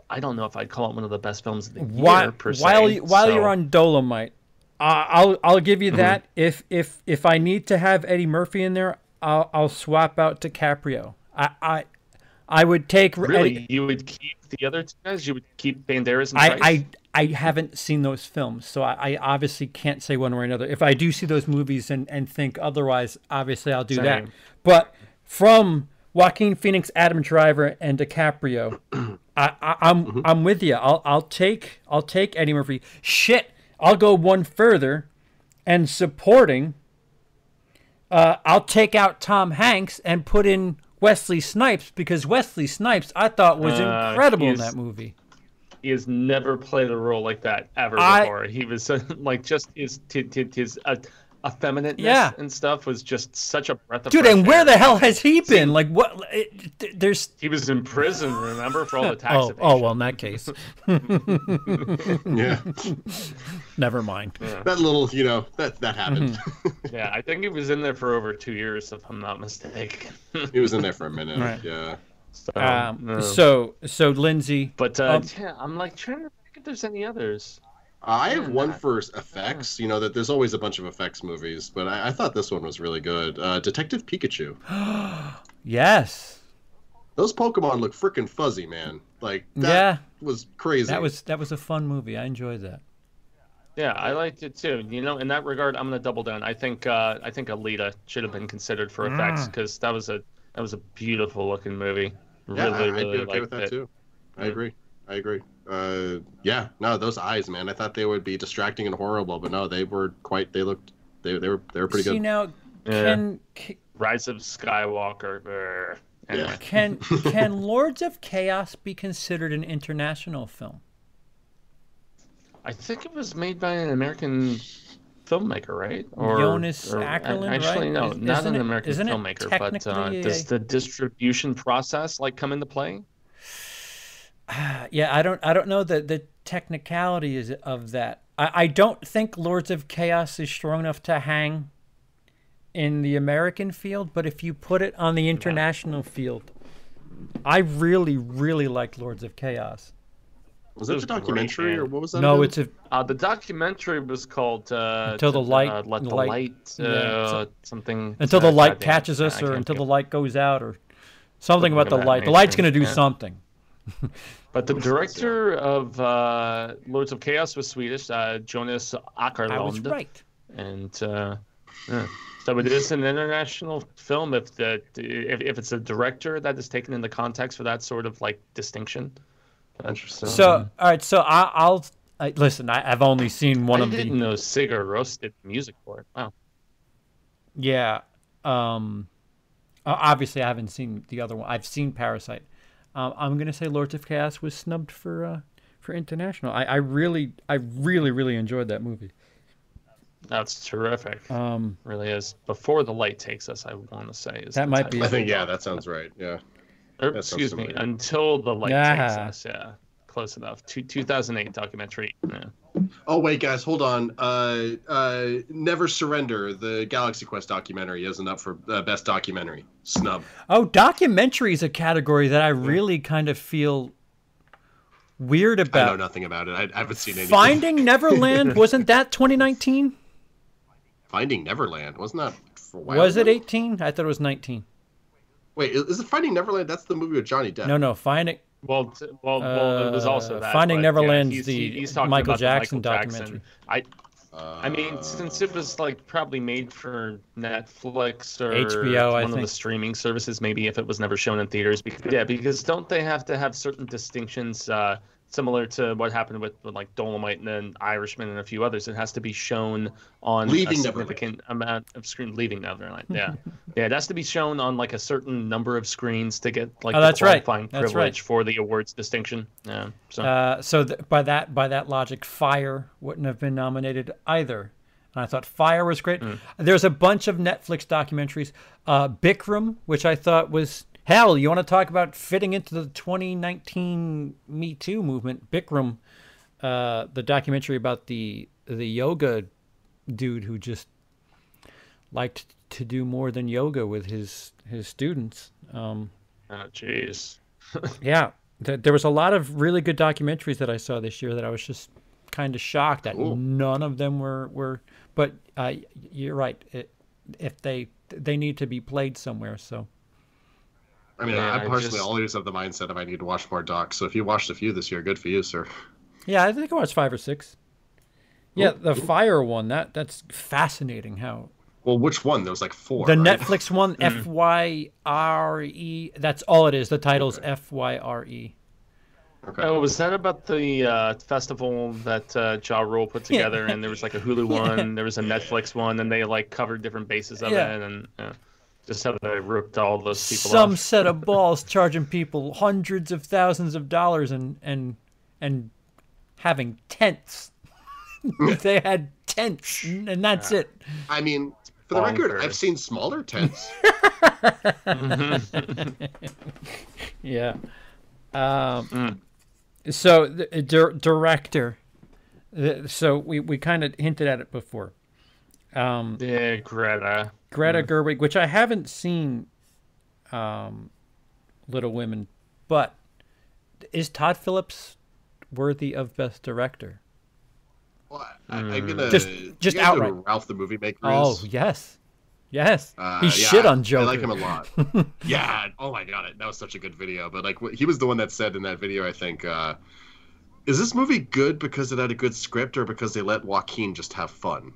I don't know if I'd call it one of the best films of the year while, per se. while, you- while so- you're on Dolomite, uh, I'll I'll give you that. If if if I need to have Eddie Murphy in there, I'll I'll swap out DiCaprio. I I, I would take really, Eddie- you would keep the other two guys. You would keep Banderas and I, Pryce? I I haven't seen those films, so I, I obviously can't say one way or another. If I do see those movies and, and think otherwise, obviously I'll do that. But from Joaquin Phoenix, Adam Driver, and DiCaprio, I, I, I'm Mm-hmm. I'm with you. I'll I'll take I'll take Eddie Murphy. Shit, I'll go one further, and supporting. Uh, I'll take out Tom Hanks and put in Wesley Snipes because Wesley Snipes I thought was Uh, incredible in that movie. he has never played a role like that ever I- before. He was like just his his, his uh, effeminateness Yeah. and stuff was just such a breath of Dude, and where air. the hell has he been? Like, what? It, there's. He was in prison, remember, for all the tax Oh, evasion. oh, well, in that case, Yeah, never mind. that little, you know, that that happened. Mm-hmm. Yeah, I think he was in there for over two years, if I'm not mistaken. he was in there for a minute. Right. Yeah. so, Um, no. so, so Lindsey, but uh, um, yeah, I'm like trying to think if there's any others. I have one not- for effects. You know that there's always a bunch of effects movies, but I, I thought this one was really good. Uh, Detective Pikachu. yes, Those Pokemon look freaking fuzzy, man. Like that yeah, was crazy. that was that was a fun movie. I enjoyed that. Yeah, I liked it too. You know, in that regard, I'm gonna double down. I think uh, I think Alita should have been considered for effects Mm. because that was a that was a beautiful looking movie. yeah, Really, I, I'd really be okay with that it. too. I Yeah. agree. I agree. Uh, yeah, no, those eyes, man. I thought they would be distracting and horrible, but no, they were quite. They looked. They, they were. They were pretty See good. now, Yeah. can ca- Rise of Skywalker. brr. Anyway, Yeah. can can Lords of Chaos be considered an international film? I think it was made by an American filmmaker, right? Jonas or- Åkerlund, Actually, right? no, Is- not isn't an American it filmmaker. But uh, technically does the distribution process like come into play? Yeah, I don't I don't know the the technicality is of that. I, I don't think Lords of Chaos is strong enough to hang in the American field, but if you put it on the international field, I really really like Lords of Chaos. Was It that was the documentary great, or what was that? No, again? it's a Uh, the documentary was called uh, Until the Light- uh, Let the the Light- Light, uh, yeah, so- something. until the uh, light catches us or until the light goes out or something about the of that light. The light's going to do yeah. something. But the director of uh, Lords of Chaos was Swedish, uh, Jonas Åkerlund. I was right. and uh, yeah. so it is an international film if the if, if it's a director that is taken into context for that sort of like distinction. Interesting. So, all right, so I, I'll I, listen. I, I've only seen one I of the didn't know Sigur Rós did music for it. Wow. Yeah. Um, obviously, I haven't seen the other one. I've seen Parasite. Um, I'm gonna say Lords of Chaos was snubbed for uh, for international. I, I really, I really, really enjoyed that movie. That's terrific. Um, really is. Before the light takes us, I want to say is That might be. I think yeah, that sounds right. Yeah. Or, excuse me, until the light takes Yeah. us. Yeah, close enough. Two, 2008 documentary. Yeah. Oh wait, guys, hold on. Uh, uh, Never Surrender, the Galaxy Quest documentary, isn't up for uh, best documentary. Snub. Oh, documentary is a category that I really kind of feel weird about. I know nothing about it. I, I haven't seen anything. Finding Neverland wasn't that 2019? Finding Neverland wasn't that for a while? Was it 18? I thought it was 19. Wait, is, is it Finding Neverland? That's the movie with Johnny Depp. No, no, Finding Well, t- well, well, it was also Uh, that. Finding but, Neverland's he's, the he's Michael about the Jackson Michael documentary. I, Uh, I mean, since it was like probably made for Netflix or HBO, I one of the streaming services, maybe if it was never shown in theaters. Because, yeah, because don't they have to have certain distinctions, uh, similar to what happened with, with like Dolomite and then Irishman and a few others? It has to be shown on Leaving a Neverland. significant amount of screen. Leaving Neverland, yeah, yeah, it has to be shown on like a certain number of screens to get like Oh, the that's right. qualifying That's privilege right. for the awards distinction. Yeah, so. Uh, so th- by that by that logic, Fire wouldn't have been nominated either. And I thought Fire was great. There's a bunch of Netflix documentaries. Uh, Bikram, which I thought was hell. You want to talk about fitting into the 2019 Me Too movement? Bikram, uh, the documentary about the the yoga dude who just liked to do more than yoga with his his students. Um, Oh, jeez. yeah, th- there was a lot of really good documentaries that I saw this year that I was just kind of shocked that Cool. none of them were were. But uh, you're right. It, if they they need to be played somewhere, so I mean, Yeah, I I personally just- always have the mindset of I need to watch more docs. So if you watched a few this year, good for you, sir. yeah, I think I watched five or six. Yeah, the fire one that that's fascinating. How Well, which one? There was like four. the right? Netflix one F Y R E. That's all it is. The title's F Y R E. Okay. Oh, was that about the uh, festival that uh, Ja Rule put together? Yeah. And there was like a Hulu one, there was a Netflix one, and they like covered different bases of Yeah. it, and uh, just how they ripped all those people some off. set of balls charging people hundreds of thousands of dollars and and and having tents. they had tents, and that's it. I mean, for the record, I've seen smaller tents. Yeah. Um, Mm. So the uh, dir- director. the- So we we kind of hinted at it before. Um, Yeah, Greta. Greta Gerwig, which I haven't seen, um, Little Women, but is Todd Phillips worthy of Best Director? Well, I, I'm gonna Just- you just know outright. Ralph the movie maker Oh yes, yes. Uh, he yeah, shit on Joker. I like him a lot. yeah. Oh my god, it that was such a good video. But like, he was the one that said in that video, I think, uh, is this movie good because it had a good script or because they let Joaquin just have fun?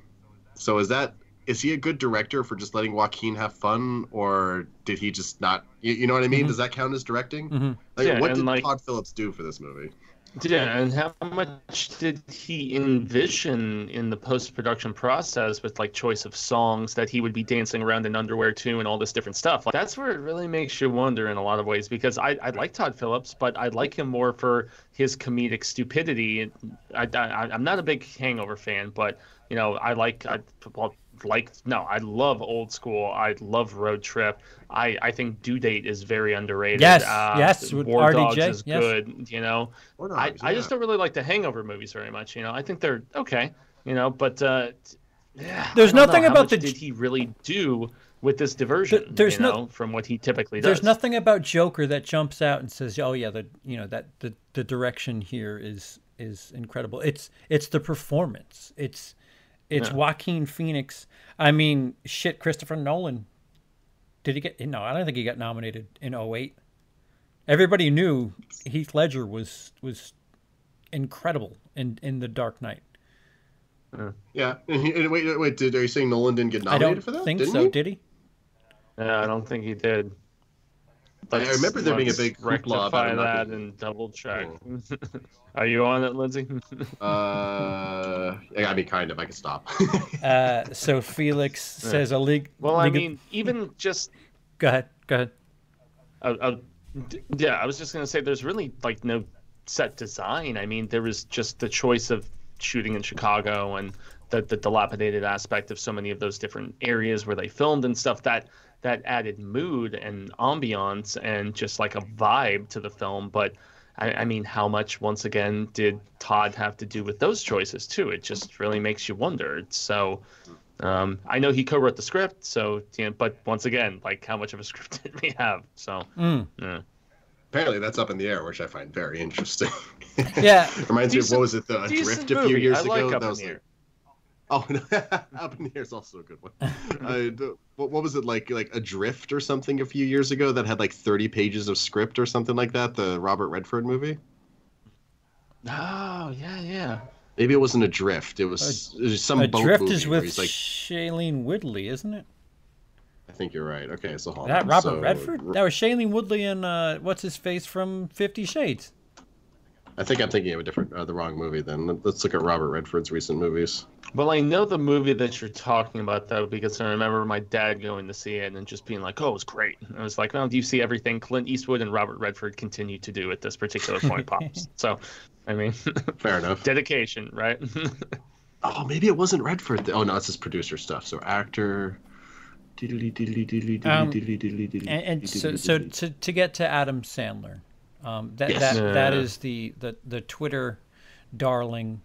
So is that is he a good director for just letting Joaquin have fun, or did he just not? You, you know what I mean? Does that count as directing? Mhm. Like, Yeah, what did like- Todd Phillips do for this movie? Yeah, and how much did he envision in the post production process with like choice of songs that he would be dancing around in underwear to and all this different stuff? Like that's where it really makes you wonder in a lot of ways because I, I like Todd Phillips, but I like him more for his comedic stupidity. I, I, I'm not a big Hangover fan, but you know I like I well, like no I love Old School. I love Road Trip. I, I think Due Date is very underrated. Yes, Uh, yes, with War Dogs is yes. good. You know. Or I, not, I just don't really like the Hangover movies very much. You know, I think they're okay. You know, but uh, yeah, There's I don't know, nothing about the- did he really do with this diversion? there's you no- from what he typically does. There's nothing about Joker that jumps out and says, "Oh yeah, the you know that the the direction here is is incredible." It's it's the performance. It's it's Yeah. Joaquin Phoenix. I mean, shit, Christopher Nolan. Did he get? No, I don't think he got nominated in 08. Everybody knew Heath Ledger was was incredible in in The Dark Knight. Yeah. And he, and wait, wait. Did, are you saying Nolan didn't get I nominated don't for that? think Didn't so. he? Did he? Yeah, I don't think he did. I remember there being a let's big hoopla about rectify that being- and double check. Are you on it, Lindsey? Uh, yeah, I mean, kind of. I can stop. Uh, so Felix says a league. well, I league of- mean, even just go ahead. Go ahead. uh, uh, yeah, I was just gonna say there's really like no set design. I mean, there was just the choice of shooting in Chicago and the, the dilapidated aspect of so many of those different areas where they filmed and stuff that that added mood and ambiance and just like a vibe to the film. But I, I mean, how much once again did Todd have to do with those choices too? It just really makes you wonder. So. Um, I know he co-wrote the script, so yeah, but once again, like how much of a script did we have? So Mm. yeah. Apparently, that's up in the air, which I find very interesting. Yeah. Reminds me of what was it, the Drift a few movie. years I like ago? Up that in was the like, Air. Oh, no, Up in the Air is also a good one. uh, what, what was it like, like Adrift or something a few years ago that had like 30 pages of script or something like that? The Robert Redford movie. Oh yeah, yeah. Maybe it wasn't Adrift. It was, it was some boat Adrift movie is with like. Shailene Woodley, isn't it? I think you're right. Okay, so hold That on. Robert So, Redford? That was Shailene Woodley and uh, what's his face from Fifty Shades. I think I'm thinking of a different, uh, the wrong movie. Then Let- let's look at Robert Redford's recent movies. Well, I know the movie that you're talking about though, because I remember my dad going to see it and just being like, "Oh, it was great." I was like, "Well, do you see everything Clint Eastwood and Robert Redford continue to do at this particular point, pops?" So, I mean, Fair enough. dedication, right? Oh, maybe it wasn't Redford. th- Oh no, it's his producer stuff. So actor. Um, And, and so, so to, to get to Adam Sandler, um, that Yes. that, that Yeah. the, the, the Twitter darling,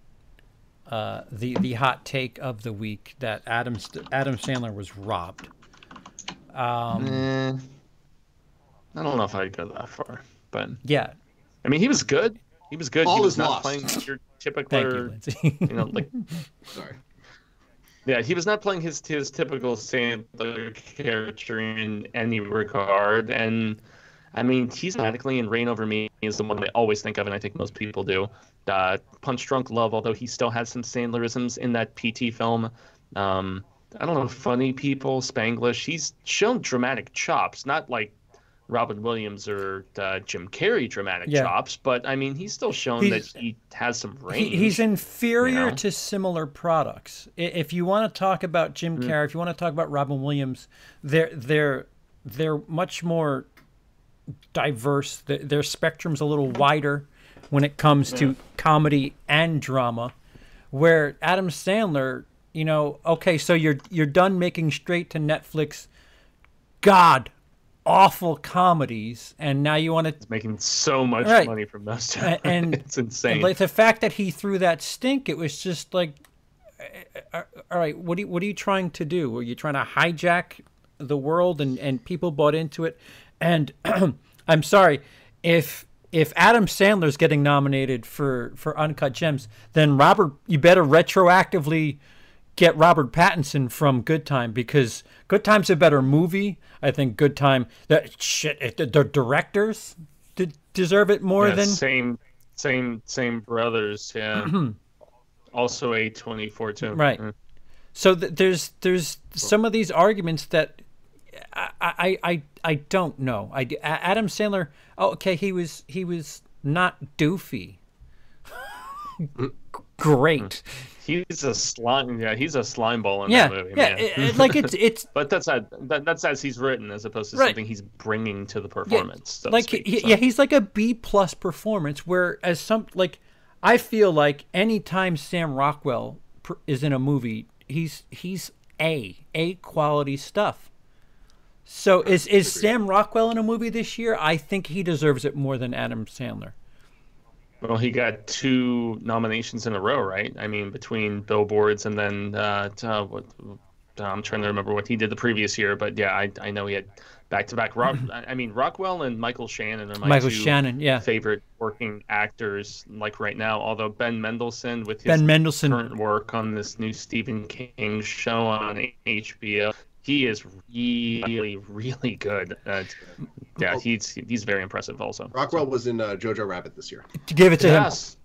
uh, the the hot take of the week that Adam Adam Sandler was robbed. Um, Eh, I don't know if I'd go that far, but yeah, I mean, he was good. He was good. All he was is not lost. playing your typical, thank you, Lindsey. you know, like Sorry. Yeah, he was not playing his his typical Sandler character in any regard, and I mean, he's automatically in Reign Over Me is the one I always think of, and I think most people do. Uh, Punch Drunk Love, although he still has some Sandlerisms in that PT film. Um, I don't know, Funny People, Spanglish. He's shown dramatic chops, not like Robin Williams or uh, Jim Carrey dramatic Yeah. chops, but I mean, he's still shown He's- that he has some range. He, he's inferior you know? to similar products. If you want to talk about Jim Mm. Carrey, if you want to talk about Robin Williams, they're they're they're much more diverse. Their, their spectrum's a little wider when it comes to mm. comedy and drama. Where Adam Sandler, you know, okay, so you're you're done making straight to Netflix, god awful comedies, and now you want to making so much Right. money from those two. A- and- it's insane. And like the fact that he threw that stink, it was just like, all right, what are you, what are you trying to do? Were you trying to hijack the world and and people bought into it? And I'm sorry if if Adam Sandler's getting nominated for for Uncut Gems, then Robert, you better retroactively get Robert Pattinson from Good Time because Good Time's a better movie. I think Good Time that shit it- the, the directors d- deserve it more Yeah, than same, same, same brothers. Yeah. also a twenty four too. Right. Mm. So th- there's there's some of these arguments that I I I, I don't know. I Adam Sandler. Oh, okay, he was he was not doofy. Great. He's a slime. Yeah, he's a slime ball in Yeah, that movie. yeah. it- like it's it's but that's a, that, that's as he's written, as opposed to Right. something he's bringing to the yeah, performance. so like speak, he- so. yeah, he's like a B plus performance. Whereas some like I feel like anytime Sam Rockwell pr- is in a movie, he's he's A A quality stuff. So is is Sam Rockwell in a movie this year? I think he deserves it more than Adam Sandler. Well, he got two nominations in a row, right? I mean, between billboards and then uh, uh, what? I'm trying to remember what he did the previous year, but yeah, I, I know he had back to back. I mean, Rockwell and Michael Shannon are my Michael two Shannon, yeah. favorite working actors like right now. Although Ben Mendelsohn with his Ben Mendelsohn. current work on this new Stephen King show on HBO, he is really really good. Uh, yeah, he's he's very impressive also. Rockwell was in uh, Jojo Rabbit this year. Give it to him. Yes.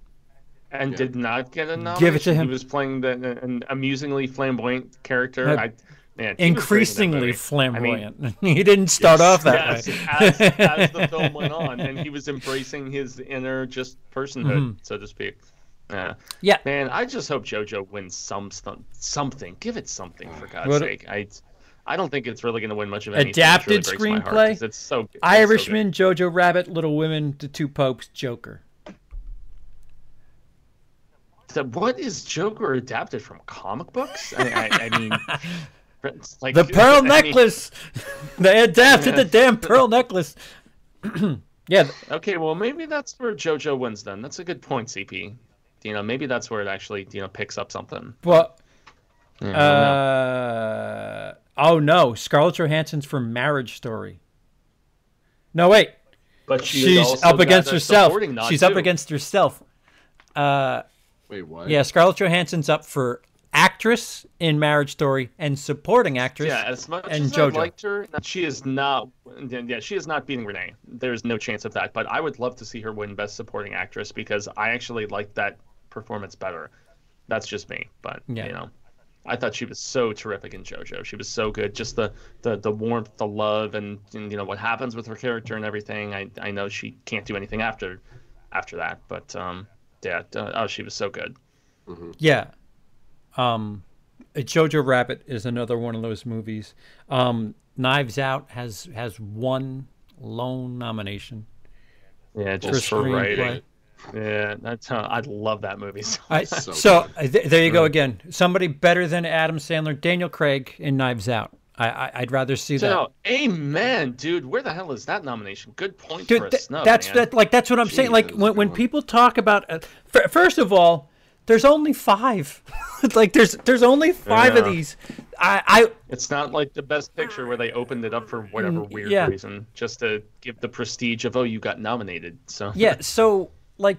And Yeah. did not get a nomination. Give it to him. He was playing the, an amusingly flamboyant character. Uh, I, man, he was great in that Increasingly flamboyant. he didn't start off that yes, way. as, as the film went on, and he was embracing his inner just personhood, Mm-hmm. so to speak. Yeah, yeah. man, I just hope JoJo wins some st- something. Give it something for God's What- sake. I, I don't think it's really going to win much of anything. Adapted really breaks my heart, screenplay? It's so good. It's so. Irishman, Jojo Rabbit, Little Women, The Two Popes, Joker. So what is Joker adapted from comic books? I, I, I mean, like The pearl I mean, necklace. they adapted the damn pearl necklace. Yeah, Okay, well maybe that's where JoJo wins then. That's a good point, CP. You know, maybe that's where it actually you know picks up something. well, Yeah, I don't know. uh, oh no, Scarlett Johansson's for Marriage Story. No, wait, but she she's up against herself. supporting nod, She's up against herself. Uh, Wait, what? yeah, Scarlett Johansson's up for actress in Marriage Story and supporting actress. Yeah, as much and as JoJo. I liked her, she is not. Yeah, she is not beating Renee. There's no chance of that. But I would love to see her win Best Supporting Actress because I actually like that performance better. That's just me, but Yeah. you know, I thought she was so terrific in JoJo. She was so good. Just the the, the warmth, the love, and, and you know what happens with her character and everything. I I know she can't do anything after after that, but um, yeah, uh, oh, she was so good. Yeah. Um, Jojo Rabbit is another one of those movies. Um, Knives Out has has one lone nomination. Yeah, just For for, screenplay. writing. Yeah, that's uh, I love that movie. So I, So so uh, th- there you go again. Somebody better than Adam Sandler, Daniel Craig in Knives Out. I, I I'd rather see that. Amen, dude. Where the hell is that nomination? Good point for Dude, a th- snub, that's man. that like that's what I'm saying. Like when when God. people talk about, uh, f- first of all, there's only five. like there's there's only five of these. I I It's not like the best picture where they opened it up for whatever weird yeah. reason, just to give the prestige of oh, you got nominated. So yeah so like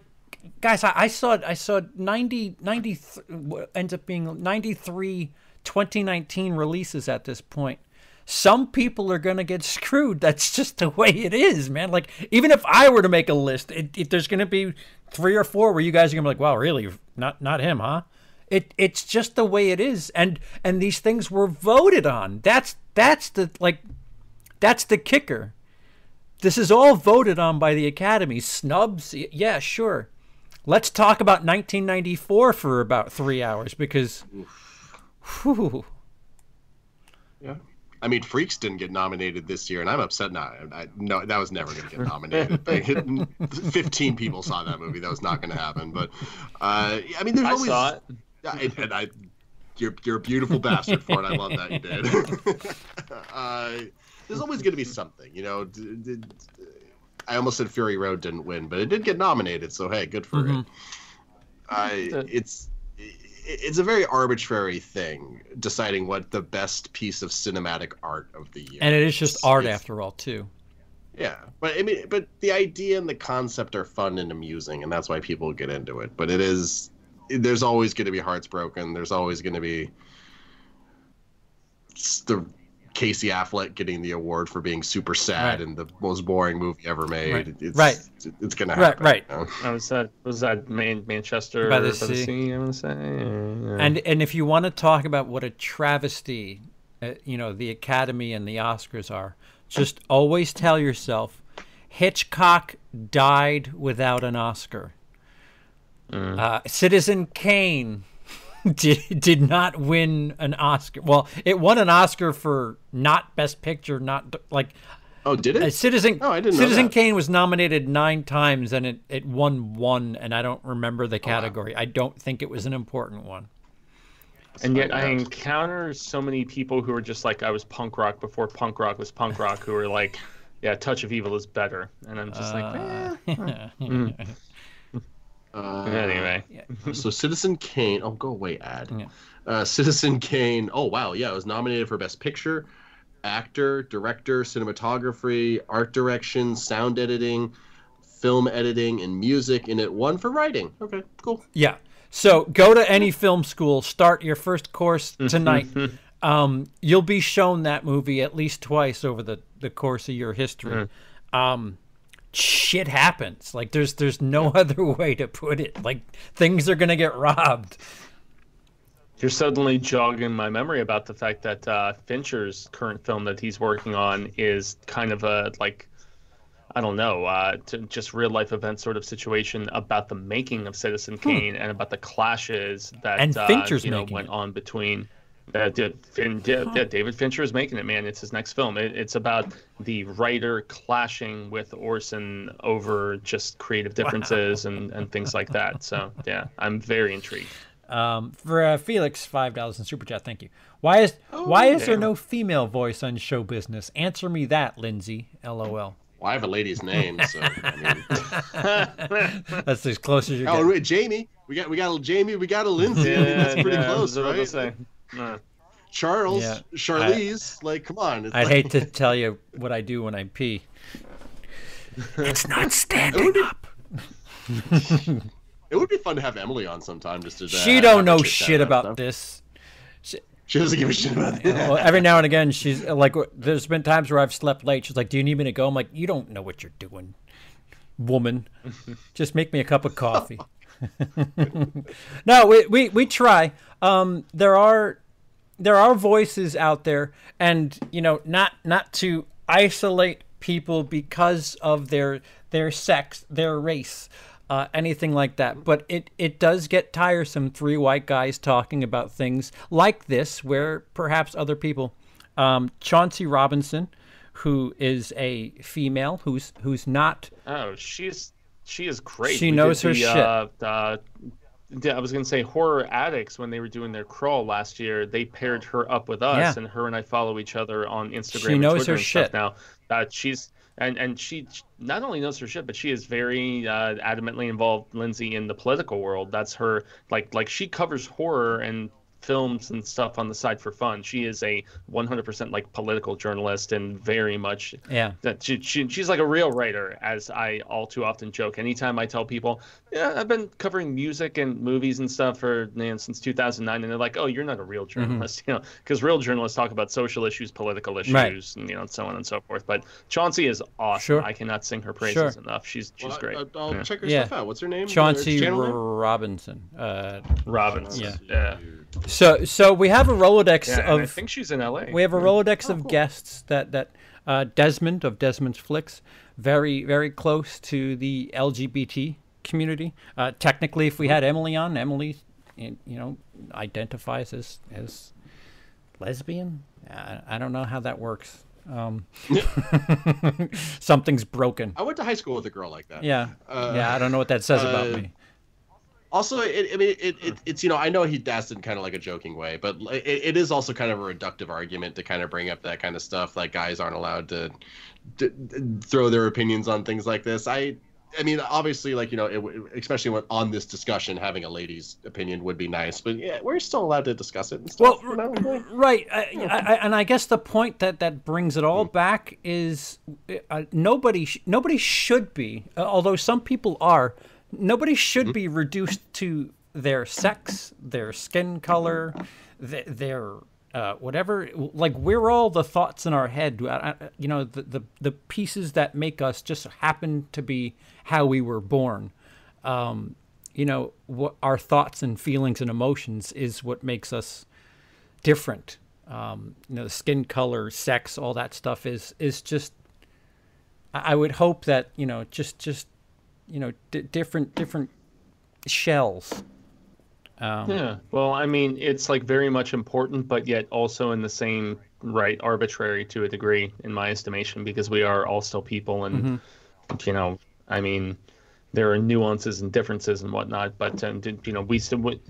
guys i, I saw i saw 90 90 th- w- ends up being 93 2019 releases at this point. Some people are gonna get screwed. That's just the way it is man. Like even if i were to make a list it, it, there's gonna be three or four where you guys are gonna be like wow really? Not not him huh? It it's just the way it is. And and these things were voted on. That's that's the like that's the kicker this is all voted on by the Academy. Snubs, yeah, sure. Let's talk about 1994 for about three hours because, whew, Yeah. I mean, Freaks didn't get nominated this year, and I'm upset. Not, I, no, that was never going to get nominated. Fifteen people saw that movie. That was not going to happen. But uh, I mean, there's I always. saw it. I, and I, you're you're a beautiful bastard for it. I love that you did. uh, there's always going to be something, you know. D- d- d- I almost said Fury Road didn't win, but it did get nominated. So hey, good for it. Mm-hmm. I it's it's a very arbitrary thing deciding what the best piece of cinematic art of the year. and it is just art It's- after all too. Yeah, but I mean, but the idea and the concept are fun and amusing, and that's why people get into it. But it is, there's always going to be hearts broken. There's always going to be the Casey Affleck getting the award for being super sad Right. and the most boring movie ever made. Right. It's, Right. It's going to happen. right. you know? Oh, was that was that Man- Manchester By the by Sea. sea? I'm gonna say. Yeah. And and if you want to talk about what a travesty, uh, you know, the Academy and the Oscars are, just always tell yourself, Hitchcock died without an Oscar. Uh, Citizen Kane did did not win an Oscar. Well, it won an Oscar for not Best Picture, not like Oh, did it? uh, Citizen. Oh, I didn't Citizen that. Kane was nominated nine times and it it won one, and I don't remember Oh, the category. I don't think it was an important one. And yet I encounter so many people who are just like I was punk rock before punk rock was punk rock who are like, yeah, Touch of Evil is better, and I'm just like, eh. Uh, anyway. so Citizen Kane. Oh, go away, ad. Uh, Citizen Kane. Oh wow, yeah, it was nominated for Best Picture, Actor, Director, Cinematography, Art Direction, Sound Editing, Film Editing, and Music, and it won for writing. Okay, cool. Yeah. So go to any film school, start your first course tonight. um, you'll be shown that movie at least twice over the, the course of your history. Um, shit happens. Like there's there's no other way to put it. Like things are gonna get robbed. You're suddenly jogging my memory about the fact that uh, Fincher's current film that he's working on is kind of a like, I don't know, uh, to just real life event sort of situation about the making of Citizen Kane and about the clashes that Hmm. And uh, Fincher's you know went it. on between. Uh, did, Fin, yeah, yeah, David Fincher is making it, man. It's his next film. It, it's about the writer clashing with Orson over just creative differences and, and things like that. So yeah, I'm very intrigued. Um, for uh, Felix, five dollars in super chat. Thank you. Why is why is there no female voice on show business? Answer me that, Lindsey. LOL. Well, I have a lady's name, so I mean. That's as close as you oh, get. wait, Jamie. We got we got a Jamie. We got a Lindsey. I Yeah, that's pretty yeah, I close, was about to right? Say. Uh, Charles, Yeah. Charlize. like, come on. It's I'd like, hate to tell you what I do when I pee. It's not It would standing be- up. It would be fun to have Emily on sometime, just to. uh, She have don't know shit about stuff. this. She doesn't give a shit about that. Well, every now and again, she's like, there's been times where I've slept late. She's like, "Do you need me to go?" I'm like, "You don't know what you're doing, woman. Just make me a cup of coffee." no, we, we we try. Um, there are there are voices out there, and you know, not not to isolate people because of their their sex, their race, uh, anything like that. But it it does get tiresome. Three white guys talking about things like this, where perhaps other people, um, Chauncey Robinson, who is a female, who's who's not oh, she's she is great. She We knows her the, shit. Uh, uh, yeah, I was gonna say horror addicts when they were doing their crawl last year. They paired her up with us, Yeah. and her and I follow each other on Instagram. She and knows Twitter her and stuff shit. now. Uh, she's and and she not only knows her shit, but she is very uh, adamantly involved, Lindsey, in the political world. That's her like like she covers horror and films and stuff on the side for fun. She is a 100% like political journalist and very much yeah. that she, she she's like a real writer as i all too often joke anytime i tell people yeah i've been covering music and movies and stuff for you know, since 2009 and they're like oh you're not a real journalist you know because real journalists talk about social issues political issues Mm-hmm. Right. and you know and so on and so forth but chauncey is awesome Sure. i cannot sing her praises Sure. enough she's she's Well, great I, will Yeah. check her Yeah. stuff out. What's her name? Chauncey Her channel name? Robinson. Uh, robbins Yeah. yeah so so we have a Rolodex yeah of i think she's in la We have a Rolodex of guests that that uh, Desmond of Desmond's Flicks, very very close to the LGBT community. Uh, technically, if we had Emily on, Emily, you know, identifies as as lesbian. I, I don't know how that works. Um, something's broken. I went to high school with a girl like that. Yeah, Uh, yeah. I don't know what that says about me. Also, it, I mean, it, it, it's you know, I know he asked in kind of like a joking way, but it, it is also kind of a reductive argument to kind of bring up that kind of stuff. Like guys aren't allowed to, to throw their opinions on things like this. I, I mean, obviously, like you know, it, especially when on this discussion, having a lady's opinion would be nice. But yeah, we're still allowed to discuss it. And stuff, Well, you know? Right, I, I, and I guess the point that that brings it all back is uh, nobody sh- nobody should be, uh, although some people are, nobody should be reduced to their sex, their skin color, th- their uh, whatever. Like we're all the thoughts in our head. I, I- you know, the, the the pieces that make us just happen to be how we were born um, you know, what our thoughts and feelings and emotions is what makes us different. Um, you know, the skin color, sex, all that stuff is is just. I I would hope that you know, just just, you know, d- different different shells. Um, Yeah. Well, I mean, it's like very much important, but yet also in the same right arbitrary to a degree, in my estimation, because we are all still people, and you know, I mean, there are nuances and differences and whatnot, but um, you know, we still. would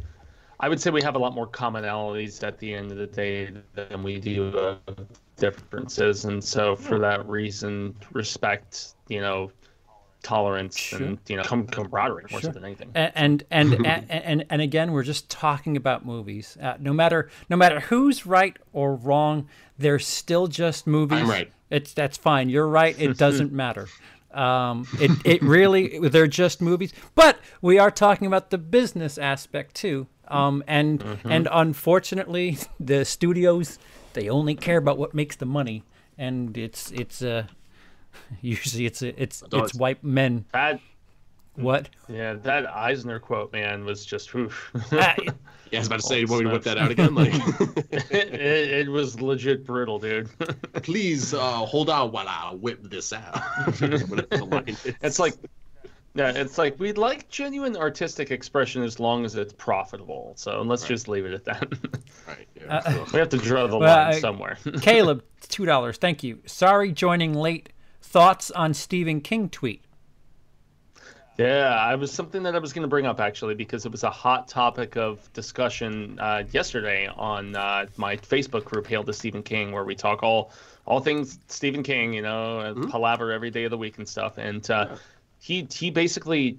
I would say we have a lot more commonalities at the end of the day than we do uh, differences, and so for that reason, respect, you know, tolerance, Sure. and you know, com- camaraderie more Sure. than anything. and and and, and and and again we're just talking about movies. Uh, no matter no matter who's right or wrong they're still just movies. I'm right. it's that's fine. You're right. It doesn't matter. Um it it really they're just movies. But we are talking about the business aspect too. Um and and unfortunately the studios they only care about what makes the money. And it's it's uh usually it's it's it's white men That what Yeah, that Eisner quote, man, was just oof. Ah, yeah, I was about to say, you want me to whip that out again? Like, it, it, it was legit brutal, dude. please uh, hold on while I whip this out. Whatever the line is. it's like, yeah, it's like we'd like genuine artistic expression as long as it's profitable. So let's just leave it at that. Right, yeah. we have to draw the Well, line I- somewhere. Caleb, two dollars. Thank you. Sorry, joining late. Thoughts on Stephen King tweet? Yeah, I was something that I was going to bring up actually because it was a hot topic of discussion uh, yesterday on uh, my Facebook group, Hail to Stephen King, where we talk all all things Stephen King, you know, mm-hmm. palaver every day of the week and stuff. And uh, yeah. he he basically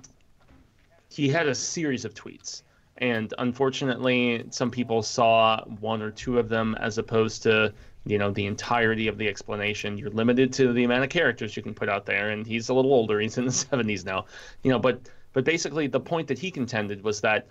he had a series of tweets, and unfortunately, some people saw one or two of them as opposed to you know the entirety of the explanation. You're limited to the amount of characters you can put out there and he's a little older. He's in the 70s now. You know but but basically the point that he contended was that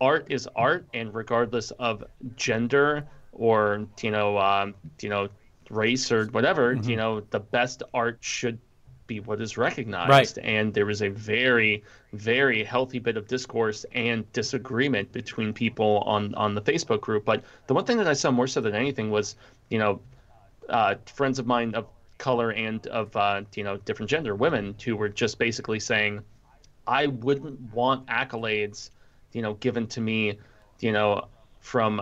art is art and regardless of gender or you know um, you know race or whatever mm-hmm. you know the best art should be what is recognized. Right. and there was a very very healthy bit of discourse and disagreement between people on on the facebook group. But the one thing that i saw more so than anything was you know, uh, friends of mine of color and of uh, you know different gender women who were just basically saying, I wouldn't want accolades, you know, given to me, you know, from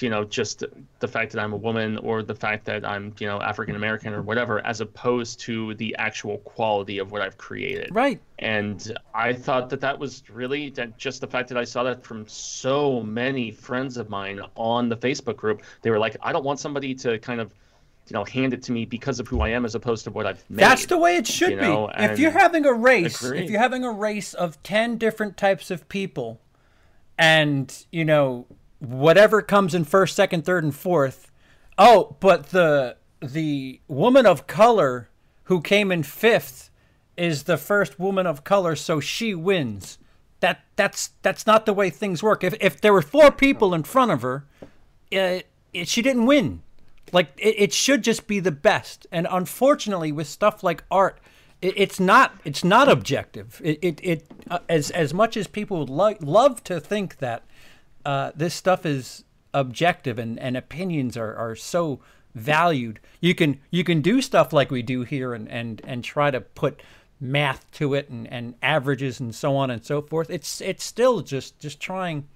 you know just the fact that I'm a woman or the fact that I'm you know African American or whatever, as opposed to the actual quality of what I've created. Right. And I thought that that was really that just the fact that I saw that from so many friends of mine on the Facebook group. They were like, I don't want somebody to kind of you know, hand it to me because of who I am as opposed to what I've made. That's the way it should you know? be. If you're having a race, agreed. if you're having a race of 10 different types of people and, you know, whatever comes in first, second, third, and fourth. Oh, but the the woman of color who came in fifth is the first woman of color, so she wins. That that's that's not the way things work. If if there were four people in front of her, it, it, she didn't win. Like it, it should just be the best. And unfortunately, with stuff like art, it, it's not it's not objective. It it, it uh, as as much as people would lo- love to think that uh, this stuff is objective and, and opinions are, are so valued. You can you can do stuff like we do here and, and, and try to put math to it and, and averages and so on and so forth. It's it's still just just trying,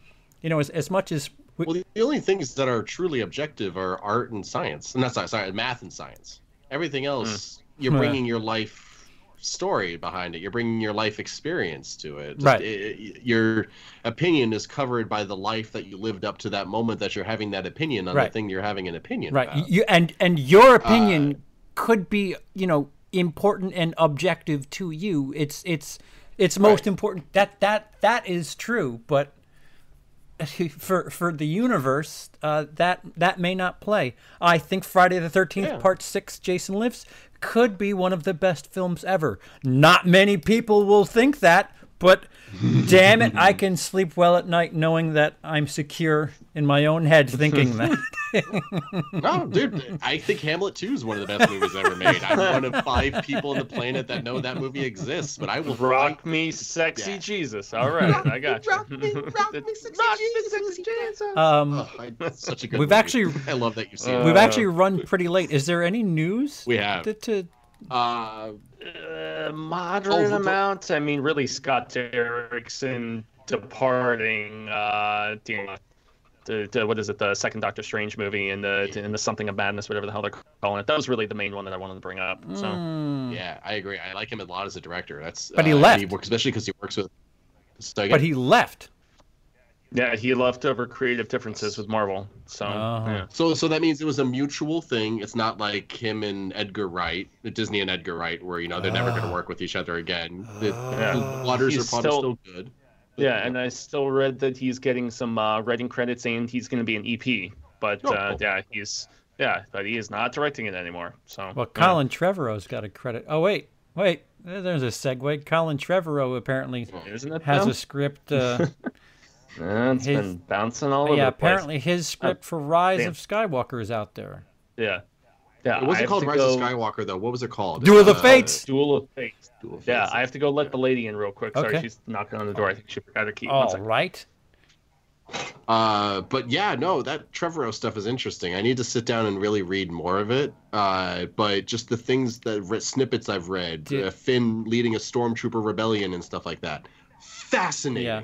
you know, as, as much as we... well, the only things that are truly objective are art and science, and that's not sorry, math and science. Everything else, mm. you're bringing your life story behind it. You're bringing your life experience to it. Just, right. It, your opinion is covered by the life that you lived up to that moment that you're having that opinion on right. the thing you're having an opinion right. About. You and and your opinion uh, could be you know important and objective to you. It's it's it's most right. important. That that that is true, but for for the universe, uh, that that may not play. I think Friday the Thirteenth yeah. Part Six, Jason Lives, could be one of the best films ever. Not many people will think that, but damn it, I can sleep well at night knowing that I'm secure in my own head thinking that. no, dude, I think Hamlet 2 is one of the best movies ever made. I'm one of five people on the planet that know that movie exists, but I will rock me, sexy yeah. Jesus. All right, I got you. rock me, rock me, sexy rock Jesus. Jesus. Um, oh, I, such a good. We've movie. actually, I love that you've seen. Uh, we've actually run pretty late. Is there any news? We have to, to uh, uh, moderate oh, amount. I mean, really, Scott Derrickson departing. Uh, the, the, what is it? The second Doctor Strange movie and the in the Something of Madness, whatever the hell they're calling it. That was really the main one that I wanted to bring up. So mm. yeah, I agree. I like him a lot as a director. That's but he uh, left, he works, especially because he works with. So but he left. Yeah, he left over creative differences with Marvel. So, uh-huh. yeah. so, so that means it was a mutual thing. It's not like him and Edgar Wright, Disney and Edgar Wright, where you know they're uh, never going to work with each other again. The, yeah. the waters he's are probably still, still good. But, yeah, and I still read that he's getting some uh, writing credits and he's going to be an EP. But oh, uh, cool. yeah, he's yeah, but he is not directing it anymore. So well, Colin yeah. Trevorrow's got a credit. Oh wait, wait, there's a segue. Colin Trevorrow apparently has a script. Uh, Yeah, it's his, been bouncing all over. Yeah, apparently his script oh, for Rise damn. of Skywalker is out there. Yeah. Yeah, it wasn't called Rise go... of Skywalker though. What was it called? Duel of the uh, Fates. Duel of Fates. Duel of Fates. Yeah, I have to go let the lady in real quick. Sorry, okay. she's knocking on the door. I think she forgot her key. All right. Uh, but yeah, no, that Trevorrow stuff is interesting. I need to sit down and really read more of it. Uh, but just the things that snippets I've read, uh, Finn leading a stormtrooper rebellion and stuff like that, fascinating. Yeah.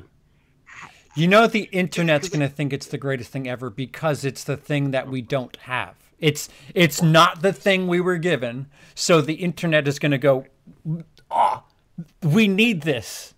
You know the internet's going to think it's the greatest thing ever because it's the thing that we don't have. It's it's not the thing we were given. So the internet is going to go, "Oh, we need this."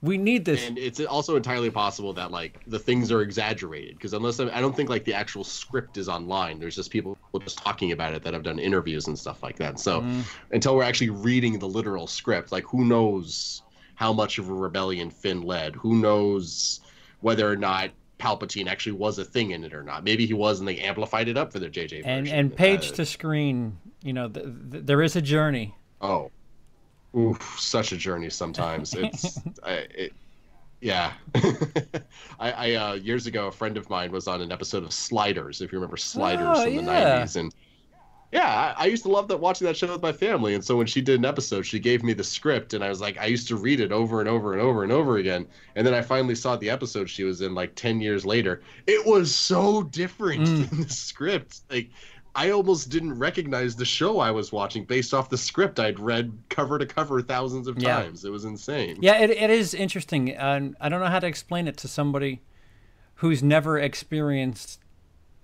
We need this. and it's also entirely possible that like the things are exaggerated because unless I, I don't think like the actual script is online there's just people just talking about it that have done interviews and stuff like that so Mm. until we're actually reading the literal script like who knows how much of a rebellion finn led who knows whether or not palpatine actually was a thing in it or not maybe he was and they amplified it up for their jj and version. and page Uh, to screen, you know, th- th- there is a journey. Oh, oof, such a journey sometimes. It's, I, it, yeah. I, I uh, years ago, a friend of mine was on an episode of Sliders. If you remember Sliders Oh, from the yeah. '90s, and yeah, I, I used to love that watching that show with my family. And so when she did an episode, she gave me the script, and I was like, I used to read it over and over and over and over again. And then I finally saw the episode she was in, like ten years later. It was so different Mm. than the script. Like I almost didn't recognize the show I was watching based off the script I'd read cover to cover thousands of Yeah. times. It was insane. Yeah, it, it is interesting. And I don't know how to explain it to somebody who's never experienced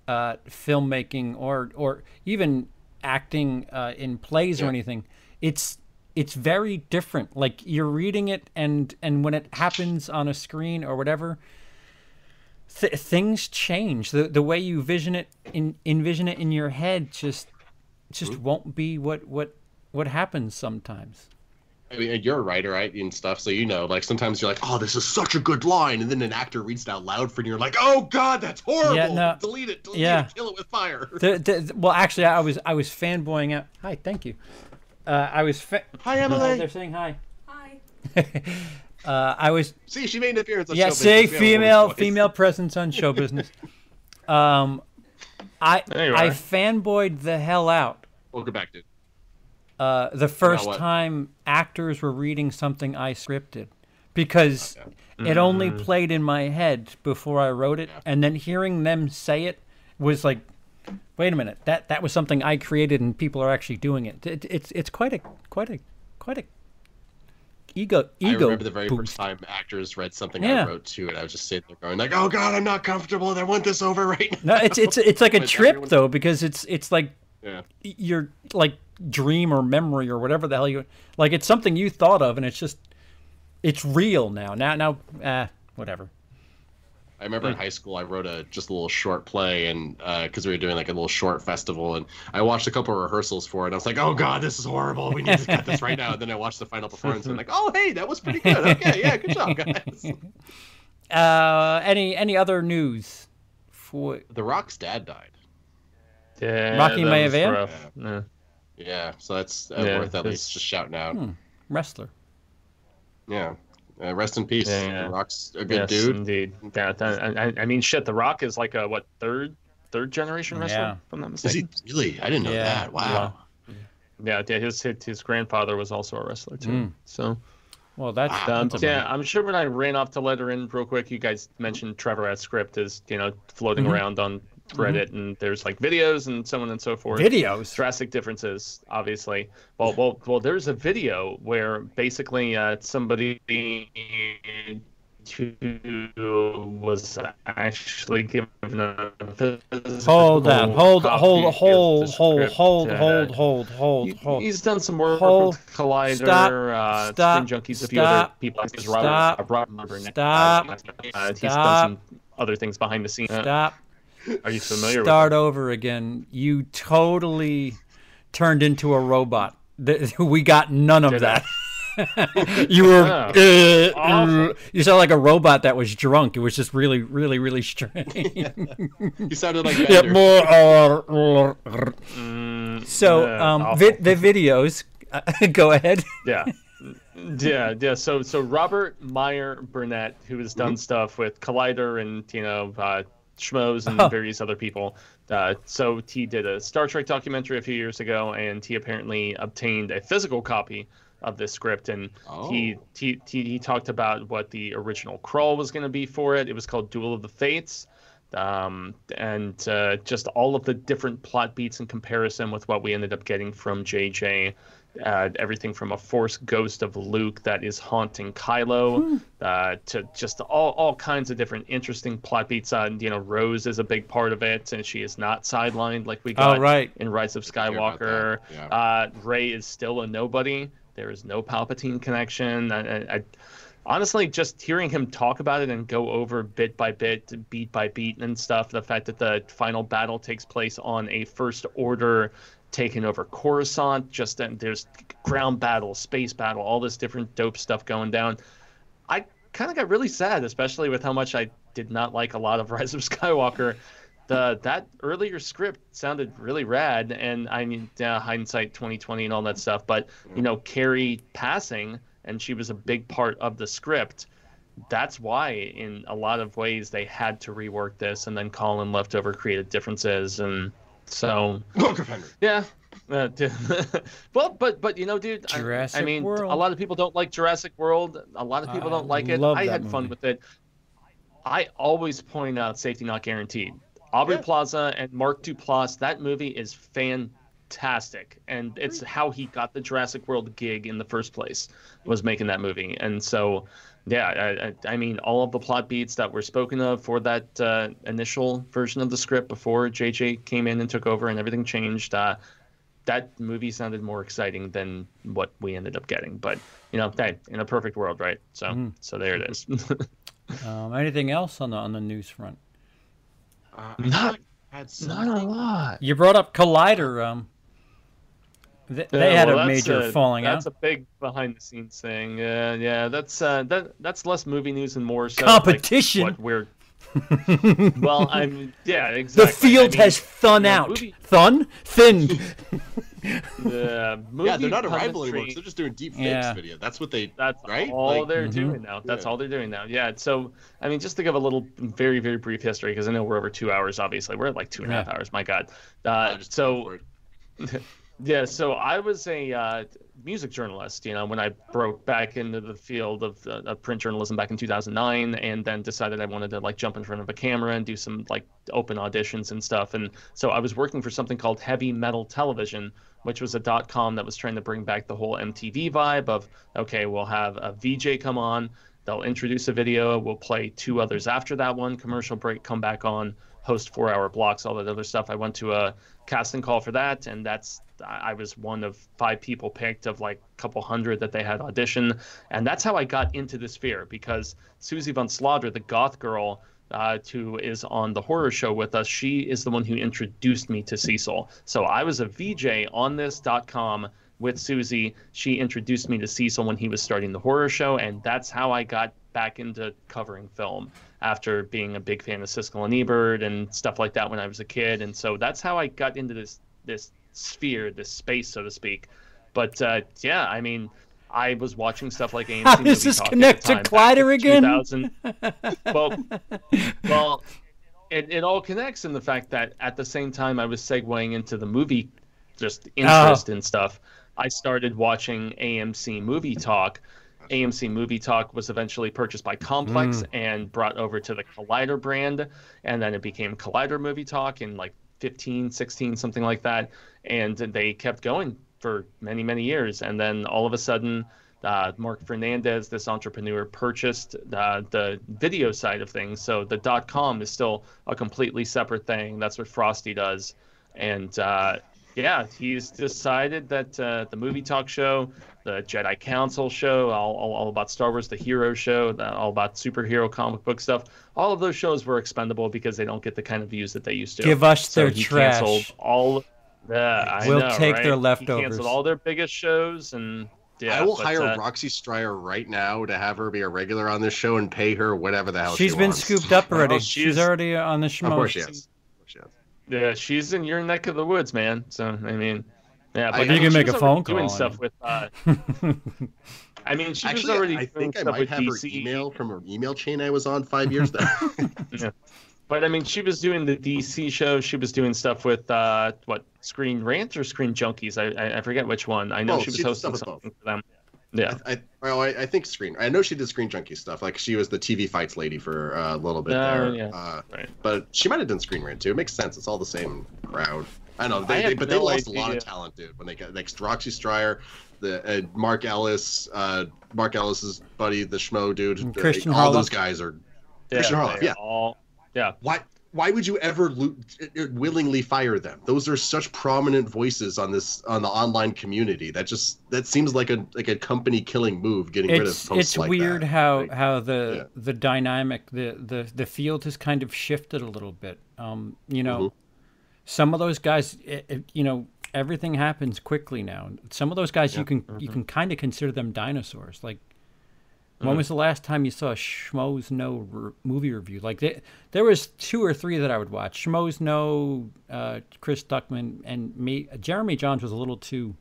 uh, filmmaking or or even acting uh, in plays or anything. It's it's very different. Like you're reading it, and and when it happens on a screen or whatever, th- things change. The the way you vision it, in, envision it in your head, just just Mm-hmm. won't be what what what happens sometimes. I mean, you're a writer, right, and stuff, so you know, like sometimes you're like, "Oh, this is such a good line," and then an actor reads it out loud for you, and you're like, "Oh God, that's horrible! Yeah, no. delete it, delete Yeah. it, kill it with fire." The, the, well, actually, I was I was fanboying out. Hi, thank you. Uh, I was. Fa- Hi, Emily. they're saying hi. Hi. Uh, I was. See, she made an appearance on Yeah, show say business. We have female female presence on show business. Um, I I are. fanboyed the hell out. Welcome back, dude. Uh, the first what? time actors were reading something I scripted, because it only Mm. played in my head before I wrote it, and then hearing them say it was like, wait a minute, that that was something I created, and people are actually doing it. it it's it's quite a quite a quite a ego ego. I ego remember the very boost. first time actors read something Yeah. I wrote too, and I was just sitting there going like, "Oh God, I'm not comfortable. I want this over right now." No, it's it's it's like a trip everyone- though because it's it's like Yeah. your like dream or memory or whatever the hell you like. It's something you thought of, and it's just it's real now. Now now, uh, whatever. I remember in high school I wrote a just a little short play and because we were doing like a little short festival and I watched a couple of rehearsals for it and I was like oh god this is horrible we need to cut this right now and then I watched the final performance and I'm like oh hey that was pretty good okay yeah good job guys Uh, any any other news? For The Rock's dad died Yeah, Rocky that was Maivia? rough. Yeah. yeah so that's uh, Yeah, worth at that's- least just shouting out wrestler. yeah uh, rest in peace Yeah, yeah. The Rock's a good yes, dude indeed. Yeah, I, I- I mean, shit. The Rock is like a what third third generation wrestler? Yeah. If I'm not is he really I didn't know Yeah, that wow Yeah, yeah. His his his grandfather was also a wrestler too. Mm. So Well, that's, um, that's yeah, I'm sure when I ran off to let her in real quick, you guys mentioned Trevorrow script is you know floating Mhm. around on Reddit, and there's like videos and so on and so forth. videos. drastic differences obviously well well well there's a video where basically uh, somebody who was actually given a Hold on, hold, hold, hold, hold, hold, uh, hold, hold, hold, hold. He's done some work Hold. with Collider, Stop. uh, Stop. Screen Junkies, a few other people. Stop. Robert, Robert Burnett. Stop. Uh, he's done some other things behind the scenes. Uh, Stop. Are you familiar Start over again. You totally turned into a robot. We got none of Did that. you were Oh. uh, Awful. uh, you sound like a robot that was drunk. It was just really, really, really strange. he sounded like yeah, more. uh. Mm, so, yeah, um, vi- the videos. Uh, go ahead. yeah yeah yeah so so robert meyer burnett who has done stuff with collider and you know uh schmoes and Oh. various other people uh, so he did a star trek documentary a few years ago and he apparently obtained a physical copy of this script and he, Oh. he he he talked about what the original crawl was going to be for it it was called duel of the fates um, and uh, just all of the different plot beats in comparison with what we ended up getting from JJ. Uh, everything from a force ghost of Luke that is haunting Kylo, uh, to just all, all kinds of different interesting plot beats. Uh, you know, Rose is a big part of it, and she is not sidelined like we got Oh, right. in Rise of Skywalker. yeah. Uh, Rey is still a nobody. There is no Palpatine connection. I, I, I, honestly, just hearing him talk about it and go over bit by bit, beat by beat, and stuff. The fact that the final battle takes place on a First Order taking over Coruscant, just then there's ground battle, space battle, all this different dope stuff going down. I kind of got really sad, especially with how much I did not like a lot of Rise of Skywalker. The that earlier script sounded really rad, and I mean, hindsight 2020 and all that stuff. But you know, Carrie passing, and she was a big part of the script. That's why, in a lot of ways, they had to rework this, and then Colin in leftover creative differences, and so yeah. Uh, well, but but you know, dude, Jurassic I, I mean, World. a lot of people don't like Jurassic World. A lot of people I don't like it. I that had fun with it. I always point out safety not guaranteed. Aubrey Yeah. Plaza and Mark Duplass. That movie is fantastic, and it's how he got the Jurassic World gig in the first place was making that movie. And so, yeah, I, I, I mean, all of the plot beats that were spoken of for that uh, initial version of the script before JJ came in and took over and everything changed. Uh, that movie sounded more exciting than what we ended up getting. But you know, hey, in a perfect world, right? So, Mm-hmm. so there it is. Um, anything else on the on the news front? Uh, Not- I feel like I had Not a lot. You brought up Collider. Um, th- they Yeah, had well, a that's major falling That's out. That's a big behind the scenes thing. Yeah, yeah. That's uh, that that's less movie news and more so like, Competition. what we're. well, I'm yeah, exactly. the field I mean, has thun you out. movie- Thun? Thinned. the movie Yeah, they're not a rival anymore. They're just doing deep fakes Yeah. video. That's what they. That's right? all Like- they're Mhm. doing now. That's Yeah. all they're doing now. Yeah. So, I mean, just to give a little, very, very brief history, because I know we're over two hours. Obviously, we're at like two and a half Yeah. hours. My God. Uh, so, go for it. Yeah, so I was a uh, music journalist, you know, when I broke back into the field of, uh, of print journalism back in 2009, and then decided I wanted to like jump in front of a camera and do some like open auditions and stuff. And so I was working for something called Heavy Metal Television, which was a dot com that was trying to bring back the whole MTV vibe of okay, we'll have a VJ come on, they'll introduce a video, we'll play two others after that one, commercial break, come back on, host four hour blocks, all that other stuff. I went to a casting call for that, and that's I was one of five people picked of like a couple hundred that they had audition, and that's how I got into the sphere because Susie von Slaughter, the goth girl. Uh, who is on the horror show with us? She is the one who introduced me to Cecil. So I was a VJ on this.com with Susie. She introduced me to Cecil when he was starting the horror show, and that's how I got back into covering film after being a big fan of Siskel and Ebert and stuff like that when I was a kid. And so that's how I got into this this sphere, this space, so to speak. But uh, yeah, I mean, I was watching stuff like AMC. How does Movie this connect to Collider again? 2000. well, well, it, it all connects in the fact that at the same time I was segueing into the movie, just interest in stuff. I started watching AMC Movie Talk. AMC Movie Talk was eventually purchased by Complex and brought over to the Collider brand, and then it became Collider Movie Talk in like 15, 16, something like that. And they kept going for many, many years. And then all of a sudden, uh, Mark Fernandez, this entrepreneur, purchased uh, the video side of things. So the dot com is still a completely separate thing. That's what Frosty does. And uh, yeah, he's decided that uh, the movie talk show, the Jedi Council show, all, all, all about Star Wars, the Hero show, the, all about superhero comic book stuff, all of those shows were expendable because they don't get the kind of views that they used to. Give us So their he trash. canceled all. Yeah, I We'll know, take right? their He leftovers. canceled all their biggest shows, and yeah, I will but, hire uh, Roxy Striar right now to have her be a regular on this show and pay her whatever the hell She's she been wants. scooped up already. Oh, she's, she's- already on the Of course she has. Of course she has. Yeah, she's in your neck of the woods, man. So I mean, yeah, but I- I You can make was a already phone doing stuff with. Uh, I mean, she was already I doing think I stuff might with have her email from her email chain I was on five years back. But I mean, she was doing the DC show. She was doing stuff with uh, what Screen Rant or Screen Junkies. I I, I forget which one. I know Both. she was She hosting stuff something for them. Yeah. I, I, well, I, I think screen. I know she did screen junkie stuff. Like she was the TV fights lady for uh, a little bit Oh, there. yeah. Uh, Right. but she might have done screen rant too. It makes sense. It's all the same crowd. I know, I they, they, have but they no lost a lot of talent, dude. When they got like Roxy Striar, the uh, Mark Ellis, uh, Mark Ellis's buddy, the Schmo dude, And uh, Christian all Harloff. those guys are. Yeah, Christian Harloff, yeah. All, yeah. Why? Why would you ever lo- willingly fire them? Those are such prominent voices on this on the online community. That just that seems like a like a company killing move. Getting rid of It's posts it's like weird that. how Like, how the yeah. the dynamic the, the the field has kind of shifted a little bit. Um, you know, Mm-hmm. some of those guys, it, it- you know, everything happens quickly now. Some of those guys you can Mm-hmm. you can kind of consider them dinosaurs. Like, when Mm-hmm. was the last time you saw a Schmoes Know re- movie review? Like, they, there was two or three that I would watch. Schmoes Know, uh, Chris Stuckman, and me. Jeremy Jahns was a little too,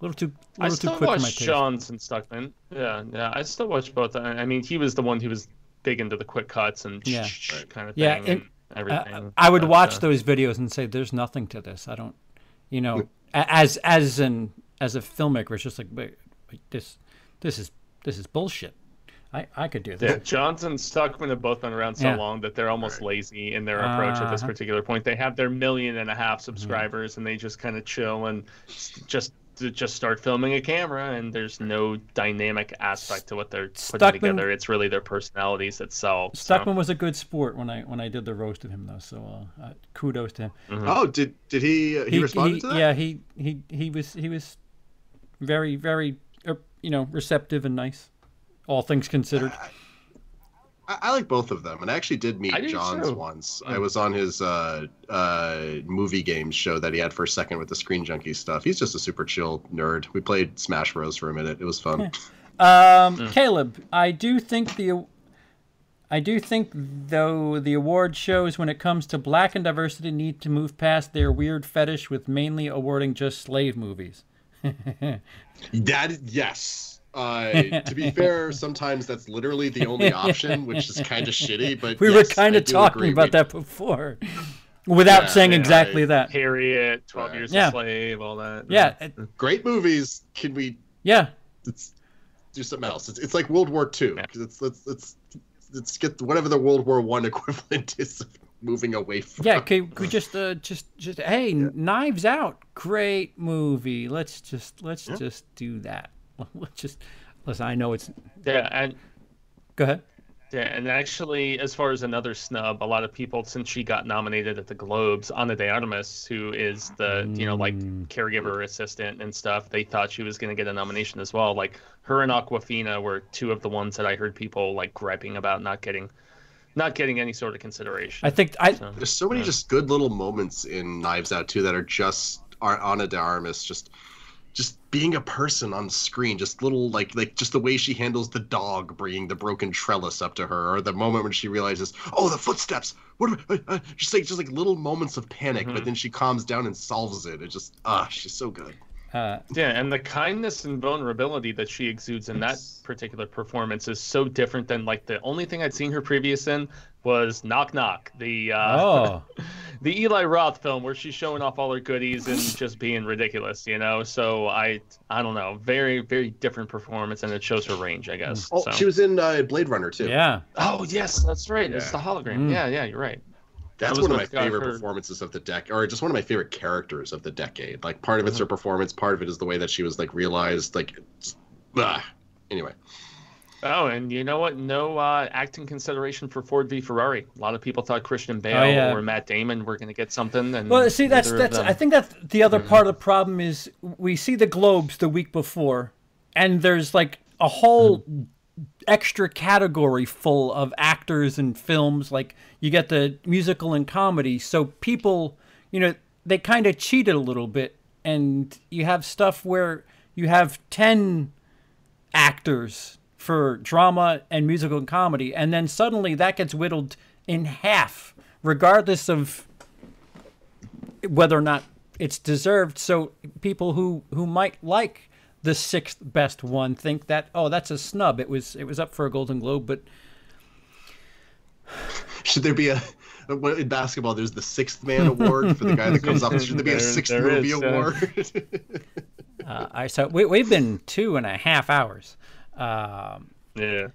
a little too, a I little too still my watch. Jahns and Stuckman. Yeah, yeah, I still watch both. I I mean, he was the one who was big into the quick cuts and Yeah. kind of thing Yeah, and, and, everything. Uh, I would But, watch uh, those videos and say, "There's nothing to this. I don't, you know, as as an as a filmmaker, it's just like, wait, wait, this this is this is bullshit. I I could do Yeah, this. Jahns and Stuckman have both been around so Yeah. long that they're almost lazy in their approach at this Uh-huh. particular point. They have their million and a half and a Mm-hmm. subscribers, and they just kind of chill and just just start filming a camera, and there's no dynamic aspect to what they're putting Stuckman- together. It's really their personalities that sell. so- Stuckman was a good sport when I when I did the roast of him though, so uh, uh, kudos to him. Oh, did did he? Uh, he, responded to that. Yeah, he he he was he was very very uh, you know receptive and nice, all things considered. I, I like both of them, and I actually did meet I Jahns too. once. I was on his uh, uh, movie games show that he had for a second with the Screen Junkie stuff. He's just a super chill nerd. We played Smash Bros for a minute. It was fun. Um, Caleb, I do think the, I do think though the award shows when it comes to black and diversity need to move past their weird fetish with mainly awarding just slave movies. That yes. Uh, to be fair, sometimes that's literally the only option, which is kind of shitty. But We yes, were kind of talking agree. about We- that before, without Yeah, saying yeah, exactly I- that. Harriet, Twelve Right. Years Yeah. a Slave, all that. Yeah, Great movies. Can we? yeah. Let's do something else. It's, it's like World War II. Yeah. 'cause It's let's let's let's get whatever the World War One equivalent is of moving away from. Yeah, could, could we just uh, just just hey, Knives Out, great movie. Let's just let's just do that. Let's just listen. I know it's. Yeah, and Go ahead. Yeah, and actually, as far as another snub, a lot of people, since she got nominated at the Globes, Ana de Armas, who is the, you know, like caregiver assistant and stuff, they thought she was going to get a nomination as well. Like her and Awkwafina were two of the ones that I heard people like griping about not getting, not getting any sort of consideration. I think I So, There's so many just good little moments in Knives Out too that are just are Ana de Armas just just being a person on screen just little like like just the way she handles the dog bringing the broken trellis up to her or the moment when she realizes oh the footsteps! What am I, uh, uh, just like just like little moments of panic but then she calms down and solves it. It just ah she's so good uh, yeah, and the kindness and vulnerability that she exudes in that particular performance is so different than like the only thing I'd seen her previous in was Knock Knock, the uh, oh the Eli Roth film where she's showing off all her goodies and just being ridiculous, you know. So I I don't know, very very different performance, and it shows her range, I guess. oh so. she was in uh, Blade Runner too yeah. Oh yes, that's right. It's the hologram. Mm. Yeah, yeah, you're right. That's was one of my favorite her- performances of the decade, or just one of my favorite characters of the decade. Like part of it's her performance, part of it is the way that she was like realized, like, just, ah. anyway. Oh, and you know what? No uh, acting consideration for Ford v Ferrari. A lot of people thought Christian Bale Oh, yeah. or Matt Damon were going to get something. And Well, see, that's that's. I think that's the other part of the problem is we see the Globes the week before, and there's like a whole extra category full of actors and films. Like you get the musical and comedy, so people, you know, they kind of cheated a little bit, and you have stuff where you have ten actors for drama and musical and comedy, and then suddenly that gets whittled in half, regardless of whether or not it's deserved. So people who who might like the sixth best one think that oh that's a snub. It was it was up for a Golden Globe, but Should there be a in basketball? There's the sixth man award for the guy that comes off. Should there be a sixth there movie is, uh, award? uh, I so we, we've been two and a half hours. Um, yeah.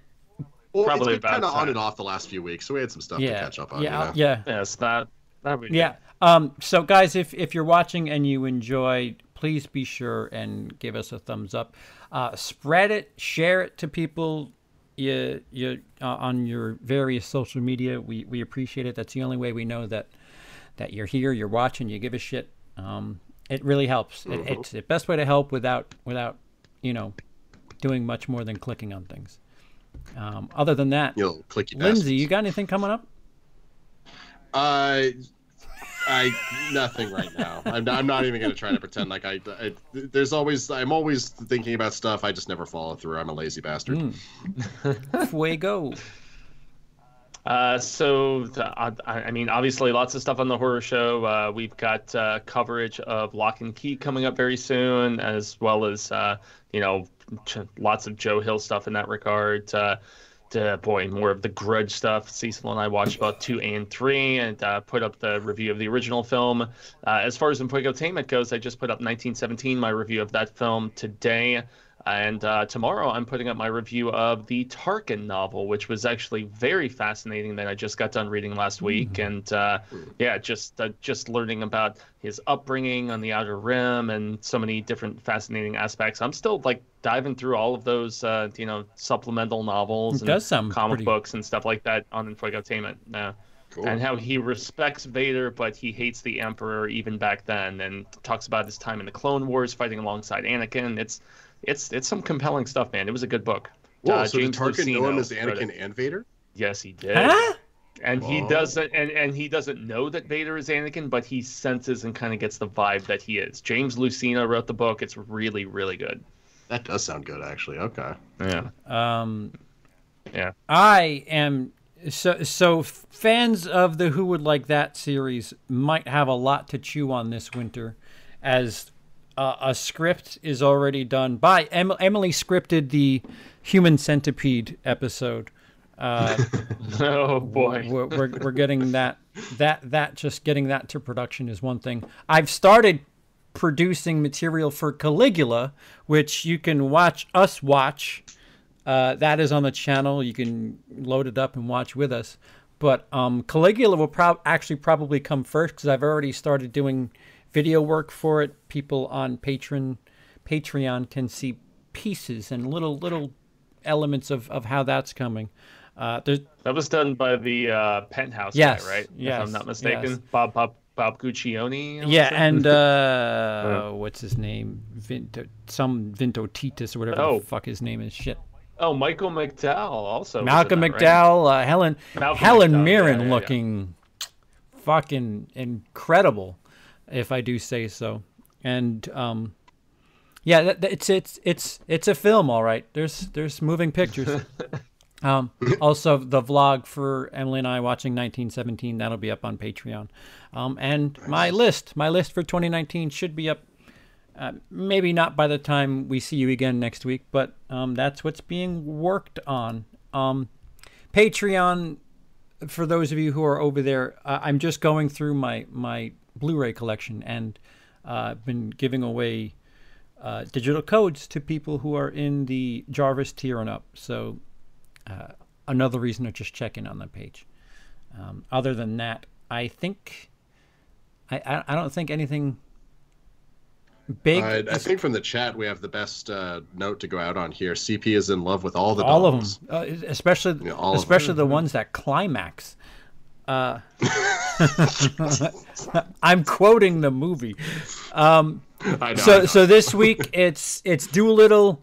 well, Probably it's been about kind of on and off the last few weeks, so we had some stuff yeah, to catch up on. yeah, you know? yeah. Yes, that that would. Yeah. Um, so, guys, if, if you're watching and you enjoy, please be sure and give us a thumbs up. Uh, spread it, share it to people. you you uh, on your various social media. We we appreciate it. That's the only way we know that that you're here, you're watching, you give a shit. Um, it really helps. It, it's the best way to help without without you know doing much more than clicking on things. Um, other than that, You'll click your Lindsey, you got anything coming up? Uh, I nothing right now. I'm not, I'm not even gonna try to pretend like I, I. There's always I'm always thinking about stuff. I just never follow through. I'm a lazy bastard. Mm. Fuego. Uh, so, the, I, I mean, obviously, lots of stuff on the horror show. Uh, we've got uh, coverage of Locke and Key coming up very soon, as well as, uh, you know, ch- lots of Joe Hill stuff in that regard. Uh, boy, more of the grudge stuff. Cecil and I watched about two and three and uh, put up the review of the original film. Uh, as far as Infotainment goes, I just put up 1917, my review of that film today. And uh, tomorrow, I'm putting up my review of the Tarkin novel, which was actually very fascinating. That I just got done reading last week, and uh, yeah, just uh, just learning about his upbringing on the Outer Rim and so many different fascinating aspects. I'm still like diving through all of those, uh, you know, supplemental novels It and comic pretty- books and stuff like that on Infotainment. Yeah Cool. and how he respects Vader, but he hates the Emperor even back then, and talks about his time in the Clone Wars fighting alongside Anakin. It's it's it's some compelling stuff, man. It was a good book. Whoa, Uh, so did James Tarkin know him as. Anakin and Vader? Yes, he did. Huh? And he doesn't, and, and he doesn't know that Vader is Anakin, but he senses and kind of gets the vibe that he is. James Luceno wrote the book. It's really, really good. That does sound good, actually. Okay. Yeah, Um, yeah. I am so so fans of the Who Would Like That series might have a lot to chew on this winter, as uh, a script is already done by em- Emily scripted the Human Centipede episode. Uh, Oh boy. we're, we're, we're getting that that that just getting that to production is one thing. I've started producing material for Caligula, which you can watch us watch. Uh, that is on the channel. You can load it up and watch with us. But um, Caligula will prob- actually probably come first because I've already started doing video work for it. People on Patreon Patreon can see pieces and little little elements of, of how that's coming. Uh, That was done by the uh, Penthouse Yes, guy, right? yes, If I'm not mistaken. yes. Bob Bob Bob Guccione. Yeah, and uh, what's his name? Vinto, some Vinto Titus or whatever Oh. the fuck his name is. Shit. Oh, Michael McDowell also. Malcolm that, right? McDowell, uh, Helen Malcolm Helen McDowell, Mirren yeah, yeah, yeah. looking fucking incredible, if I do say so. And um, yeah, that, that- it's it's it's it's a film, all right. There's there's moving pictures. Um, also, the vlog for Emily and I watching 1917 that'll be up on Patreon, um, and my list, my list for 2019 should be up. Uh, maybe not by the time we see you again next week, but um, that's what's being worked on. Um, Patreon, for those of you who are over there, uh, I'm just going through my my Blu-ray collection and uh, been giving away uh, digital codes to people who are in the Jarvis tier and up. So uh, another reason to just check in on the page. Um, other than that, I think I, I I don't think anything big. I, I think from the chat we have the best uh, note to go out on here. CP is in love with all the all dogs. of them, uh, especially Yeah, especially the ones that climax. Uh, I'm quoting the movie. Um, I know, I so know. so this week it's it's Dolittle,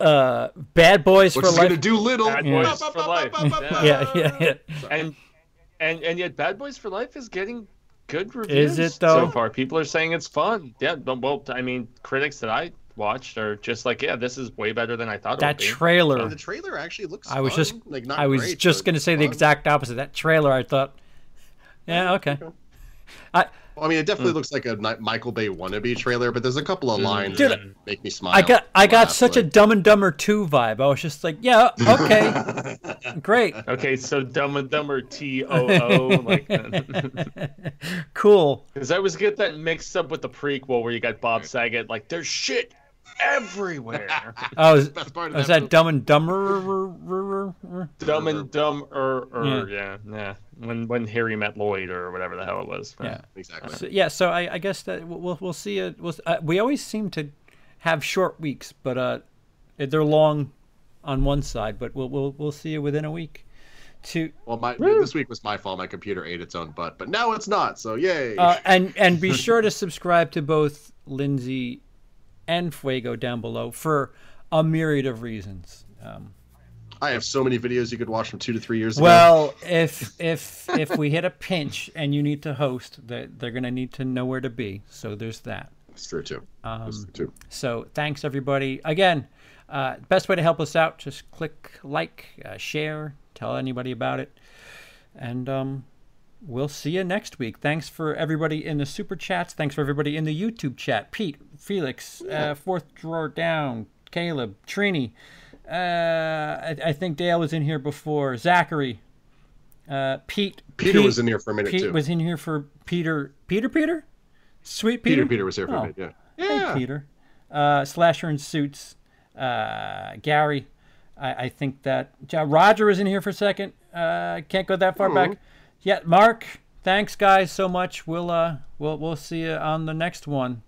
uh, Bad Boys Which for is Life. gonna do little. Bad Yeah. Boys for Life. yeah, yeah, yeah. And and and yet, Bad Boys for Life is getting good reviews. Is it, though? So far, people are saying it's fun. Yeah. but- Well, I mean, critics that I watched are just like, yeah, this is way better than I thought it That would be. trailer. Uh, the trailer actually looks. I was fun. just like not I was great, just gonna say the exact opposite. That trailer, I thought, yeah, okay. I Well, I mean, it definitely Hmm. looks like a Michael Bay wannabe trailer, but there's a couple of lines Dude, that make me smile. I got I got laugh, such a Dumb and Dumber two vibe. I was just like, yeah, okay, great, Okay, so Dumb and Dumber T O O, like, cool. because I always get that mixed up with the prequel where you got Bob Saget, like, there's shit everywhere. Oh, is, Best part of is that that Dumb and Dumber? Dumb and Dumb, er, er, yeah, yeah. When when Harry met Lloyd or whatever the hell it was. Yeah. exactly. So, yeah, so I, I guess that we'll we'll, we'll see it. We'll, uh, we always seem to have short weeks, but uh, they're long on one side, but we'll we'll we'll see you within a week. To Well, my this week was my fault. My computer ate its own butt, but now it's not. So yay! uh, and and be sure to subscribe to both Lindsey and Fuego down below for a myriad of reasons. Um, I have so many videos you could watch from two to three years ago. well, if if if we hit a pinch and you need to host, they they're gonna need to know where to be. So there's that. it's true too. It's Um, true too. So thanks everybody again. Uh, best way to help us out: just click like, uh, share, tell anybody about it, and um, we'll see you next week. Thanks for everybody in the super chats. Thanks for everybody in the YouTube chat. Pete, Felix, uh, fourth drawer down, Caleb, Trini. Uh, I, I think Dale was in here before. Zachary, uh, Pete. Peter Pete- was in here for a minute Pete too. was in here for Peter. Peter. Peter. Sweet Peter. Peter Peter was here for Oh. a minute. Yeah. Hey, Peter. Uh, Slasher in suits. Uh, Gary. I, I think that Roger was in here for a second. Uh, can't go that far back. Yeah, Mark. Thanks, guys, so much. We'll uh, we'll we'll see you on the next one.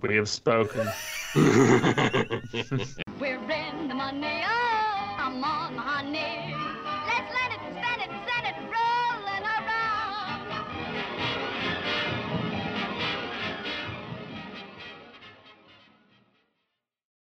We have spoken. We're in the money, oh, I'm on my honey. Let's let